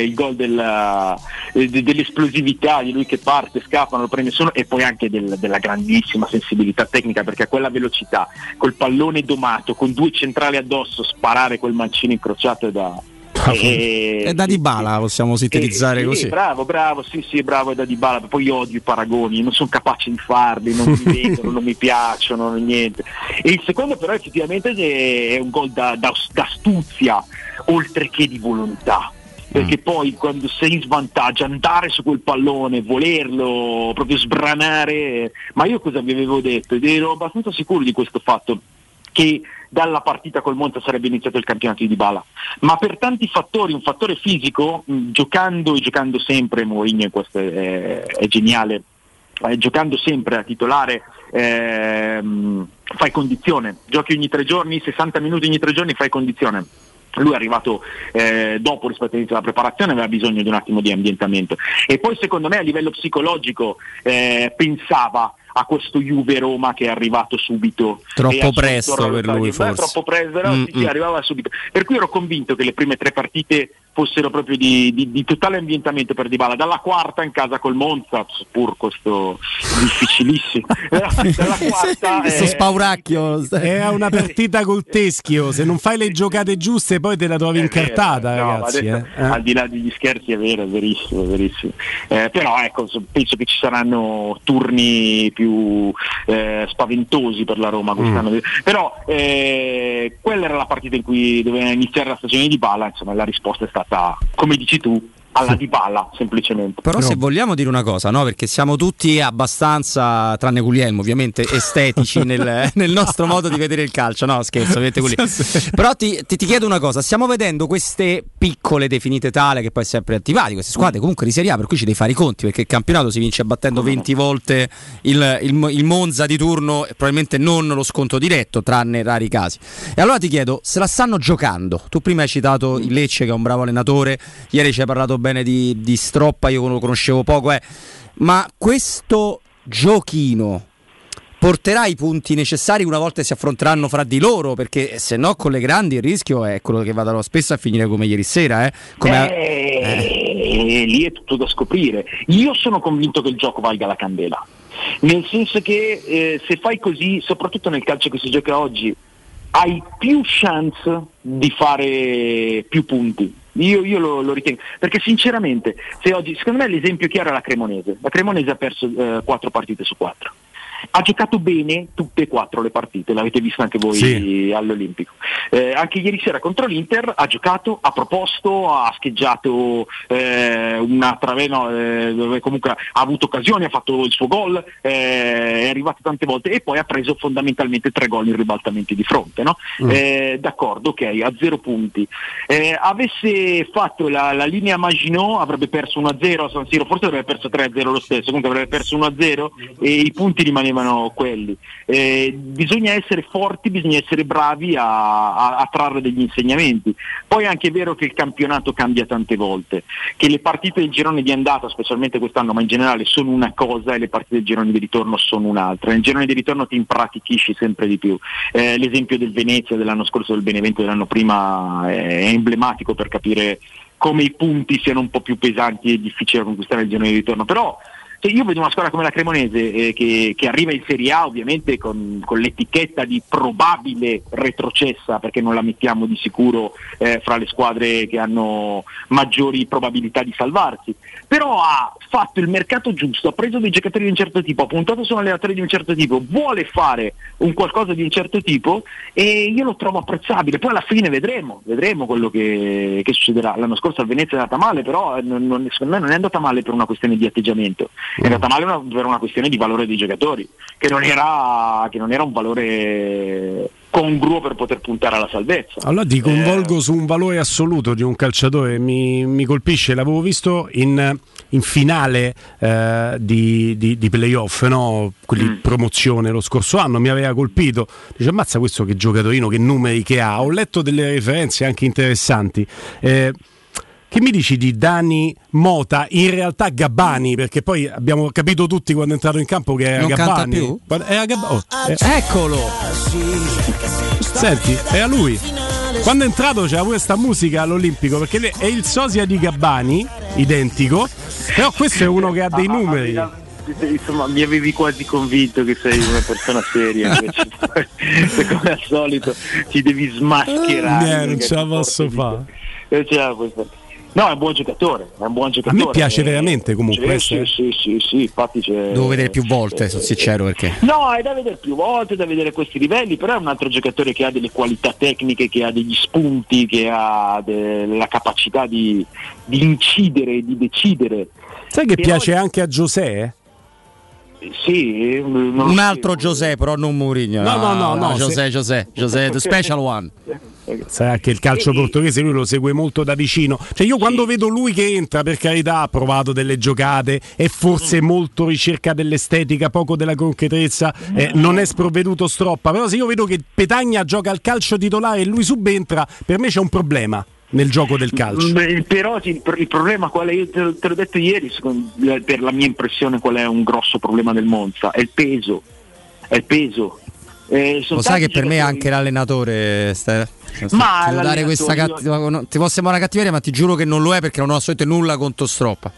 il gol della- eh, de- dell'esplosività di lui che parte, scappano, lo prende solo e poi anche del- della grandissima sensibilità tecnica perché a quella velocità, col pallone domato, con due centrali addosso, sparare quel mancino incrociato è da... eh, È da Dybala, possiamo sintetizzare eh, sì, così. Bravo, bravo, sì, sì, bravo, è da Dybala. Poi io odio i paragoni, non sono capace di farli, non mi vedono, non mi piacciono, niente. E il secondo però effettivamente è un gol da, da- d'astuzia, oltre che di volontà. Perché poi quando sei in svantaggio andare su quel pallone, volerlo, proprio sbranare. Ma io cosa vi avevo detto? Ed ero abbastanza sicuro di questo fatto che dalla partita col Monza sarebbe iniziato il campionato di Dybala. Ma per tanti fattori, un fattore fisico, mh, giocando e giocando sempre, Mourinho questo è, è geniale, eh, giocando sempre a titolare ehm, fai condizione, giochi ogni tre giorni, 60 minuti ogni tre giorni fai condizione. Lui è arrivato eh, dopo rispetto all'inizio della preparazione, aveva bisogno di un attimo di ambientamento. E poi secondo me a livello psicologico eh, pensava a questo Juve Roma che è arrivato subito. Troppo presto per lui, forse. troppo presto, no? sì, sì, Mm-mm. arrivava subito. Per cui ero convinto che le prime tre partite fossero proprio di, di- di totale ambientamento per Dybala. Dalla quarta in casa col Monza, pur questo difficilissimo. Dalla quarta Questo eh, spauracchio. È una partita col teschio, se non fai le giocate giuste poi te la trovi incartata, vero, no, ma ragazzi. adesso, eh. Eh. Al di là degli scherzi è vero, è verissimo, è verissimo. Eh, però ecco, so- penso che ci saranno turni più eh, spaventosi per la Roma quest'anno. Però eh, quella era la partita in cui doveva iniziare la stagione di Bala, insomma la risposta è stata, come dici tu, alla di Bala semplicemente. Però se vogliamo dire una cosa, no? Perché siamo tutti abbastanza, tranne Guglielmo ovviamente, estetici nel, nel nostro modo di vedere il calcio, no? Scherzo, ovviamente Guglielmo. Però ti, ti- ti chiedo una cosa, stiamo vedendo queste piccole definite tale che poi è sempre attivati, queste squadre comunque di Serie A, per cui ci devi fare i conti, perché il campionato si vince battendo 20 volte il, il- il Monza di turno e probabilmente non lo sconto diretto, tranne rari casi. E allora ti chiedo, se la stanno giocando? Tu prima hai citato il Lecce che è un bravo allenatore, ieri ci hai parlato bene di, di Stroppa, io lo conoscevo poco, eh. ma questo giochino porterà i punti necessari una volta si affronteranno fra di loro, perché se no con le grandi il rischio è quello che vadano spesso a finire come ieri sera. Eh? Come Eh, lì è tutto da scoprire. Io sono convinto che il gioco valga la candela. Nel senso che eh, se fai così, soprattutto nel calcio che si gioca oggi, hai più chance di fare più punti. Io, io lo, lo ritengo, perché sinceramente, se oggi, secondo me l'esempio chiaro è la Cremonese. La Cremonese ha perso eh, quattro partite su quattro. Ha giocato bene tutte e quattro le partite, l'avete visto anche voi Sì. all'Olimpico. Eh, anche ieri sera contro l'Inter ha giocato, ha proposto, ha scheggiato eh, una travena eh, dove comunque ha avuto occasioni, ha fatto il suo gol, eh, è arrivato tante volte e poi ha preso fondamentalmente tre gol in ribaltamenti di fronte. no? Mm. Eh, d'accordo, ok, a zero punti. Eh, avesse fatto la, la linea Maginot avrebbe perso 1-0 a San Siro, forse avrebbe perso 3-0 lo stesso, comunque avrebbe perso 1-0 e i punti rimanevano quelli. Eh, bisogna essere forti, bisogna essere bravi a, a- a trarre degli insegnamenti. Poi è anche vero che il campionato cambia tante volte, che le partite del girone di andata, specialmente quest'anno, ma in generale sono una cosa e le partite del girone di ritorno sono un'altra. Nel girone di ritorno ti impratichisci sempre di più. Eh, l'esempio del Venezia dell'anno scorso, del Benevento dell'anno prima è emblematico per capire come i punti siano un po' più pesanti e difficili da conquistare nel girone di ritorno. Però cioè, io vedo una squadra come la Cremonese eh, che, che arriva in Serie A ovviamente con, con l'etichetta di probabile retrocessa perché non la mettiamo di sicuro eh, fra le squadre che hanno maggiori probabilità di salvarsi, però ha fatto il mercato giusto, ha preso dei giocatori di un certo tipo, ha puntato su un allenatore di un certo tipo, vuole fare un qualcosa di un certo tipo e io lo trovo apprezzabile, poi alla fine vedremo, vedremo quello che, che succederà. L'anno scorso a Venezia è andata male, però eh, non- non- secondo me non è andata male per una questione di atteggiamento, è andata male una- per una questione di valore dei giocatori, che non era, che non era un valore congruo per poter puntare alla salvezza. Allora ti convolgo su un valore assoluto di un calciatore, mi, mi colpisce, l'avevo visto in, in finale eh, di, di, di playoff, no? quelli promozione lo scorso anno, mi aveva colpito, dice ammazza questo che giocatorino, che numeri che ha, ho letto delle referenze anche interessanti. Eh, che mi dici di Dani Mota, in realtà Gabbani, perché poi abbiamo capito tutti quando è entrato in campo che era Non canta Gabbani. più? Era Gabba- oh, eh, Eccolo! Senti, era lui. Quando è entrato c'era pure questa musica all'Olimpico, perché è il sosia di Gabbani, identico, però questo è uno che ha dei numeri. Insomma, mi avevi quasi convinto che sei una persona seria, invece come al solito ci devi smascherare. Eh, non ce la ti posso fare. eh, ce la puoi fare. No, è un buon giocatore, è un buon giocatore. A me piace Eh, veramente comunque. Sì, sì, sì, sì, sì, infatti c'è... Devo vedere più volte, sono sincero perché. No, è da vedere più volte, è da vedere questi livelli, però è un altro giocatore che ha delle qualità tecniche, che ha degli spunti, che ha de- la capacità di, di incidere, di decidere. Sai che Però- piace anche a Giuseppe? Sì, Un altro Giuseppe, però non Mourinho. No, no, no, no, Giuseppe, se- Giuseppe, Giuseppe, the special one. Sai anche il calcio portoghese lui lo segue molto da vicino. Cioè io quando vedo lui che entra, per carità, ha provato delle giocate, è forse molto ricerca dell'estetica, poco della concretezza, eh, non è sprovveduto stroppa, però se io vedo che Petagna gioca al calcio titolare e lui subentra, per me c'è un problema nel gioco del calcio. Però il pro- il problema qual è? Io te, te l'ho detto ieri, secondo- per la mia impressione qual è un grosso problema del Monza? È il peso. È il peso. Eh, Lo sai che per me giocatori- anche l'allenatore. Sta, Ma ti devo dare l'allenatore, questa io- cattiva. no, ti può sembrare una cattiveria, ma ti giuro che non lo è perché non ho assolutamente nulla contro Stroppa.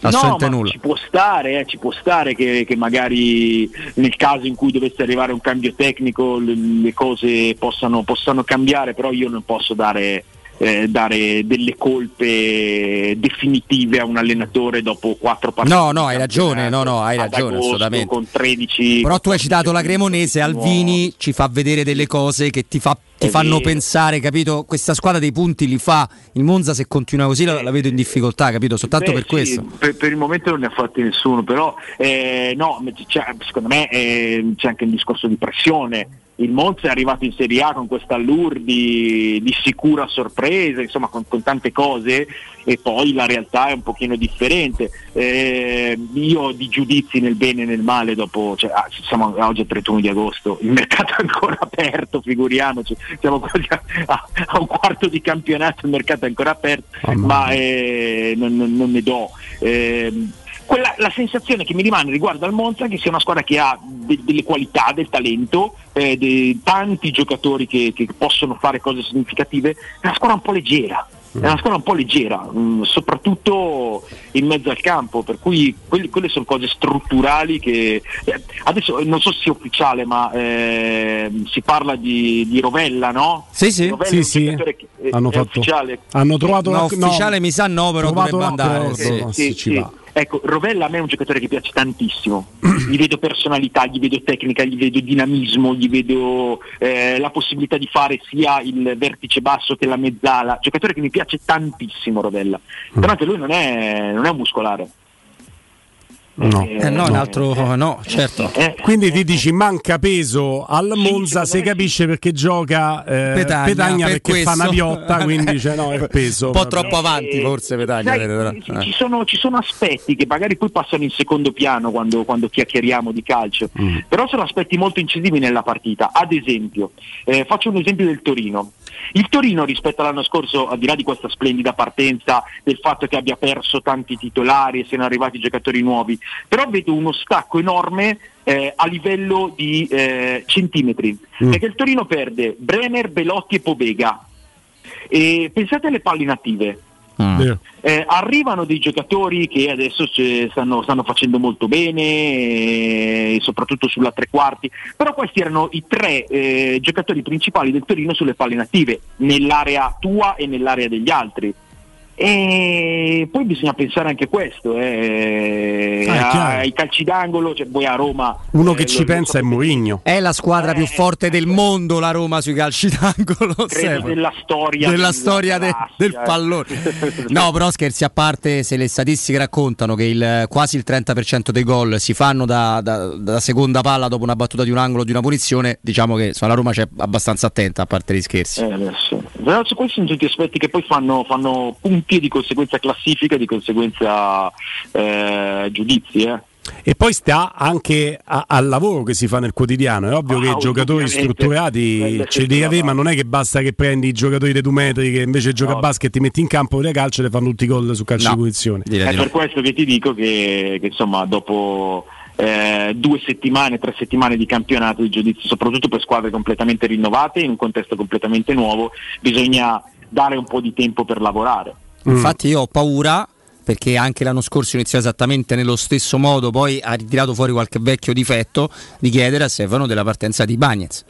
No, Assolutamente ma nulla. ci può stare, eh, ci può stare che, che magari nel caso in cui dovesse arrivare un cambio tecnico le, le cose possano, possano cambiare, però io non posso dare, eh, dare delle colpe definitive a un allenatore dopo quattro partite. No, no, hai ragione, no, no, hai ragione, agosto, assolutamente. Con 13 Però tu hai citato la Cremonese, Alvini ci fa vedere delle cose che ti, fa- ti fanno vero. pensare, capito? Questa squadra dei punti li fa. Il Monza se continua così la, la vedo in difficoltà, capito? Soltanto Beh, per sì, questo. Per, per il momento non ne ha fatti nessuno, però eh, no, c'è- secondo me eh, c'è anche un discorso di pressione. Il Monza è arrivato in Serie A con questa allure di, di sicura sorpresa, insomma con, con tante cose e poi la realtà è un pochino differente. Eh, io di giudizi nel bene e nel male dopo, cioè, ah, siamo oggi è 31 di agosto, il mercato è ancora aperto, figuriamoci, siamo quasi a, a- a un quarto di campionato, il mercato è ancora aperto, ma eh, non, non- non ne do. Ehm, quella- la sensazione che mi rimane riguardo al Monza è che sia una squadra che ha de- delle qualità, del talento, eh, de- tanti giocatori che, che possono fare cose significative, è una squadra un po' leggera. È una squadra un po' leggera, mh, soprattutto in mezzo al campo, per cui quelli- quelle sono cose strutturali che eh, adesso non so se sia ufficiale, ma eh, si parla di, di Rovella, no? Sì, sì. Rovella è Sì, un sì. giocatore che- è- Hanno è fatto- ufficiale. Hanno trovato No, no, ufficiale mi sa no, però dovrebbe andare. l'accordo, sì. sì, ci va. Ecco, Rovella a me è un giocatore che piace tantissimo, gli vedo personalità, gli vedo tecnica, gli vedo dinamismo, gli vedo eh, la possibilità di fare sia il vertice basso che la mezzala, giocatore che mi piace tantissimo Rovella, però anche lui non è, non è un muscolare. No. Eh, no, un altro no, certo. Quindi ti dici manca peso al Monza, si capisce perché gioca eh, Petagna, Petagna, per perché fa questo. una piotta, quindi dice no, è peso. Un po' proprio. troppo avanti, forse Petagna. Ci- Eh. ci, sono, ci sono aspetti che magari poi passano in secondo piano quando, quando chiacchieriamo di calcio, però sono aspetti molto incisivi nella partita. Ad esempio, eh, faccio un esempio del Torino. Il Torino rispetto all'anno scorso, al di là di questa splendida partenza, del fatto che abbia perso tanti titolari e siano arrivati giocatori nuovi, però vedo uno stacco enorme eh, a livello di eh, centimetri, perché il Torino perde Brenner, Belotti e Pobega. E pensate alle palle native. Vero. Eh, arrivano dei giocatori che adesso stanno, stanno facendo molto bene, eh, soprattutto sulla tre quarti, però questi erano i tre eh, giocatori principali del Torino sulle palle native, nell'area tua e nell'area degli altri. E poi bisogna pensare anche a questo, eh, Ah, ai calci d'angolo, cioè voi a Roma. Uno eh, che ci pensa è Mourinho. È la squadra più forte del mondo la Roma sui calci d'angolo. della storia della storia de- del eh. pallone. No, però scherzi a parte, se le statistiche raccontano che il, quasi il 30% dei gol si fanno da, da- da seconda palla dopo una battuta di un angolo o di una punizione, diciamo che insomma, la Roma c'è abbastanza attenta a parte gli scherzi. Eh, adesso. Però questi sono tutti aspetti che poi fanno, fanno punti e di conseguenza classifica, di conseguenza eh, giudizi. Eh. E poi sta anche a- al lavoro che si fa nel quotidiano. È ovvio che i giocatori strutturati Quella ce li devi sì, avere, no. ma non è che basta che prendi i giocatori dei due metri che invece gioca a basket, ti metti in campo, le calcio e le fanno tutti i gol su calcio No. di punizione. È per questo che ti dico che, che, insomma dopo eh, due settimane, tre settimane di campionato di giudizio, soprattutto per squadre completamente rinnovate in un contesto completamente nuovo, bisogna dare un po' di tempo per lavorare. Infatti io ho paura perché anche l'anno scorso iniziò esattamente nello stesso modo, poi ha ritirato fuori qualche vecchio difetto di chiedere a Stefano della partenza di Bagnez.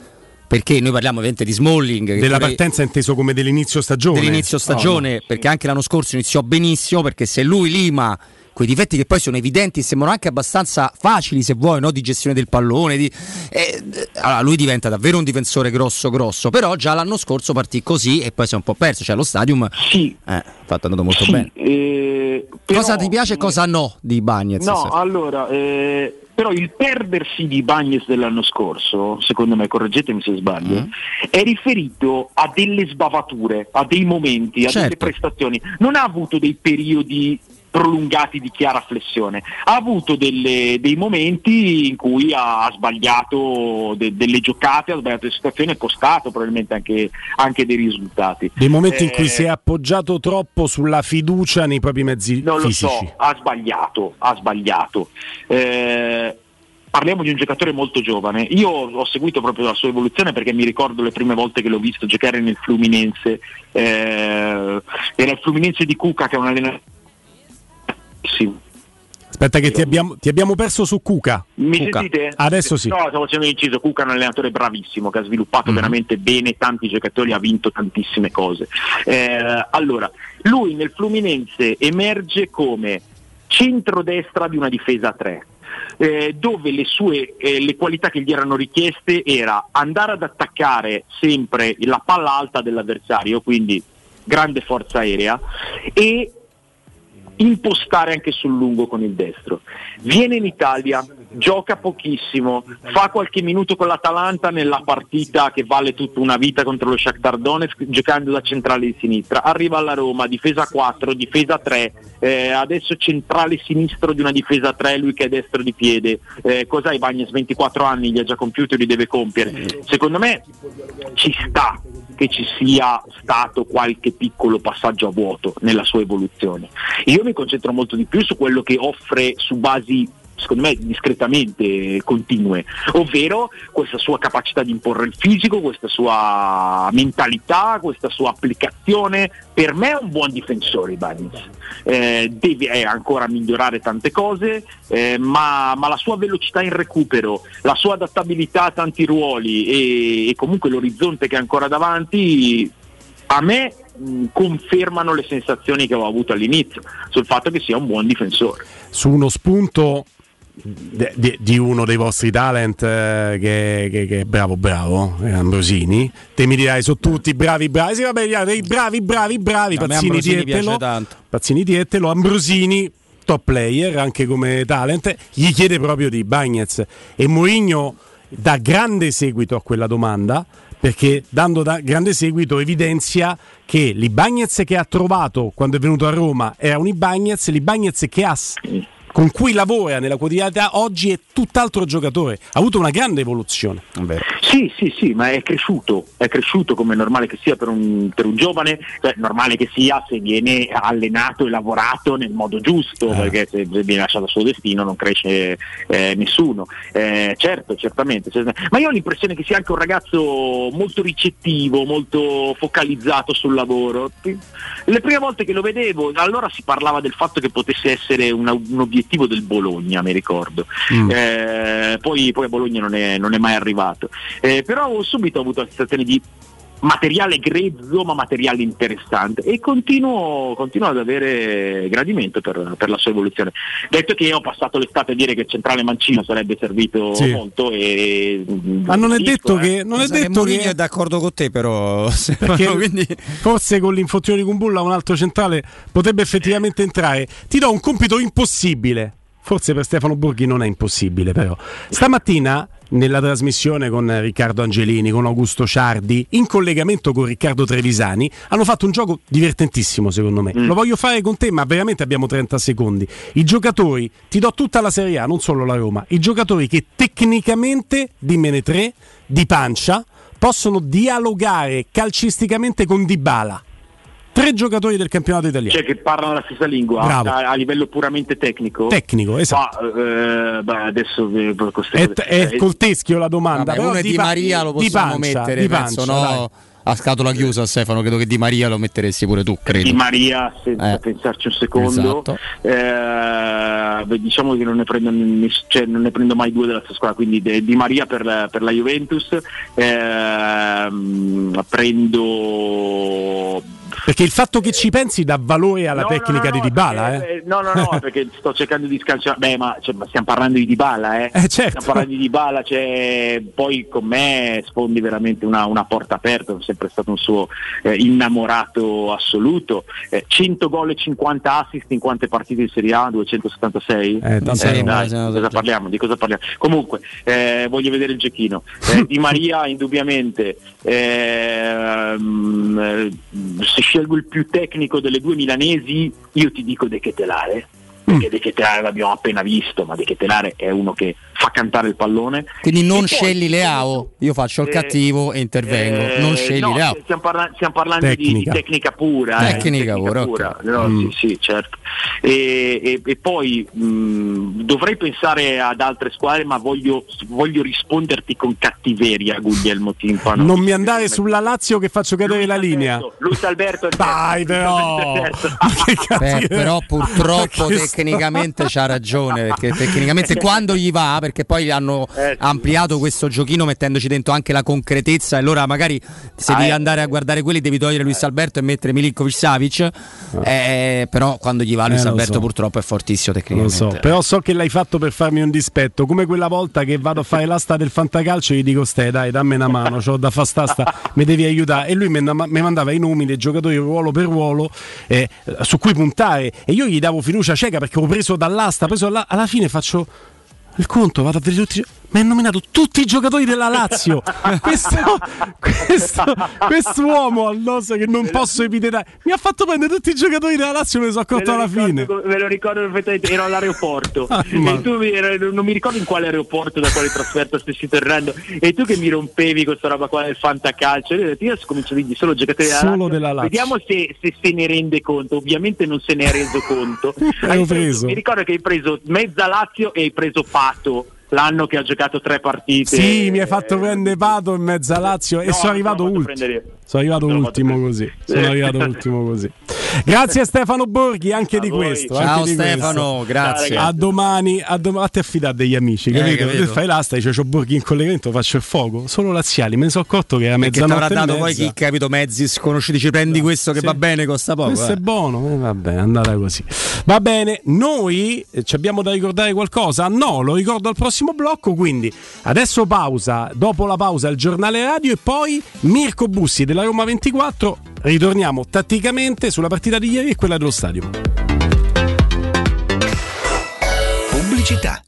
Perché noi parliamo ovviamente di Smalling. Della pure- partenza inteso come dell'inizio stagione. dell'inizio stagione, perché anche l'anno scorso iniziò benissimo, perché se lui lima quei difetti che poi sono evidenti e sembrano anche abbastanza facili se vuoi, no? di gestione del pallone, di- eh, eh, allora lui diventa davvero un difensore grosso grosso, però già l'anno scorso partì così e poi si è un po' perso, cioè lo stadium sì. eh, fatto andato molto Sì, bene. eh, però- cosa ti piace e cosa no di Bagnez? No, allora, eh, però il perdersi di Bagnes dell'anno scorso, secondo me, correggetemi se sbaglio, Mm. è riferito a delle sbavature, a dei momenti, a delle Certo. prestazioni. Non ha avuto dei periodi prolungati di chiara flessione, ha avuto delle- dei momenti in cui ha sbagliato de- delle giocate, ha sbagliato delle situazioni, è costato probabilmente anche, anche dei risultati. Dei momenti in cui Eh, si è appoggiato troppo sulla fiducia nei propri mezzi non lo fisici. so, ha sbagliato, ha sbagliato. Eh, parliamo di un giocatore molto giovane. Io ho seguito proprio la sua evoluzione perché mi ricordo le prime volte che l'ho visto giocare nel Fluminense. Eh, era il Fluminense di Cuca che è un allenatore. Sì. Aspetta che ti abbiamo, ti abbiamo perso su Cuca. Mi Cuca. sentite? Adesso sì. No, stavo facendo inciso. Cuca è un allenatore bravissimo che ha sviluppato Mhm. veramente bene tanti giocatori, ha vinto tantissime cose. Eh, allora, lui nel Fluminense emerge come centrodestra di una difesa a 3. eh, dove le sue eh, le qualità che gli erano richieste era andare ad attaccare sempre la palla alta dell'avversario, quindi grande forza aerea e impostare anche sul lungo con il destro. Viene in Italia, gioca pochissimo, fa qualche minuto con l'Atalanta nella partita che vale tutta una vita contro lo Shakhtar Donetsk giocando da centrale di sinistra, arriva alla Roma, difesa 4, difesa 3, eh, adesso centrale sinistro di una difesa 3, lui che è destro di piede, eh, cos'hai Bagnes 24 anni, li ha già compiuti, li deve compiere. Secondo me ci sta che ci sia stato qualche piccolo passaggio a vuoto nella sua evoluzione. Io mi concentro molto di più su quello che offre su basi secondo me discretamente continue, ovvero questa sua capacità di imporre il fisico, questa sua mentalità, questa sua applicazione. Per me è un buon difensore Bagnez, eh, deve eh, ancora migliorare tante cose, eh, ma, ma la sua velocità in recupero, la sua adattabilità a tanti ruoli e, e comunque l'orizzonte che ha ancora davanti, a me mh, confermano le sensazioni che avevo avuto all'inizio sul fatto che sia un buon difensore. Su uno spunto de- di uno dei vostri talent eh, che, che- che è bravo bravo eh, Ambrosini. Te mi dirai sono tutti bravi bravi. Sì vabbè dei bravi bravi bravi. Me Pazzini tanto. Pazzini dietelo. Ambrosini top player anche come talent. Gli chiede proprio di Bagnez e Mourinho dà grande seguito a quella domanda perché dando da grande seguito evidenzia che l'Ibagnez che ha trovato quando è venuto a Roma era un Ibagnez, l'Ibagnez che ha con cui lavora nella quotidianità oggi è tutt'altro giocatore, ha avuto una grande evoluzione. Sì, sì, sì, ma è cresciuto, è cresciuto come è normale che sia per un, per un giovane, cioè normale che sia se viene allenato e lavorato nel modo giusto, perché se viene lasciato al suo destino non cresce eh, nessuno. Eh, certo, certamente, certamente. ma io ho l'impressione che sia anche un ragazzo molto ricettivo, molto focalizzato sul lavoro. Le prime volte che lo vedevo, allora si parlava del fatto che potesse essere un obiettivo del Bologna, mi ricordo. Mm. Eh, poi, poi a Bologna non è, non è mai arrivato. Eh, però ho subito avuto la sensazione di materiale grezzo ma materiale interessante e continuo, continuo ad avere gradimento per, per la sua evoluzione. Detto che ho passato l'estate a dire che il centrale mancino sarebbe servito Sì. molto e Ma non è detto che. Non è detto che è d'accordo con te, però. perché quindi... forse con l'infortunio di Kumbulla un altro centrale potrebbe effettivamente entrare. Ti do un compito impossibile. Forse per Stefano Borghi non è impossibile, però. Stamattina, nella trasmissione con Riccardo Angelini, con Augusto Ciardi, in collegamento con Riccardo Trevisani, hanno fatto un gioco divertentissimo, secondo me. Lo voglio fare con te, ma veramente abbiamo 30 secondi. I giocatori, ti do tutta la Serie A, non solo la Roma, i giocatori che tecnicamente, dimmene tre, di pancia, possono dialogare calcisticamente con Dybala. Tre giocatori del campionato italiano. cioè che parlano la stessa lingua a, a livello puramente tecnico. Tecnico, esatto. Ma, eh, beh, adesso eh, È, cose- è col teschio la domanda. Vabbè, però uno è Di pa- Maria lo di possiamo pancia, mettere, di penso, pancia, no? dai. A scatola chiusa, Stefano, credo che Di Maria lo metteresti pure tu, credo. Di Maria senza Eh. pensarci un secondo Esatto. Eh, diciamo che non ne, prendo, cioè, non ne prendo mai due della stessa squadra quindi Di Maria per la, per la Juventus ehm, prendo Perché il fatto che ci pensi dà valore alla No, tecnica no, no, di Dybala, perché- eh? eh, No, no, no, perché sto cercando di scanciare. Beh, ma, cioè, ma stiamo parlando di Dybala, eh? Eh, certo. Stiamo parlando di Dybala, cioè, poi con me sfondi veramente una, una porta aperta, sempre stato un suo eh, innamorato assoluto. Eh, 100 gol e 50 assist in quante partite in Serie A? 276? Eh, tanta Dai, roba. di cosa parliamo? Di cosa parliamo? Comunque, eh, voglio vedere il giochino. Eh, di Maria, indubbiamente, ehm, eh, se scelgo il più tecnico delle due milanesi, io ti dico De Ketelare. Perché De Ketelare l'abbiamo appena visto, ma De Ketelare è uno che fa cantare il pallone. Quindi non E poi- scegli Leao, io faccio il Eh, cattivo e intervengo. eh, non scegli no, Leao. Stiamo, parla- stiamo parlando di- Di, Tecnica. tecnica pura. eh, Tecnica di pura, ok. No, Mm. Sì, sì, certo. E, e- e poi mh, dovrei pensare ad altre squadre, ma voglio, voglio risponderti con cattiveria, Guglielmo Timpano. Non mi andare sulla Lazio che faccio cadere la linea. Luis Alberto Dai, però. Beh, però purtroppo tecnicamente c'ha ragione perché tecnicamente quando gli va perché poi hanno Eh, ampliato questo giochino mettendoci dentro anche la concretezza e allora magari se Ah, devi eh. andare a guardare quelli devi togliere Luis Alberto e mettere Milinkovic Savic Eh, però quando gli va Luis Eh, Alberto so. purtroppo è fortissimo Lo tecnicamente so, però so che l'hai fatto per farmi un dispetto. Come quella volta che vado a fare l'asta del fantacalcio e gli dico: Stai, dai, dammi una mano, c'ho da fare st'asta, mi devi aiutare. E lui mi mandava i nomi dei giocatori ruolo per ruolo eh, su cui puntare. E io gli davo fiducia cieca perché ho preso dall'asta, preso dalla- alla fine faccio. Il conto, vado a vedere tutti. I gio- Mi ha nominato tutti i giocatori della Lazio. questo, questo, quest'uomo al noso che non posso epithetare mi ha fatto prendere tutti i giocatori della Lazio. Me ne sono accorto alla ricordo- fine. Me lo ricordo perfettamente, ero all'aeroporto Ah, ma- e tu mi- ero- non mi ricordo in quale aeroporto da quale trasferta stessi tornando e tu che mi rompevi questa roba qua del fantacalcio io io comincio a dirgli solo giocatori della Solo Lazio. della Lazio. vediamo se, se se ne rende conto ovviamente non se ne è reso conto Hai L'ho preso. mi ricordo che hai preso mezza Lazio e hai preso Pato l'anno che ha giocato tre partite Sì, mi hai fatto prendere Pato in mezzo a Lazio e No, sono arrivato ultimo. prendere. Sono arrivato ultimo così. Sono Eh. arrivato ultimo così. Grazie a Stefano Borghi anche di voi. questo. Ciao anche Stefano, questo. grazie. A domani, a domani, a te affidare degli amici, Eh, capito? capito. Tu fai l'asta, dice c'ho Borghi in collegamento, faccio il fuoco. Solo laziali, me ne sono accorto che era perché ti mezzanotte avrà dato poi chi capito mezzi sconosciuti ci prendi questo che Sì. va bene costa poco Questo eh. è buono, eh, va bene, è andata così. Va bene, noi eh, ci abbiamo da ricordare qualcosa? No, lo ricordo al prossimo blocco, quindi adesso pausa, dopo la pausa il giornale radio e poi Mirko Bussi della Roma 24. Ritorniamo tatticamente sulla partita di ieri e quella dello stadio. Pubblicità.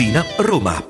Tiburtina, Roma.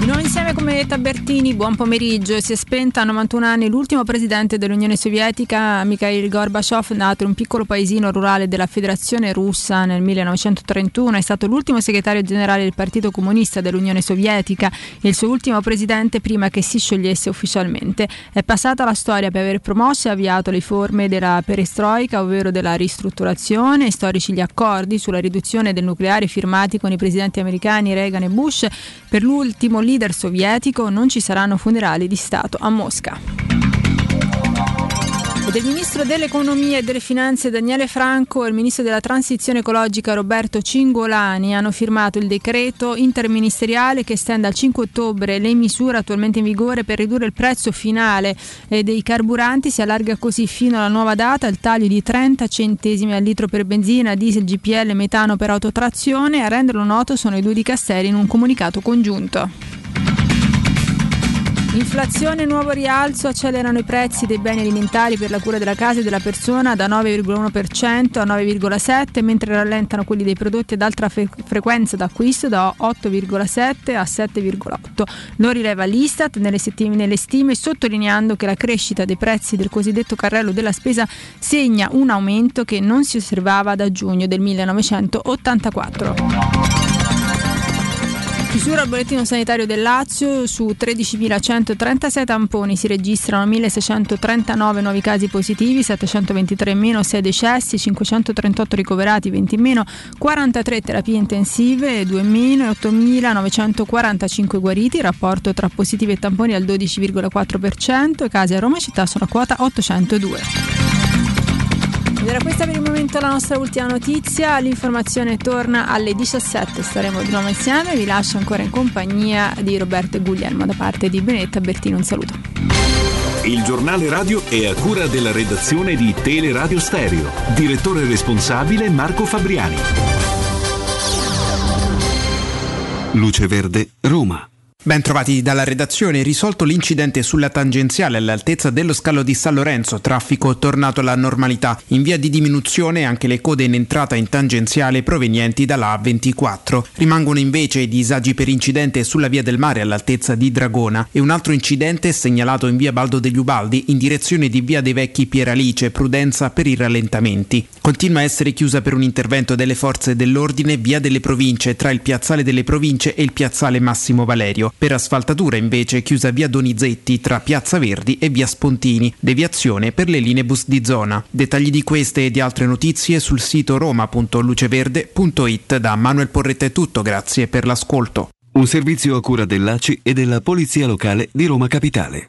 Nuovo insieme come Tabertini, buon pomeriggio. Si è spenta a 91 anni l'ultimo presidente dell'Unione Sovietica, Mikhail Gorbaciov, nato in un piccolo paesino rurale della Federazione Russa nel 1931. È stato l'ultimo segretario generale del Partito Comunista dell'Unione Sovietica e il suo ultimo presidente prima che si sciogliesse ufficialmente. È passata la storia per aver promosso e avviato le forme della perestroica, ovvero della ristrutturazione, storici gli accordi sulla riduzione del nucleare firmati con i presidenti americani Reagan e Bush. Per l'ultimo leader sovietico non ci saranno funerali di Stato a Mosca. E del ministro dell'economia e delle finanze Daniele Franco e il ministro della transizione ecologica Roberto Cingolani hanno firmato il decreto interministeriale che estende al 5 ottobre le misure attualmente in vigore per ridurre il prezzo finale eh, dei carburanti. Si allarga così fino alla nuova data il taglio di 30 centesimi al litro per benzina, diesel, GPL, metano per autotrazione. A renderlo noto sono i due di Castelli in un comunicato congiunto. Inflazione nuovo rialzo accelerano i prezzi dei beni alimentari per la cura della casa e della persona da 9,1% a 9,7%, mentre rallentano quelli dei prodotti ad alta fre- frequenza d'acquisto da 8,7 a 7,8. Lo rileva l'Istat nelle, settime, nelle stime, sottolineando che la crescita dei prezzi del cosiddetto carrello della spesa segna un aumento che non si osservava da giugno del 1984. Chiusura al bollettino sanitario del Lazio, su 13.136 tamponi si registrano 1.639 nuovi casi positivi, 723 in meno, 6 decessi, 538 ricoverati, 20 in meno, 43 terapie intensive, 2 in meno e 8.945 guariti. Il rapporto tra positivi e tamponi al 12,4%, i casi a Roma città sono a quota 802. Era questa per il momento la nostra ultima notizia. L'informazione torna alle 17. Staremo di nuovo insieme. Vi lascio ancora in compagnia di Roberto e Guglielmo da parte di Benetta Bertino. Un saluto. Il giornale radio è a cura della redazione di Teleradio Stereo. Direttore responsabile Marco Fabriani. Luce Verde, Roma. Ben trovati dalla redazione, risolto l'incidente sulla tangenziale all'altezza dello scalo di San Lorenzo, traffico tornato alla normalità, in via di diminuzione anche le code in entrata in tangenziale provenienti dalla A24. Rimangono invece i disagi per incidente sulla via del mare all'altezza di Dragona e un altro incidente segnalato in via Baldo degli Ubaldi in direzione di via dei Vecchi Pieralice, prudenza per i rallentamenti. Continua a essere chiusa per un intervento delle forze dell'ordine via delle province tra il piazzale delle province e il piazzale Massimo Valerio. Per asfaltatura invece chiusa via Donizetti tra Piazza Verdi e via Spontini. Deviazione per le linee bus di zona. Dettagli di queste e di altre notizie sul sito roma.luceverde.it. Da Manuel Porretta è tutto, grazie per l'ascolto. Un servizio a cura dell'ACI e della Polizia Locale di Roma Capitale.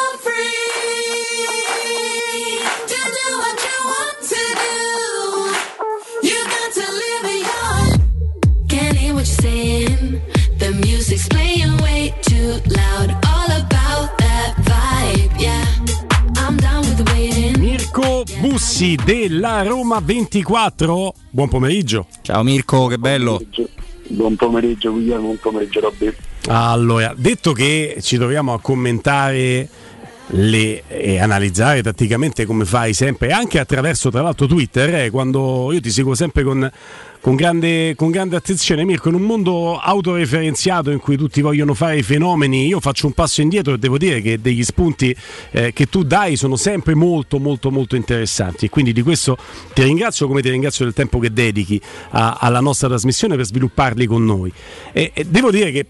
Bussi della Roma 24. Buon pomeriggio. Ciao Mirko, che bello. Buon pomeriggio Guglielmo, buon pomeriggio Robby. Allora, detto che ci troviamo a commentare le, e analizzare tatticamente come fai sempre, anche attraverso tra l'altro Twitter, eh, quando io ti seguo sempre con, con, grande, con grande attenzione, Mirko, in un mondo autoreferenziato in cui tutti vogliono fare i fenomeni, io faccio un passo indietro e devo dire che degli spunti eh, che tu dai sono sempre molto molto molto interessanti e quindi di questo ti ringrazio come ti ringrazio del tempo che dedichi a- alla nostra trasmissione per svilupparli con noi. E, e devo dire che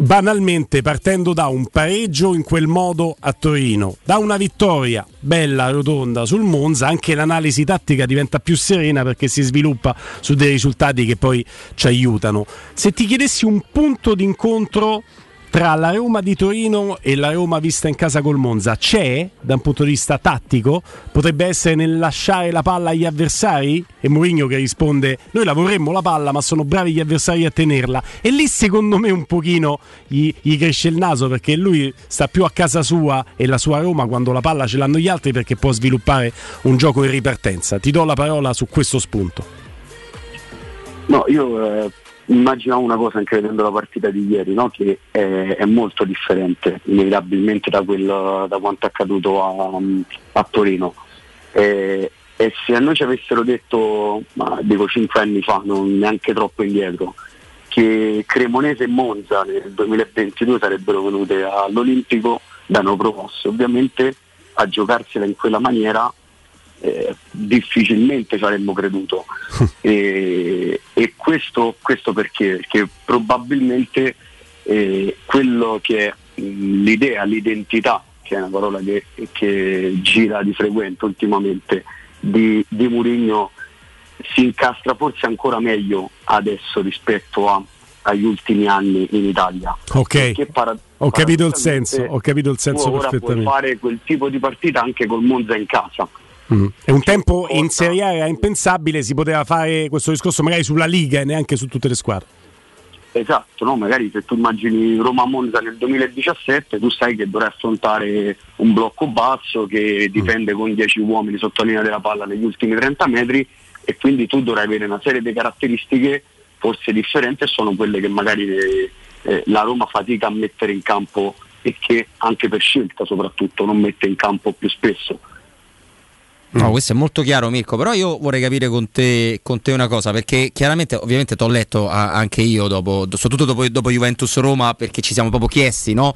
banalmente partendo da un pareggio in quel modo a Torino, da una vittoria bella rotonda sul Monza, anche l'analisi tattica diventa più serena perché si sviluppa su dei risultati che poi ci aiutano. Se ti chiedessi un punto d'incontro tra la Roma di Torino e la Roma vista in casa col Monza c'è da un punto di vista tattico? Potrebbe essere nel lasciare la palla agli avversari? E Mourinho che risponde: Noi la vorremmo la palla, ma sono bravi gli avversari a tenerla. E lì secondo me un pochino gli, gli cresce il naso perché lui sta più a casa sua e la sua Roma quando la palla ce l'hanno gli altri perché può sviluppare un gioco in ripartenza. Ti do la parola su questo spunto. No, io eh, immaginavo una cosa anche vedendo la partita di ieri, no? che è, è molto differente inevitabilmente da, quello, da quanto accaduto a, a Torino. E, e se a noi ci avessero detto, ma dico cinque anni fa, non neanche troppo indietro, che Cremonese e Monza nel 2022 sarebbero venute all'Olimpico da no promosse, ovviamente a giocarsela in quella maniera eh, difficilmente ci avremmo creduto. e, e questo, questo perché? Perché probabilmente eh, quello che è mh, l'idea, l'identità, che è una parola che, che gira di frequente ultimamente, di, di Murigno si incastra forse ancora meglio adesso rispetto a, agli ultimi anni in Italia. Ok, para- ho capito il senso, ho capito il senso perfettamente. fare quel tipo di partita anche col Monza in casa. Mm. E un tempo in Serie A era impensabile, si poteva fare questo discorso magari sulla Liga e neanche su tutte le squadre. Esatto, no? magari se tu immagini Roma-Monza nel 2017 tu sai che dovrai affrontare un blocco basso che difende con 10 uomini sotto la linea della palla negli ultimi 30 metri e quindi tu dovrai avere una serie di caratteristiche forse differenti e sono quelle che magari eh, eh, la Roma fatica a mettere in campo e che anche per scelta soprattutto non mette in campo più spesso. No, questo è molto chiaro Mirko, però io vorrei capire con te, con te una cosa, perché chiaramente ovviamente ti ho letto a, anche io, dopo, soprattutto dopo, dopo Juventus Roma, perché ci siamo proprio chiesti, no?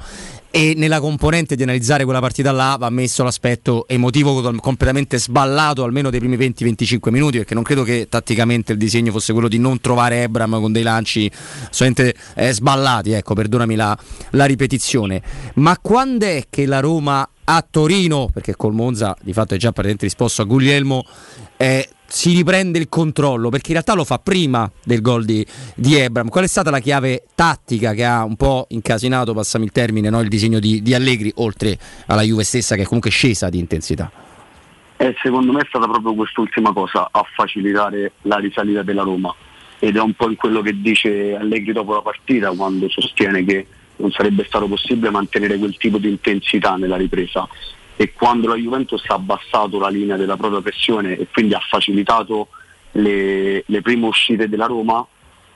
E nella componente di analizzare quella partita là va messo l'aspetto emotivo completamente sballato, almeno dei primi 20-25 minuti, perché non credo che tatticamente il disegno fosse quello di non trovare Ebram con dei lanci solamente eh, sballati, ecco, perdonami la, la ripetizione. Ma quando è che la Roma a Torino, perché col Monza di fatto è già praticamente risposto a Guglielmo, eh, si riprende il controllo, perché in realtà lo fa prima del gol di, di Ebram. Qual è stata la chiave tattica che ha un po' incasinato, passami il termine, no? il disegno di, di, Allegri, oltre alla Juve stessa che è comunque scesa di intensità? Eh, secondo me è stata proprio quest'ultima cosa a facilitare la risalita della Roma ed è un po' in quello che dice Allegri dopo la partita quando sostiene che non sarebbe stato possibile mantenere quel tipo di intensità nella ripresa e quando la Juventus ha abbassato la linea della propria pressione e quindi ha facilitato le, le prime uscite della Roma,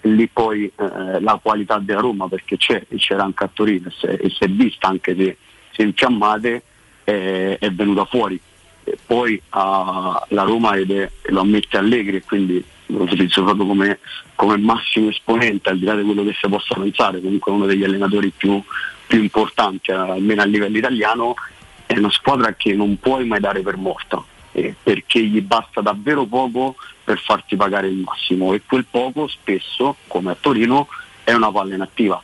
lì poi eh, la qualità della Roma perché c'è c'era anche a Torino e si è vista anche se, se infiammate eh, è venuta fuori. E poi ah, la Roma è, lo ammette Allegri e quindi lo utilizzo proprio come, come, massimo esponente, al di là di quello che si possa pensare, comunque uno degli allenatori più, più importanti, almeno a livello italiano, è una squadra che non puoi mai dare per morta, eh, perché gli basta davvero poco per farti pagare il massimo e quel poco spesso, come a Torino, è una palla inattiva.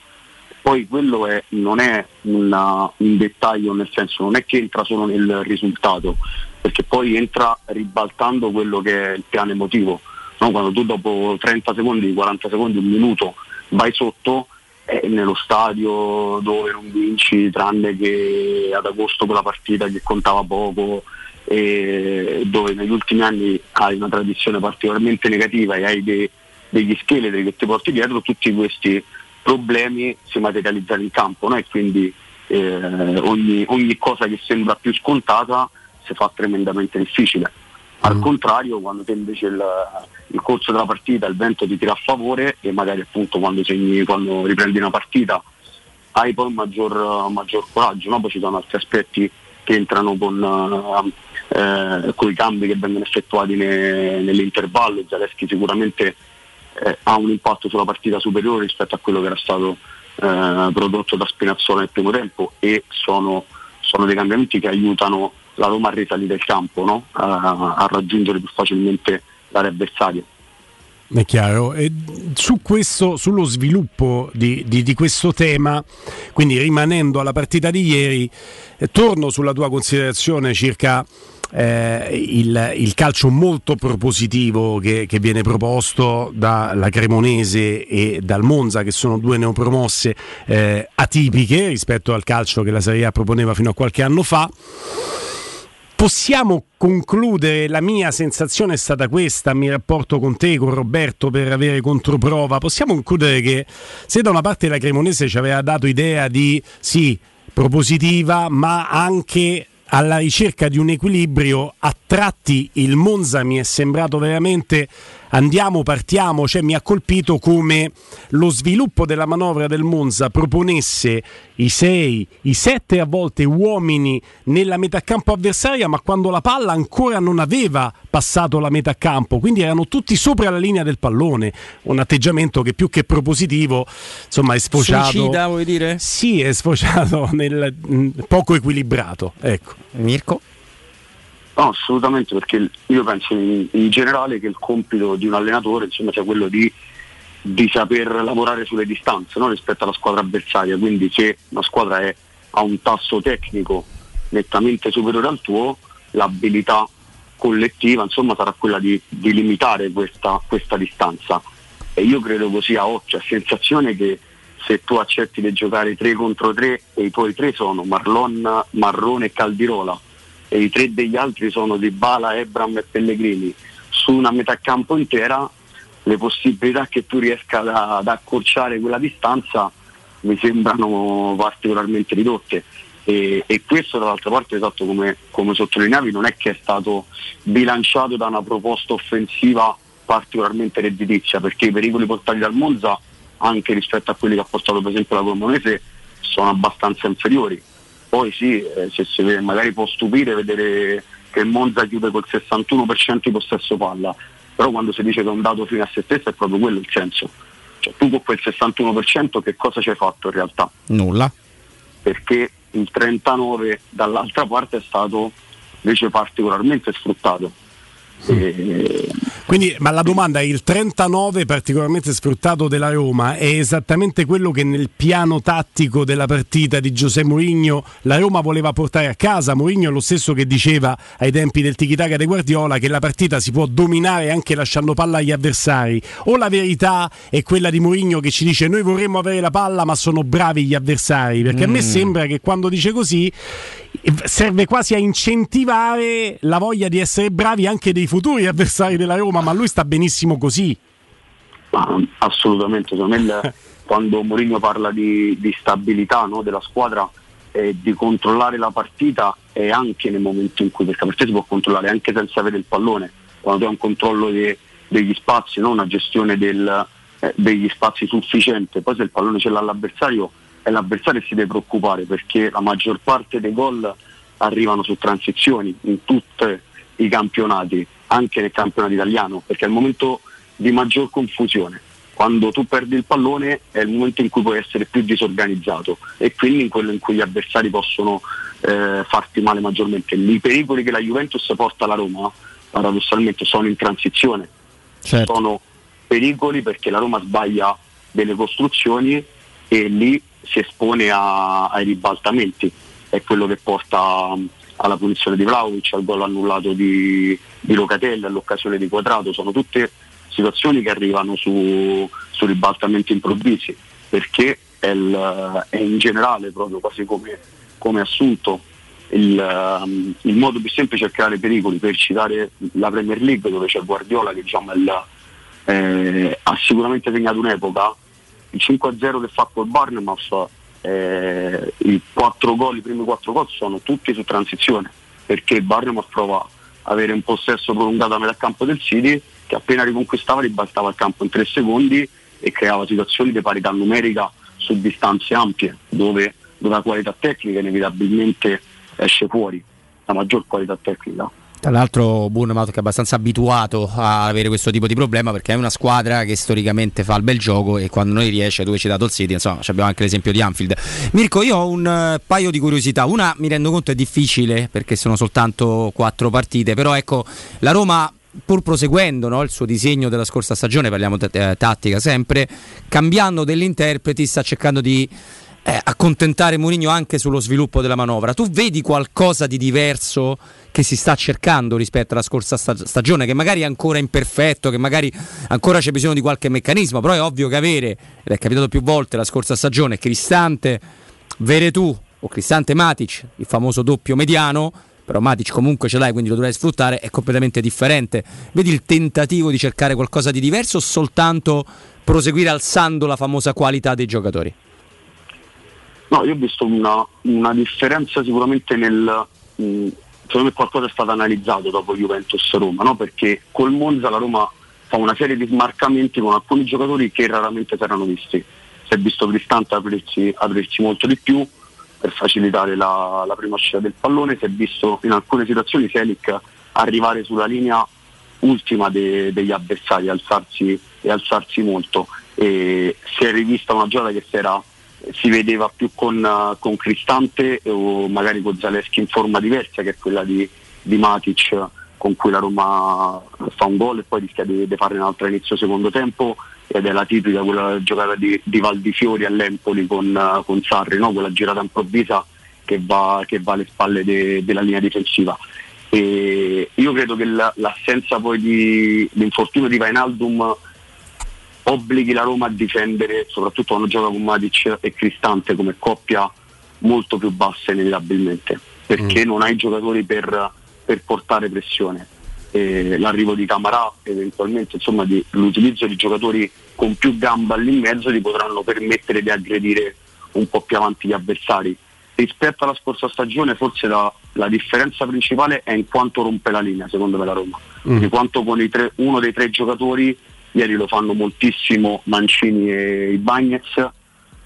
Poi quello è, non è una, un dettaglio, nel senso non è che entra solo nel risultato, perché poi entra ribaltando quello che è il piano emotivo no? quando tu dopo 30 secondi, 40 secondi, un minuto vai sotto eh, nello stadio dove non vinci tranne che ad agosto quella partita che contava poco e dove negli ultimi anni hai una tradizione particolarmente negativa e hai dei, degli scheletri che ti porti dietro, tutti questi problemi si materializzano in campo no? e quindi eh, ogni, ogni cosa che sembra più scontata si fa tremendamente difficile. Al mm. contrario, quando te invece il, il, corso della partita il vento ti tira a favore e magari appunto quando, segni, quando riprendi una partita hai poi maggior, maggior coraggio, no? poi ci sono altri aspetti che entrano con, eh, con i cambi che vengono effettuati ne, nell'intervallo, Zaleschi sicuramente eh, ha un impatto sulla partita superiore rispetto a quello che era stato eh, prodotto da Spinazzola nel primo tempo e sono, sono dei cambiamenti che aiutano la Roma a risalire il campo, no? a, a, raggiungere più facilmente l'area avversaria. È chiaro. E su questo, sullo sviluppo di, di, di, questo tema, quindi rimanendo alla partita di ieri, eh, torno sulla tua considerazione circa eh, il, il, calcio molto propositivo che, che, viene proposto dalla Cremonese e dal Monza, che sono due neopromosse eh, atipiche rispetto al calcio che la Serie A proponeva fino a qualche anno fa possiamo concludere, la mia sensazione è stata questa, mi rapporto con te, con Roberto per avere controprova, possiamo concludere che se da una parte la Cremonese ci aveva dato idea di sì, propositiva, ma anche alla ricerca di un equilibrio, a tratti il Monza mi è sembrato veramente andiamo, partiamo, cioè mi ha colpito come lo sviluppo della manovra del Monza proponesse i sei, i sette a volte uomini nella metà campo avversaria, ma quando la palla ancora non aveva passato la metà campo, quindi erano tutti sopra la linea del pallone, un atteggiamento che più che propositivo, insomma, è sfociato Suicida, vuoi dire? Sì, è sfociato nel mh, mm, poco equilibrato, ecco. Mirko No, assolutamente, perché io penso in, in, generale che il compito di un allenatore insomma, sia quello di, di saper lavorare sulle distanze no? rispetto alla squadra avversaria, quindi se una squadra è, ha un tasso tecnico nettamente superiore al tuo, l'abilità collettiva insomma, sarà quella di, di limitare questa, questa, distanza. E io credo così a occhio, a sensazione che se tu accetti di giocare 3 contro 3 e i tuoi 3 sono Marlon, Marrone e Caldirola, e i tre degli altri sono Di Bala, Ebram e Pellegrini, su una metà campo intera le possibilità che tu riesca ad accorciare quella distanza mi sembrano particolarmente ridotte E, e questo dall'altra parte, esatto come, come sottolineavi, non è che è stato bilanciato da una proposta offensiva particolarmente redditizia, perché i pericoli portati dal Monza, anche rispetto a quelli che ha portato per esempio la Cremonese, sono abbastanza inferiori. Poi sì, eh, se vede, magari può stupire vedere che il Monza chiude col 61% di possesso palla, però quando si dice che è un dato fine a se stesso è proprio quello il senso. Cioè, tu con quel 61% che cosa ci hai fatto in realtà? Nulla. Perché il 39% dall'altra parte è stato invece particolarmente sfruttato. E- Quindi, ma la domanda è il 39 particolarmente sfruttato della Roma è esattamente quello che nel piano tattico della partita di Giuseppe Mourinho la Roma voleva portare a casa. Mourinho è lo stesso che diceva ai tempi del tiki-taka di Guardiola che la partita si può dominare anche lasciando palla agli avversari. O la verità è quella di Mourinho che ci dice noi vorremmo avere la palla ma sono bravi gli avversari, perché a me Mm. sembra che quando dice così serve quasi a incentivare la voglia di essere bravi anche dei futuri avversari della Roma, ma lui sta benissimo così. Ma assolutamente, il- quando Mourinho parla di, di stabilità no, della squadra e di controllare la partita è anche nel momento in cui, perché la partita si può controllare anche senza avere il pallone, quando tu hai un controllo de- degli spazi, no, una gestione del- eh, degli spazi sufficiente, poi se il pallone ce l'ha l'avversario è l'avversario che si deve preoccupare perché la maggior parte dei gol arrivano su transizioni in tutti i campionati, anche nel campionato italiano, perché è il momento di maggior confusione. Quando tu perdi il pallone è il momento in cui puoi essere più disorganizzato e quindi in quello in cui gli avversari possono eh, farti male maggiormente. I pericoli che la Juventus porta alla Roma, paradossalmente, sono in transizione. Sono pericoli perché la Roma sbaglia delle costruzioni e lì si espone a- ai ribaltamenti. È quello che porta um, alla punizione di Vlaovic, al gol annullato di, di Locatelli, all'occasione di Quadrato. Sono tutte situazioni che arrivano su, su ribaltamenti improvvisi perché è, il- è in generale proprio quasi come, come assunto il, um, il modo più semplice è creare pericoli per citare la Premier League dove c'è Guardiola che diciamo, il- eh, ha sicuramente segnato un'epoca il 5-0 che fa col Barnemouth eh, i gol, i primi quattro gol sono tutti su transizione perché il Barnemouth prova a avere un possesso prolungato a metà campo del City che appena riconquistava ribaltava il campo in tre secondi e creava situazioni di parità numerica su distanze ampie dove la qualità tecnica inevitabilmente esce fuori, la maggior qualità tecnica. Tra l'altro Bournemouth che è abbastanza abituato a avere questo tipo di problema perché è una squadra che storicamente fa il bel gioco e quando non riesce, tu hai citato il City, insomma abbiamo anche l'esempio di Anfield. Mirko, io ho un eh, paio di curiosità. Una mi rendo conto è difficile perché sono soltanto quattro partite, però ecco, la Roma pur proseguendo no, il suo disegno della scorsa stagione, parliamo t- eh, tattica sempre, cambiando degli interpreti, sta cercando di eh, accontentare Mourinho anche sullo sviluppo della manovra. Tu vedi qualcosa di diverso che si sta cercando rispetto alla scorsa sta- stagione, che magari è ancora imperfetto, che magari ancora c'è bisogno di qualche meccanismo, però è ovvio che avere, ed è capitato più volte la scorsa stagione, Cristante, Veretù o Cristante Matic, il famoso doppio mediano, però Matic comunque ce l'hai, quindi lo dovrai sfruttare, è completamente differente. Vedi il tentativo di cercare qualcosa di diverso o soltanto proseguire alzando la famosa qualità dei giocatori? No, io ho visto una, una differenza sicuramente nel... secondo me qualcosa è stato analizzato dopo Juventus-Roma, no? perché col Monza la Roma fa una serie di smarcamenti con alcuni giocatori che raramente si erano visti. Si è visto Cristante aprirsi, aprirsi molto di più per facilitare la, la prima uscita del pallone, si è visto in alcune situazioni Selic arrivare sulla linea ultima de- degli avversari alzarsi, e alzarsi molto e si è rivista una giocata che si, era- si vedeva più con, eh, con Cristante o magari con Zaleschi in forma diversa che è quella di, di Matic con cui la Roma fa un gol e poi rischia di, di fare un'altra inizio secondo tempo ed è la tipica quella giocata di, di Valdifiori all'Empoli con, eh, con Sarri, no? quella girata improvvisa che va, che va alle spalle de- della linea difensiva. E io credo che la- l'assenza poi di l'infortunio di Vainaldum obblighi la Roma a difendere, soprattutto quando gioca con Matic e Cristante come coppia molto più bassa inevitabilmente, perché non hai giocatori per, per portare pressione. E l'arrivo di Camarà, eventualmente insomma, di- l'utilizzo di giocatori con più gamba lì in mezzo ti potranno permettere di aggredire un po' più avanti gli avversari. rispetto alla scorsa stagione forse la, la differenza principale è in quanto rompe la linea secondo me la Roma, Mm. di quanto con i tre- uno dei tre giocatori, ieri lo fanno moltissimo Mancini e i Bagnets,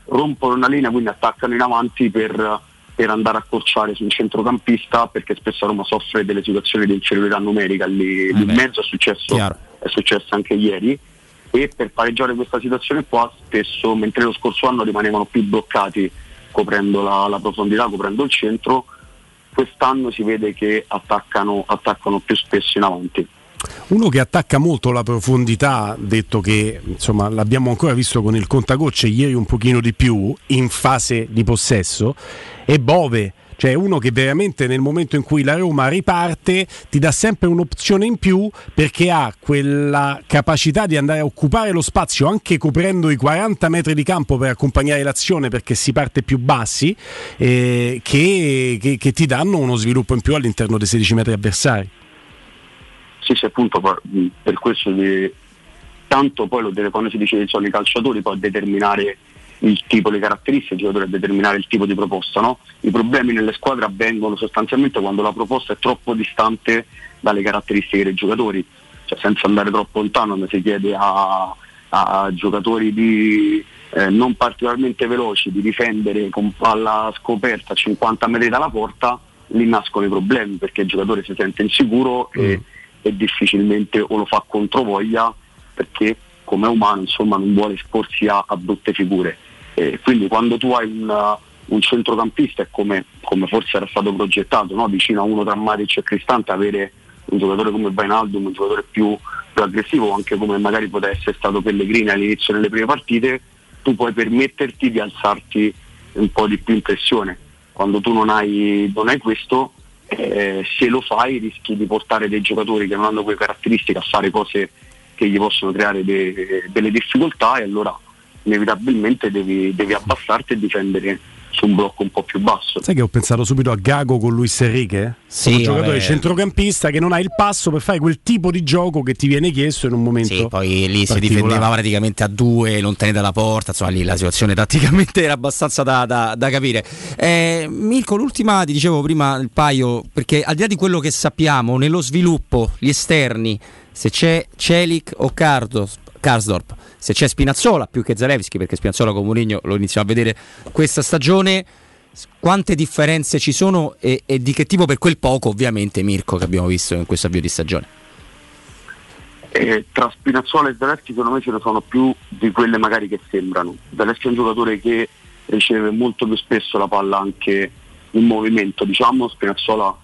rompono una linea quindi attaccano in avanti per, per andare a accorciare su un centrocampista perché spesso Roma soffre delle situazioni di inferiorità numerica lì, lì in mezzo, è successo, è successo anche ieri. E per pareggiare questa situazione qua spesso mentre lo scorso anno rimanevano più bloccati coprendo la, la profondità, coprendo il centro, quest'anno si vede che attaccano, attaccano più spesso in avanti. Uno che attacca molto la profondità, detto che insomma, l'abbiamo ancora visto con il contagocce ieri un pochino di più in fase di possesso, è Bove. Cioè uno che veramente nel momento in cui la Roma riparte ti dà sempre un'opzione in più perché ha quella capacità di andare a occupare lo spazio anche coprendo i 40 metri di campo per accompagnare l'azione perché si parte più bassi eh, che, che- che ti danno uno sviluppo in più all'interno dei 16 metri avversari. Sì, appunto per, questo di, tanto poi lo deve, quando si dice che sono i calciatori può determinare il tipo di caratteristiche, il giocatore determinare il tipo di proposta. No? I problemi nelle squadre avvengono sostanzialmente quando la proposta è troppo distante dalle caratteristiche dei giocatori, cioè senza andare troppo lontano, si chiede a, a giocatori di, eh, non particolarmente veloci di difendere con palla scoperta a 50 metri dalla porta, lì nascono i problemi perché il giocatore si sente insicuro e, e difficilmente o lo fa controvoglia perché come umano insomma non vuole esporsi a, a brutte figure. Eh, quindi quando tu hai un, un centrocampista è come, come forse era stato progettato, no? vicino a uno tra Matic e Cristante, avere un giocatore come Vainaldum, un giocatore più, più aggressivo, anche come magari poteva essere stato Pellegrini all'inizio delle prime partite, tu puoi permetterti di alzarti un po' di più in pressione. Quando tu non hai, non hai questo, eh, se lo fai rischi di portare dei giocatori che non hanno quelle caratteristiche a fare cose che gli possono creare de- delle difficoltà e allora inevitabilmente devi, devi abbassarti e difendere su un blocco un po' più basso. Sai che ho pensato subito a Gago con Luis Enrique? Sì, un giocatore vabbè. centrocampista che non ha il passo per fare quel tipo di gioco che ti viene chiesto in un momento. Sì, poi lì si difendeva praticamente a due, lontani dalla porta, insomma lì la situazione tatticamente era abbastanza da, da- da capire. Eh, Mirko, l'ultima, ti dicevo prima il paio, perché al di là di quello che sappiamo, nello sviluppo, gli esterni, se c'è Celic o Cardos, Karsdorp, se c'è Spinazzola più che Zalewski, perché Spinazzola con Mourinho lo iniziamo a vedere questa stagione, quante differenze ci sono e, e di che tipo per quel poco ovviamente Mirko che abbiamo visto in questo avvio di stagione. Eh, tra Spinazzola e Zaleschi secondo me ce ne sono più di quelle magari che sembrano. Zaleschi è un giocatore che riceve molto più spesso la palla anche in movimento, diciamo Spinazzola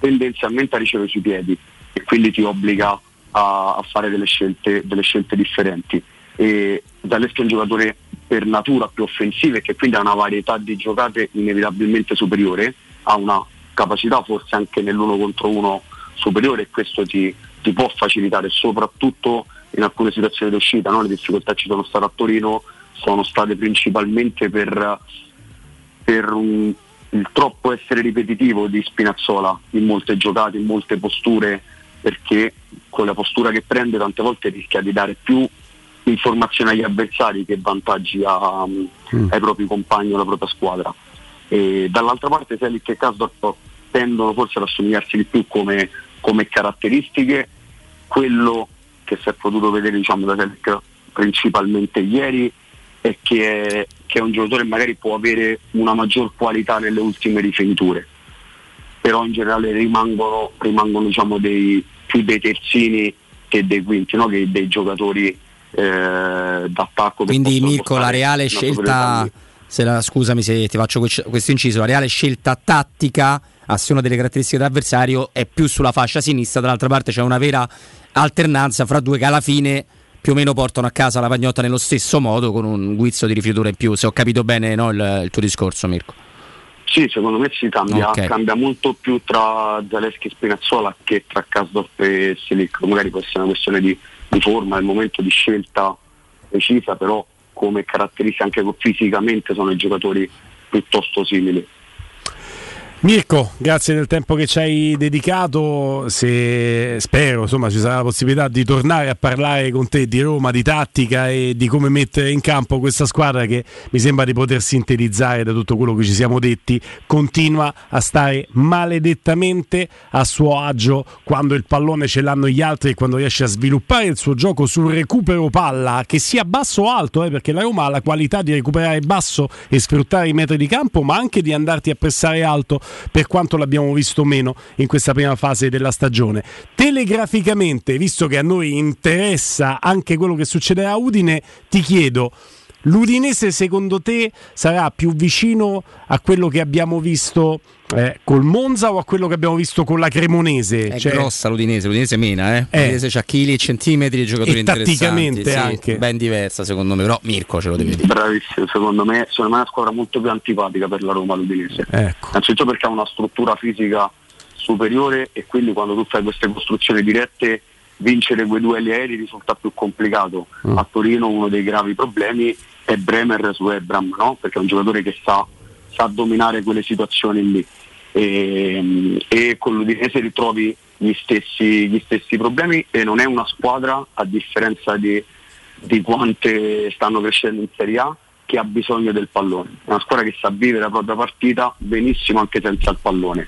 tendenzialmente riceve sui piedi e quindi ti obbliga a, a fare delle scelte, delle scelte differenti. E Zaleschi è un giocatore per natura più offensivo e che quindi ha una varietà di giocate inevitabilmente superiore, ha una capacità forse anche nell'uno contro uno superiore e questo ti, ti può facilitare soprattutto in alcune situazioni di uscita, no? le difficoltà ci sono state a Torino sono state principalmente per, per un- il troppo essere ripetitivo di Spinazzola in molte giocate, in molte posture, perché con la postura che prende tante volte rischia di dare più informazioni agli avversari che vantaggi a- ai propri compagni alla propria squadra. E dall'altra parte Selic e Kasdorp tendono forse ad assomigliarsi di più come, come caratteristiche, quello che si è potuto vedere diciamo, da Selic principalmente ieri è che, è che è un giocatore che magari può avere una maggior qualità nelle ultime rifiniture, però in generale rimangono, rimangono diciamo, dei, più dei terzini che dei quinti, no? che dei giocatori eh, d'attacco. Quindi Mirko, la reale scelta, se la- scusami se ti faccio que- questo inciso, la reale scelta tattica a seconda delle caratteristiche dell'avversario è più sulla fascia sinistra, dall'altra parte c'è una vera alternanza fra due che alla fine più o meno portano a casa la pagnotta nello stesso modo con un guizzo di rifiutura in più, se ho capito bene no, il, il tuo discorso Mirko. Sì, secondo me si cambia, Ok. cambia molto più tra Zaleschi e Spinazzola che tra Kasdorp e Selic, magari può essere una questione di, di forma, il momento di scelta precisa, però come caratteristiche anche fisicamente sono i giocatori piuttosto simili. Mirko, grazie del tempo che ci hai dedicato. Se spero insomma ci sarà la possibilità di tornare a parlare con te di Roma, di tattica e di come mettere in campo questa squadra che mi sembra di poter sintetizzare da tutto quello che ci siamo detti. Continua a stare maledettamente a suo agio quando il pallone ce l'hanno gli altri e quando riesce a sviluppare il suo gioco sul recupero palla, che sia basso o alto, eh, perché la Roma ha la qualità di recuperare basso e sfruttare i metri di campo, ma anche di andarti a pressare alto per quanto l'abbiamo visto meno in questa prima fase della stagione. Telegraficamente, visto che a noi interessa anche quello che succederà a Udine, ti chiedo. L'Udinese secondo te sarà più vicino a quello che abbiamo visto eh, col Monza o a quello che abbiamo visto con la Cremonese? È Cioè, grossa l'Udinese, l'Udinese mena, eh. Eh. L'Udinese c'ha chili e centimetri di giocatori E interessanti. tatticamente sì, anche. Ben diversa secondo me, però Mirko ce lo deve dire. Bravissimo, secondo me, secondo me è una squadra molto più antipatica per la Roma l'Udinese. Ecco. Innanzitutto perché ha una struttura fisica superiore e quindi quando tu fai queste costruzioni dirette vincere quei duelli aerei risulta più complicato. Mm. A Torino uno dei gravi problemi è Bremer su Ebram, no? perché è un giocatore che sa, sa dominare quelle situazioni lì. E, e con l'Udinese ritrovi gli stessi, gli stessi problemi e non è una squadra, a differenza di, di quante stanno crescendo in Serie A, che ha bisogno del pallone. È una squadra che sa vivere la propria partita benissimo anche senza il pallone.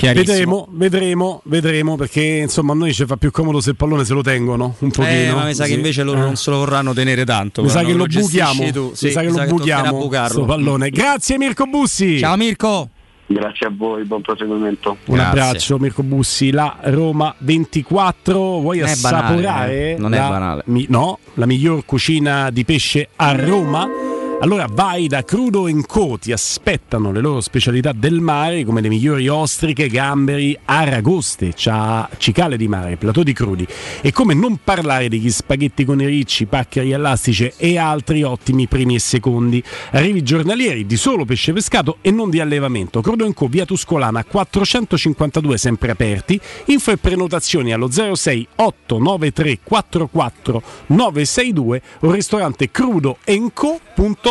Vedremo, vedremo, vedremo perché insomma a noi ci fa più comodo se il pallone se lo tengono un pochino. Eh, ma mi sa che Sì. invece loro Eh. non se lo vorranno tenere tanto. Mi sa che lo gestisci buchiamo. Tu. Mi Sì, sa che mi lo toccherà buchiamo bucarlo. sto pallone. Grazie Mirko Bussi. Ciao Mirko. Grazie a voi, buon proseguimento. Un abbraccio Mirko Bussi, la Roma 24, vuoi Non è banale, assaporare? eh. Non è la- banale. mi- no, la miglior cucina di pesce a Roma? Allora vai da Crudo Co, ti aspettano le loro specialità del mare come le migliori ostriche, gamberi, aragoste, cia- cicale di mare, platò di crudi e come non parlare degli spaghetti con i ricci, paccheri elastici e altri ottimi primi e secondi. Arrivi giornalieri di solo pesce pescato e non di allevamento. Crudo Co, via Tuscolana 452 sempre aperti. Info e prenotazioni allo 06 893 44 962 o ristorante crudoenco.com.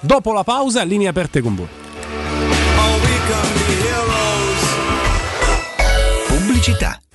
Dopo la pausa, linee aperte con voi. Pubblicità.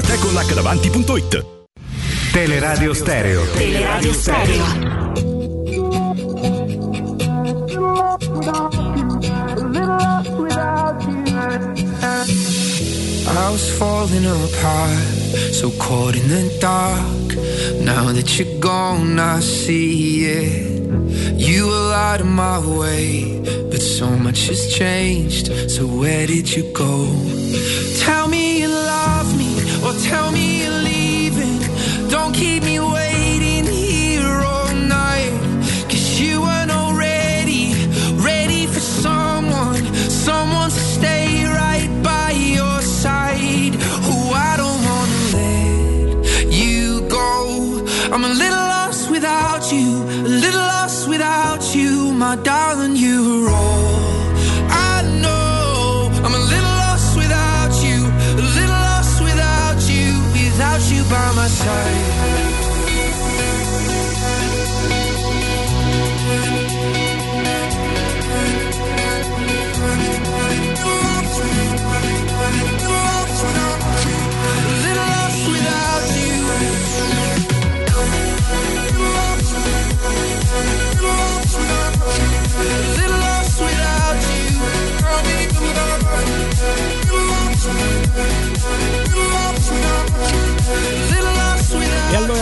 www.artecollacdavanti.it Teleradio Stereo. Teleradio Stereo. I was falling apart, so caught in the dark. Now that you're gone, I see it. You were out of my way, but so much has changed. So where did you go? Tell me you or tell me you're leaving. Don't keep me waiting here all night. Cause you weren't already ready for someone, someone to stay right by your side. Who I don't wanna let you go. I'm a little lost without you, a little lost without you, my darling. My side.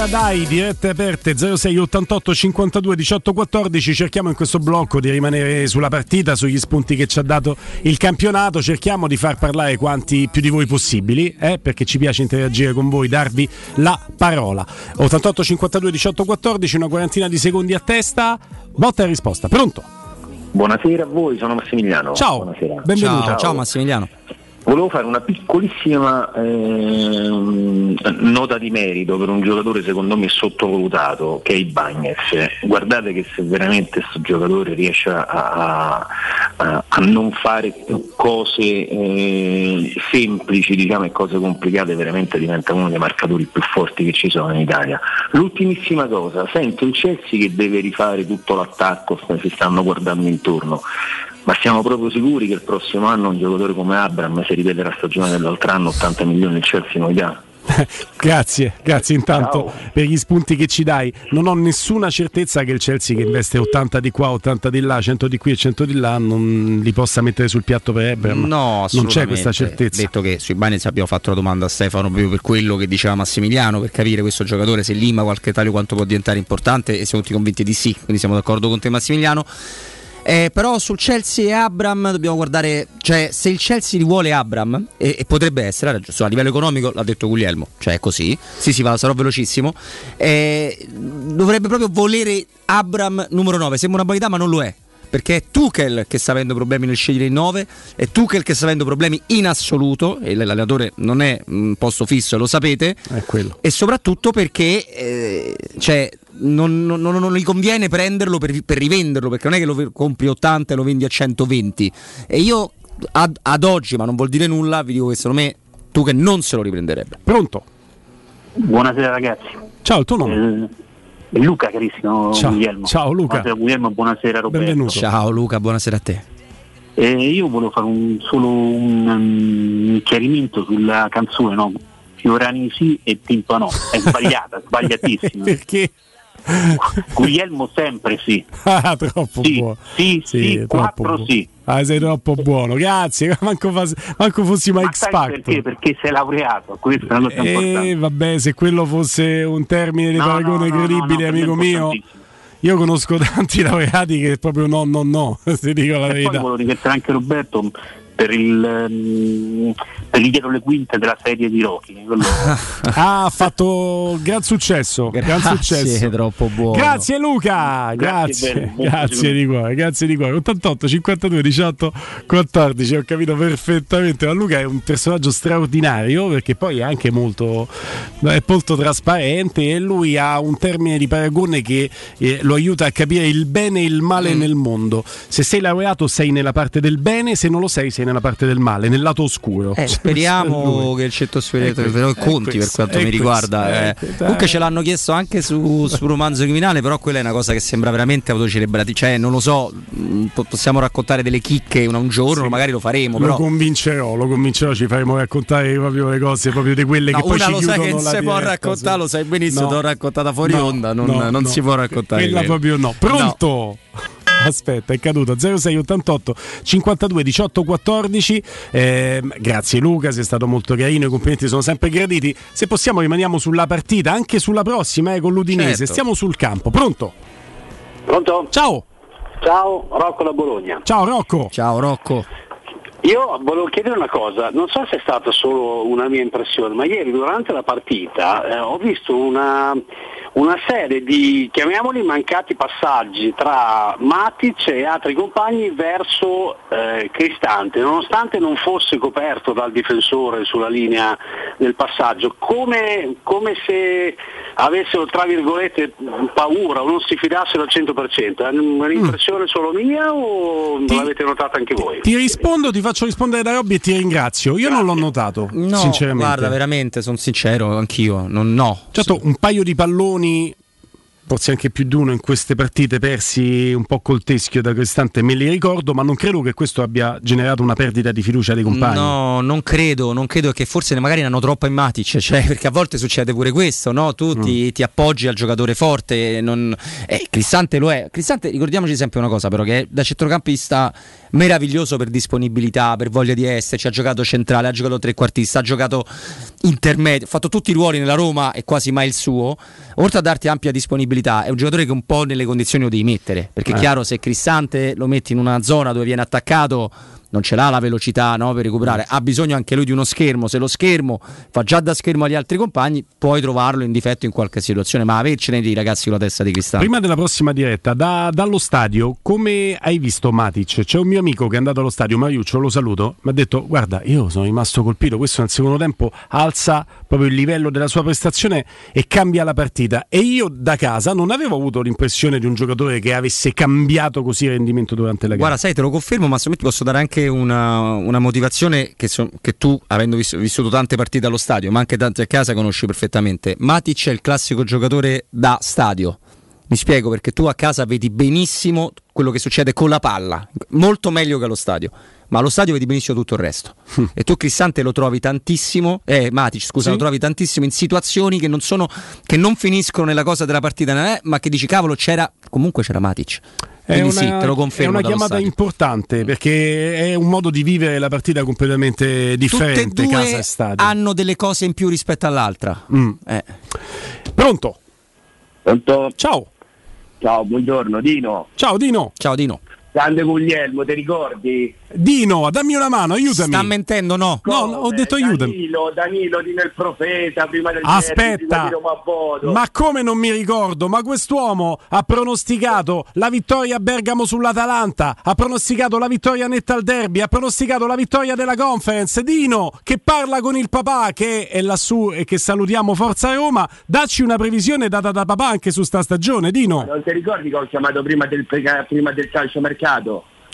Allora dai, dirette aperte 06 88 52 18 14, cerchiamo in questo blocco di rimanere sulla partita, sugli spunti che ci ha dato il campionato, cerchiamo di far parlare quanti più di voi possibili, eh, perché ci piace interagire con voi, darvi la parola. 88 52 18 14, una quarantina di secondi a testa, botta e risposta, pronto? Buonasera a voi, sono Massimiliano. Ciao, Buonasera. benvenuto. Ciao Massimiliano. Volevo fare una piccolissima ehm, nota di merito per un giocatore secondo me sottovalutato che è Ibagnez. Guardate che se veramente questo giocatore riesce a, a- a- a non fare cose eh, semplici diciamo, e cose complicate, veramente diventa uno dei marcatori più forti che ci sono in Italia. L'ultimissima cosa, sento il Chelsea che deve rifare tutto l'attacco, si stanno guardando intorno. Ma siamo proprio sicuri che il prossimo anno un giocatore come Abram, se ripete la stagione dell'altro anno, 80 milioni il Chelsea non li dà? Grazie, grazie intanto per gli spunti che ci dai. Non ho nessuna certezza che il Chelsea che investe 80 di qua, 80 di là, 100 di qui e 100 di là non li possa mettere sul piatto per Ebram. No, non c'è assolutamente. questa certezza. Detto che sui Binance abbiamo fatto la domanda a Stefano proprio per quello che diceva Massimiliano, per capire questo giocatore se lima qualche taglio quanto può diventare importante e siamo tutti convinti di sì, quindi siamo d'accordo con te Massimiliano. Eh, però sul Chelsea e Abram dobbiamo guardare, cioè se il Chelsea li vuole Abram, e, e potrebbe essere, a livello economico l'ha detto Guglielmo, cioè è così, sì sì va, sarò velocissimo, eh, dovrebbe proprio volere Abram numero 9, sembra una idea ma non lo è. Perché è Tuchel che sta avendo problemi nel scegliere il 9, è Tuchel che sta avendo problemi in assoluto, e l'allenatore non è un posto fisso, lo sapete, è quello. e soprattutto perché eh, cioè, non, non- non- non gli conviene prenderlo per, per rivenderlo, perché non è che lo compri 80 e lo vendi a 120. E io ad, ad oggi, ma non vuol dire nulla, vi dico che secondo me Tuchel non se lo riprenderebbe. Pronto? Buonasera ragazzi. Ciao, il tuo nome? Eh, Luca, carissimo Ciao. Guglielmo. Ciao, Luca. Buonasera Guglielmo, buonasera Roberto. Ciao Luca, buonasera a te. Eh, io volevo fare un- solo un, um, chiarimento sulla canzone, no? Fiorani sì e Timpano. È sbagliata, sbagliatissima. Perché? Guglielmo sempre sì. Ah, troppo Sì, buono. sì, sì, troppo quattro buono. sì. Ah, sei troppo buono, grazie. Manco, fas- manco fossi mai Ma Factor. perché? Perché sei laureato, questa è cosa. Eh, vabbè, se quello fosse un termine di No, paragone no, no, credibile, amico mio, io conosco tanti laureati che proprio no, no, no, se dico la E poi verità. volevo ringraziare anche Roberto per il ehm, per il dietro le quinte della serie di Rocky. quello- Ah, ha fatto gran successo, gran Grazie, successo. troppo buono. Grazie Luca, Grazie, grazie, grazie di cuore, grazie di cuore. 88 52 18 14, ho capito perfettamente, ma Luca è un personaggio straordinario perché poi è anche molto è molto trasparente e lui ha un termine di paragone che eh, lo aiuta a capire il bene e il male Mm. nel mondo. Se sei laureato sei nella parte del bene, se non lo sei sei nella parte del male, nel lato oscuro. Eh, Cioè, speriamo che il centro sferiato È però questo, conti per questo, quanto è mi questo, riguarda. eh. questo. Comunque ce l'hanno chiesto anche su, su romanzo criminale, però quella è una cosa che sembra veramente autocelebrati. Cioè, non lo so, po- possiamo raccontare delle chicche un, un giorno, magari lo faremo. Lo Però convincerò, lo convincerò, ci faremo raccontare proprio le cose proprio di quelle No, che poi ci lo sai chiudono che non si può raccontare, lo sai benissimo, No. te l'ho raccontata fuori No, onda, non, no, non no. si può raccontare. Quella proprio no. Pronto? Aspetta, è caduto 0688 52 18 14. Ehm, grazie Luca, sei stato molto carino. I complimenti sono sempre graditi. Se possiamo, rimaniamo sulla partita, anche sulla prossima, eh, con l'Udinese. Certo. Stiamo sul campo. Pronto? Pronto? Ciao. Ciao, Rocco da Bologna. Ciao Rocco. Ciao Rocco. Io volevo chiedere una cosa, non so se è stata solo una mia impressione, ma ieri durante la partita eh, ho visto una, una serie di, chiamiamoli mancati passaggi tra Matic e altri compagni verso eh, Cristante, nonostante non fosse coperto dal difensore sulla linea del passaggio, come, come se avessero tra virgolette paura o non si fidassero al 100%. È un'impressione solo mia o l'avete notata anche voi? Ti rispondo, ti faccio rispondere da Robby e ti ringrazio. Io non l'ho notato, No, sinceramente. guarda, veramente, sono sincero, anch'io. Non, no. Certo, un paio di palloni, forse anche più di uno in queste partite persi un po' col teschio da Cristante, me li ricordo, ma non credo che questo abbia generato una perdita di fiducia dei compagni. No, non credo, non credo che forse magari ne hanno troppa in Matic, cioè, perché a volte succede pure questo, no? Tu ti, Mm. ti appoggi al giocatore forte, non... eh, Cristante lo è. Cristante, ricordiamoci sempre una cosa però, che è da centrocampista meraviglioso per disponibilità, per voglia di esserci, ha giocato centrale, ha giocato trequartista, ha giocato intermedio, ha fatto tutti i ruoli nella Roma e quasi mai il suo. Oltre a darti ampia disponibilità, è un giocatore che un po' nelle condizioni lo devi mettere, perché è Eh. chiaro se Cristante lo metti in una zona dove viene attaccato non ce l'ha la velocità no, per recuperare, ha bisogno anche lui di uno schermo, se lo schermo fa già da schermo agli altri compagni, puoi trovarlo in difetto in qualche situazione, ma avercene dei ragazzi con la testa di cristallo. Prima della prossima diretta, da- dallo stadio, come hai visto Matic? C'è un mio amico che è andato allo stadio, Mariuccio, lo saluto, mi ha detto guarda, io sono rimasto colpito, questo nel secondo tempo alza proprio il livello della sua prestazione e cambia la partita. E io da casa non avevo avuto l'impressione di un giocatore che avesse cambiato così il rendimento durante la gara. Guarda, sai, te lo confermo, ma secondo me ti posso dare anche una, una motivazione che, so- che tu, avendo vis- vissuto tante partite allo stadio, ma anche tante a casa, conosci perfettamente. Matic è il classico giocatore da stadio. Mi spiego perché tu a casa vedi benissimo quello che succede con la palla, molto meglio che allo stadio. Ma allo stadio vedi benissimo tutto il resto. e tu Cristante lo trovi tantissimo, eh, Matic, scusa, Sì. lo trovi tantissimo in situazioni che non sono che non finiscono nella cosa della partita, eh, ma che dici cavolo, c'era comunque c'era Matic. È Quindi una, sì, te lo confermo. è una chiamata stadio. importante perché è un modo di vivere la partita completamente differente, Tutte e casa e stadio. hanno delle cose in più rispetto all'altra. Mm. Eh. Pronto? Pronto? Ciao. Ciao, buongiorno, Dino. Ciao Dino. Ciao Dino. Grande Guglielmo, ti ricordi? Dino, dammi una mano, aiutami. Sta mentendo, no? No, no, ho detto aiutami. Danilo, Danilo di nel profeta prima del Aspetta, Bodo. ma come non mi ricordo? Ma quest'uomo ha pronosticato la vittoria a Bergamo sull'Atalanta, ha pronosticato la vittoria netta al derby, ha pronosticato la vittoria della conference. Dino, che parla con il papà che è lassù e che salutiamo Forza Roma, dacci una previsione data da papà anche su sta stagione, Dino. Non ti ricordi che ho chiamato prima del, prima del calcio mercato?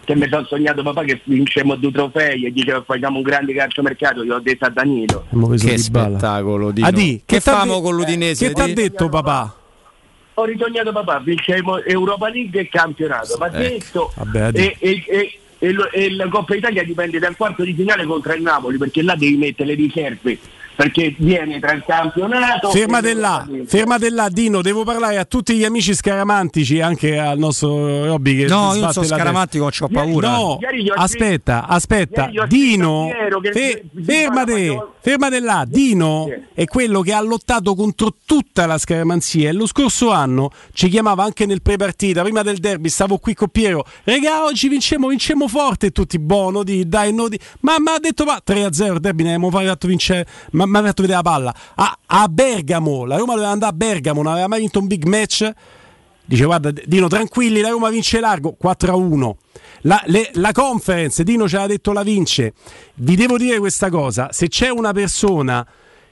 Che mi sono sognato papà che vincemmo due trofei e diceva facciamo un grande calciomercato, io ho detto a Danilo. Che spettacolo, Dino. Adi, che, t'ha famo con l'Udinese? Che ti ha Di? detto papà? Ho risognato papà, vincemmo Europa League e campionato, ma Ecco. detto Vabbè, e, e- e- e lo- e la Coppa Italia dipende dal quarto di finale contro il Napoli, perché là devi mettere le riserve, perché viene tra il campionato Fermate là, fermate là, Dino. Devo parlare a tutti gli amici scaramantici, anche al nostro Robby che No, io non sono scaramantico, ho paura. No, Ieri aspetta, aspetta. Dino, fe- fermate, fermate là. Dino è quello che ha lottato contro tutta la scaramanzia e lo scorso anno ci chiamava anche nel pre-partita, prima del derby, stavo qui con Piero. Regà, oggi vincemo, vincemo forte tutti buono, di, dai, no, di. Ma mi ha detto, ma 3-0 il derby, ne abbiamo fatto vincere, ma ha fatto vedere la palla. A, a Bergamo, la Roma doveva andare a Bergamo, non aveva mai vinto un big match. Dice guarda Dino tranquilli la Roma vince largo 4 a 1 la, le- la conference Dino ci aveva detto la vince vi devo dire questa cosa se c'è una persona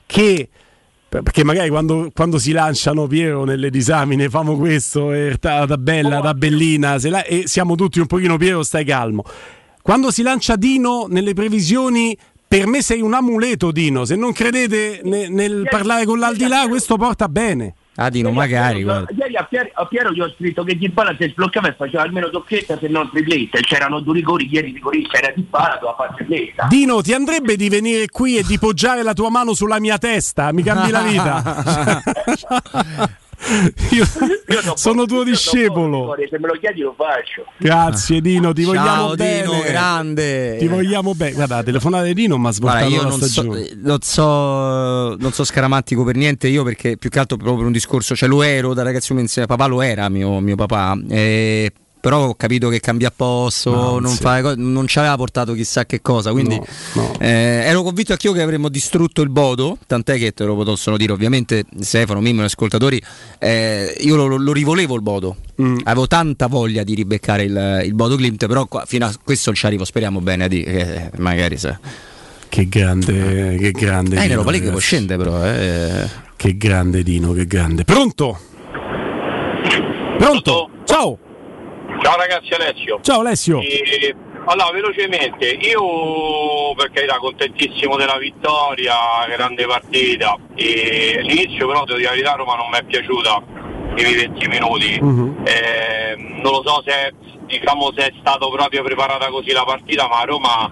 che perché magari quando, quando si lanciano Piero nelle disamine famo questo ta- tabella tabellina se la- e siamo tutti un pochino Piero stai calmo quando si lancia Dino nelle previsioni per me sei un amuleto Dino se non credete ne- nel parlare con l'aldilà questo porta bene Ah, Dino, magari, guarda. Ieri a Piero, a Piero gli ho scritto che Di Bala si sbloccava e faceva almeno doppietta se non tripletta. C'erano due rigori, ieri rigorista era Di Bala, doveva fare tripletta. Dino, ti andrebbe di venire qui e di poggiare la tua mano sulla mia testa? Mi cambi la vita. Io sono tuo discepolo. Se me lo chiedi lo faccio. Grazie Dino, ti Ciao, vogliamo Dino, bene. grande. Ti vogliamo bene. Guarda, la telefonata di Dino mi ha Guarda, svoltato io non so, stagione. non, so, non so scaramantico per niente, io perché più che altro proprio per un discorso, cioè lo ero da ragazzino insieme, papà lo era, mio, mio papà, eh, però ho capito che cambia posto, No, non, sì. fa, co- non ci aveva portato chissà che cosa, quindi eh, ero convinto anch'io che avremmo distrutto il Bodo, tant'è che te lo possono dire ovviamente Stefano, Mimmo, gli ascoltatori, eh, io lo, lo rivolevo il Bodo, Mm. avevo tanta voglia di ribeccare il, il Bodo Klimt, però qua- fino a questo non ci arrivo, speriamo bene, di, che magari se... Che grande, che grande. Eh, in Dino, Europa League può scendere però, eh. Che grande Dino, che grande. Pronto? Pronto? Ciao. Ciao ragazzi Alessio. Ciao Alessio. E, allora, velocemente, io per carità contentissimo della vittoria, grande partita. E l'inizio però devo dire la verità Roma non mi è piaciuta i primi 20 minuti. Mhm. Eh, non lo so se diciamo se è stato proprio preparata così la partita, ma Roma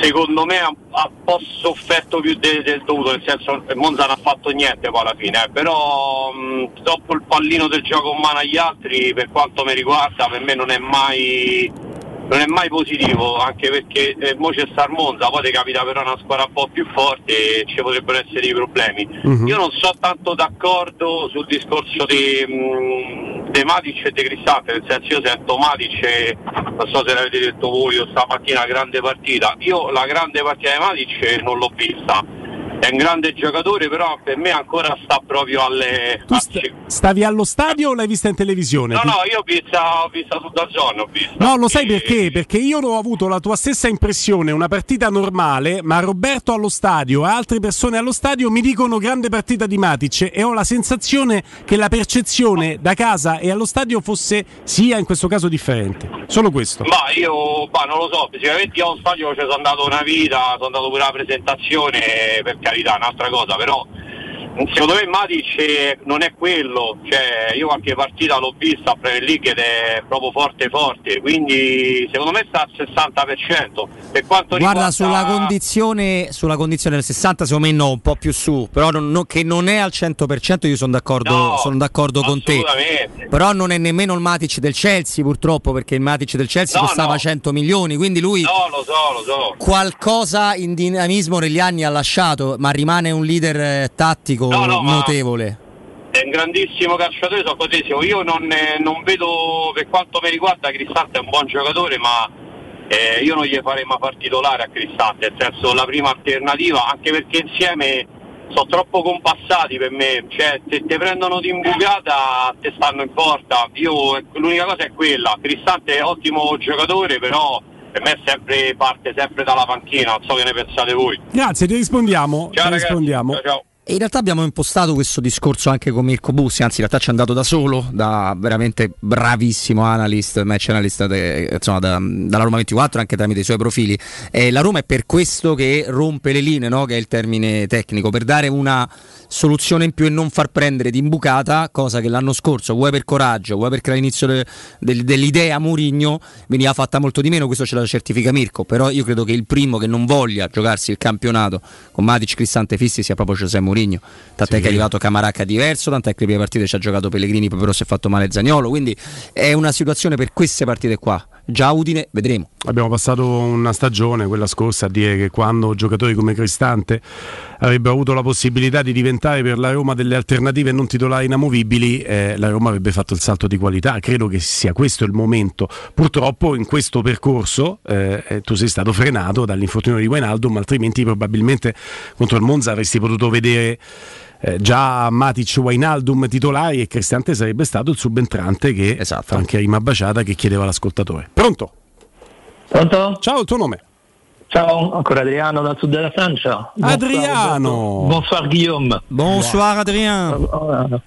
secondo me ha, un po' sofferto più de- del dovuto, nel senso che Monza non ha fatto niente poi alla fine, eh, però mh, dopo il pallino del gioco in mano agli altri, per quanto mi riguarda, per me non è mai non è mai positivo, anche perché eh, mo c'è sta il Monza, poi ti capita però una squadra un po' più forte e ci potrebbero essere dei problemi. Mhm. Io non so tanto d'accordo sul discorso di, mh, di Matic e di Cristante, nel senso io sento Matic, e, non so se l'avete detto voi, io stamattina grande partita, io la grande partita di Matic non l'ho vista, è un grande giocatore però per me ancora sta proprio alle... Tu sta- stavi allo stadio o l'hai vista in televisione? No, Ti- no, io ho vista, ho vista tutta zona, ho vista. No, lo sai perché? Perché io ho avuto la tua stessa impressione, una partita normale, ma Roberto allo stadio e altre persone allo stadio mi dicono grande partita di Matic e ho la sensazione che la percezione da casa e allo stadio fosse sia in questo caso differente. Solo questo. Ma io bah, non lo so, sicuramente io allo stadio ci sono andato una vita, sono andato pure alla presentazione, per carità, un'altra cosa, però secondo me Matic non è quello, cioè io qualche partita l'ho vista a Premier League ed è proprio forte forte, quindi secondo me sta al 60%. Per quanto Guarda, riguarda sulla condizione, sulla condizione del 60 secondo me no, un po' più su, però non- non- che non è al 100% io sono d'accordo, No, sono d'accordo con te. Però non è nemmeno il Matic del Chelsea purtroppo, perché il Matic del Chelsea No, costava no. 100 milioni, quindi lui No, lo so, lo so. qualcosa in dinamismo negli anni ha lasciato, ma rimane un leader eh, tattico No, no, notevole. È un grandissimo calciatore, so cosissimo. Io non, eh, non vedo, per quanto mi riguarda, Cristante è un buon giocatore, ma eh, io non gli farei mai far titolare a Cristante, nel senso la prima alternativa, anche perché insieme sono troppo compassati per me, cioè se ti prendono di imbucata te stanno in porta. Io, l'unica cosa è quella, Cristante è ottimo giocatore, però per me è sempre, parte sempre dalla panchina, non so che ne pensate voi. Grazie, ti rispondiamo. Ciao ti ragazzi, rispondiamo. ciao, ciao. In realtà abbiamo impostato questo discorso anche con Mirko Bussi, anzi in realtà ci è andato da solo, da veramente bravissimo analyst, match analyst de, insomma, da, dalla Roma 24 anche tramite i suoi profili. Eh, la Roma è per questo che rompe le linee, no? che è il termine tecnico, per dare una soluzione in più e non far prendere di imbucata, cosa che l'anno scorso, vuoi per coraggio, vuoi perché all'inizio de, de, dell'idea Murigno veniva fatta molto di meno, questo ce la certifica Mirko, però io credo che il primo che non voglia giocarsi il campionato con Matic, Cristante Fissi sia proprio Giuseppe Mourinho, tant'è sì. che è arrivato Camaracca diverso, tant'è che le prime partite ci ha giocato Pellegrini, però si è fatto male Zagnolo, quindi è una situazione per queste partite qua già Udine, vedremo. Abbiamo passato una stagione, quella scorsa, a dire che quando giocatori come Cristante avrebbero avuto la possibilità di diventare per la Roma delle alternative non titolari inamovibili, eh, la Roma avrebbe fatto il salto di qualità. Credo che sia questo il momento. Purtroppo in questo percorso eh, eh tu sei stato frenato dall'infortunio di Wijnaldum, altrimenti probabilmente contro il Monza avresti potuto vedere eh, già Matic Wainaldum titolari e Cristante sarebbe stato il subentrante che esatto. anche Rima Baciata che chiedeva l'ascoltatore. Pronto? Pronto? Ciao, il tuo nome? Ciao, ancora Adriano dal sud della Francia. Adriano! Bonsoir Guillaume. Bonsoir Adriano.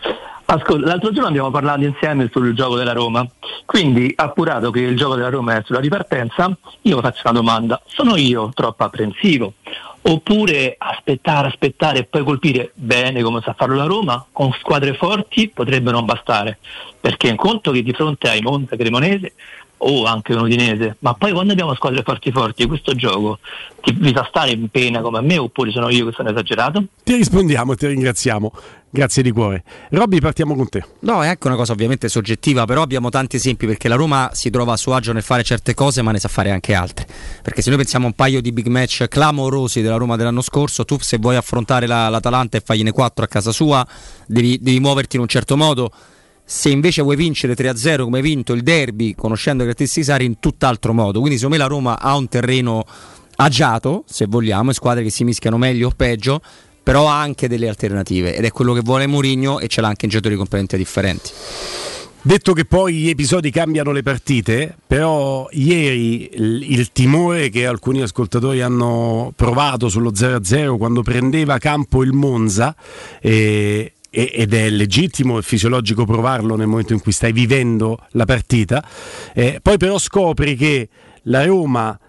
Ascolta, l'altro giorno abbiamo parlato insieme sul gioco della Roma, quindi appurato che il gioco della Roma è sulla ripartenza, io faccio una domanda, sono io troppo apprensivo? Oppure aspettare, aspettare e poi colpire bene come sa farlo la Roma, con squadre forti potrebbe non bastare, perché in conto che di fronte ai Monza Cremonese o anche un Udinese, ma poi quando abbiamo squadre forti forti, questo gioco ti, vi sa stare in pena come a me oppure sono io che sono esagerato? Ti rispondiamo e ti ringraziamo. Grazie di cuore. Robby, partiamo con te. No, è anche una cosa ovviamente soggettiva, però abbiamo tanti esempi perché la Roma si trova a suo agio nel fare certe cose, ma ne sa fare anche altre. Perché se noi pensiamo a un paio di big match clamorosi della Roma dell'anno scorso, tu se vuoi affrontare la, l'Atalanta e fargliene quattro a casa sua, devi, devi muoverti in un certo modo se invece vuoi vincere 3-0 come hai vinto il derby, conoscendo le caratteristiche Sari, in tutt'altro modo. Quindi secondo me la Roma ha un terreno agiato, se vogliamo, e squadre che si mischiano meglio o peggio, però ha anche delle alternative ed è quello che vuole Mourinho e ce l'ha anche in giocatori completamente differenti. Detto che poi gli episodi cambiano le partite, però ieri il, il, timore che alcuni ascoltatori hanno provato sullo 0-0 quando prendeva campo il Monza eh, ed è legittimo e fisiologico provarlo nel momento in cui stai vivendo la partita, eh, poi però scopri che la Roma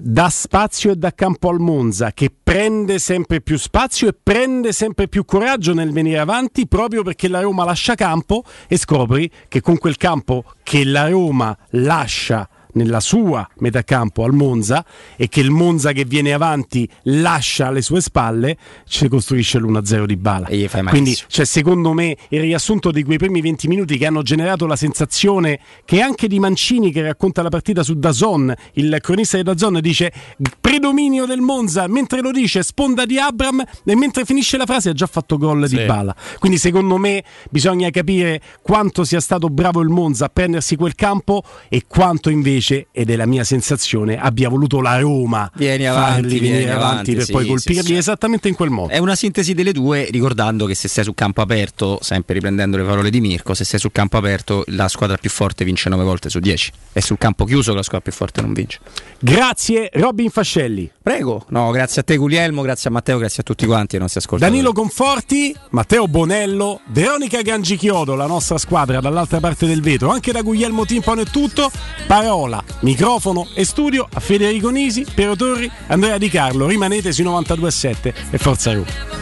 dà spazio e dà campo al Monza che prende sempre più spazio e prende sempre più coraggio nel venire avanti proprio perché la Roma lascia campo e scopri che con quel campo che la Roma lascia nella sua metacampo al Monza e che il Monza che viene avanti lascia alle sue spalle, ci costruisce l'1-0 di Bala. Quindi cioè, secondo me il riassunto di quei primi 20 minuti che hanno generato la sensazione che anche di Mancini che racconta la partita su Dazon, il cronista di Dazon dice predominio del Monza, mentre lo dice sponda di Abram e mentre finisce la frase ha già fatto gol sì. di Bala. Quindi secondo me bisogna capire quanto sia stato bravo il Monza a prendersi quel campo e quanto invece invece, ed è la mia sensazione, abbia voluto la Roma vieni avanti, farli vieni venire avanti, avanti per sì, poi colpirli sì, esattamente in quel modo. È una sintesi delle due, ricordando che se sei sul campo aperto, sempre riprendendo le parole di Mirko, se sei sul campo aperto la squadra più forte vince 9 volte su 10. È sul campo chiuso che la squadra più forte non vince. Grazie Robin Fascelli. Prego. No, grazie a te Guglielmo, grazie a Matteo, grazie a tutti quanti i nostri ascoltatori. Danilo Conforti, Matteo Bonello, Veronica Gangichiodo, la nostra squadra dall'altra parte del vetro, anche da Guglielmo Timpano è tutto. Parola, microfono microfono e studio a Federico Nisi, Piero Torri, Andrea Di Carlo. Rimanete sui 92.7 e Forza Roma.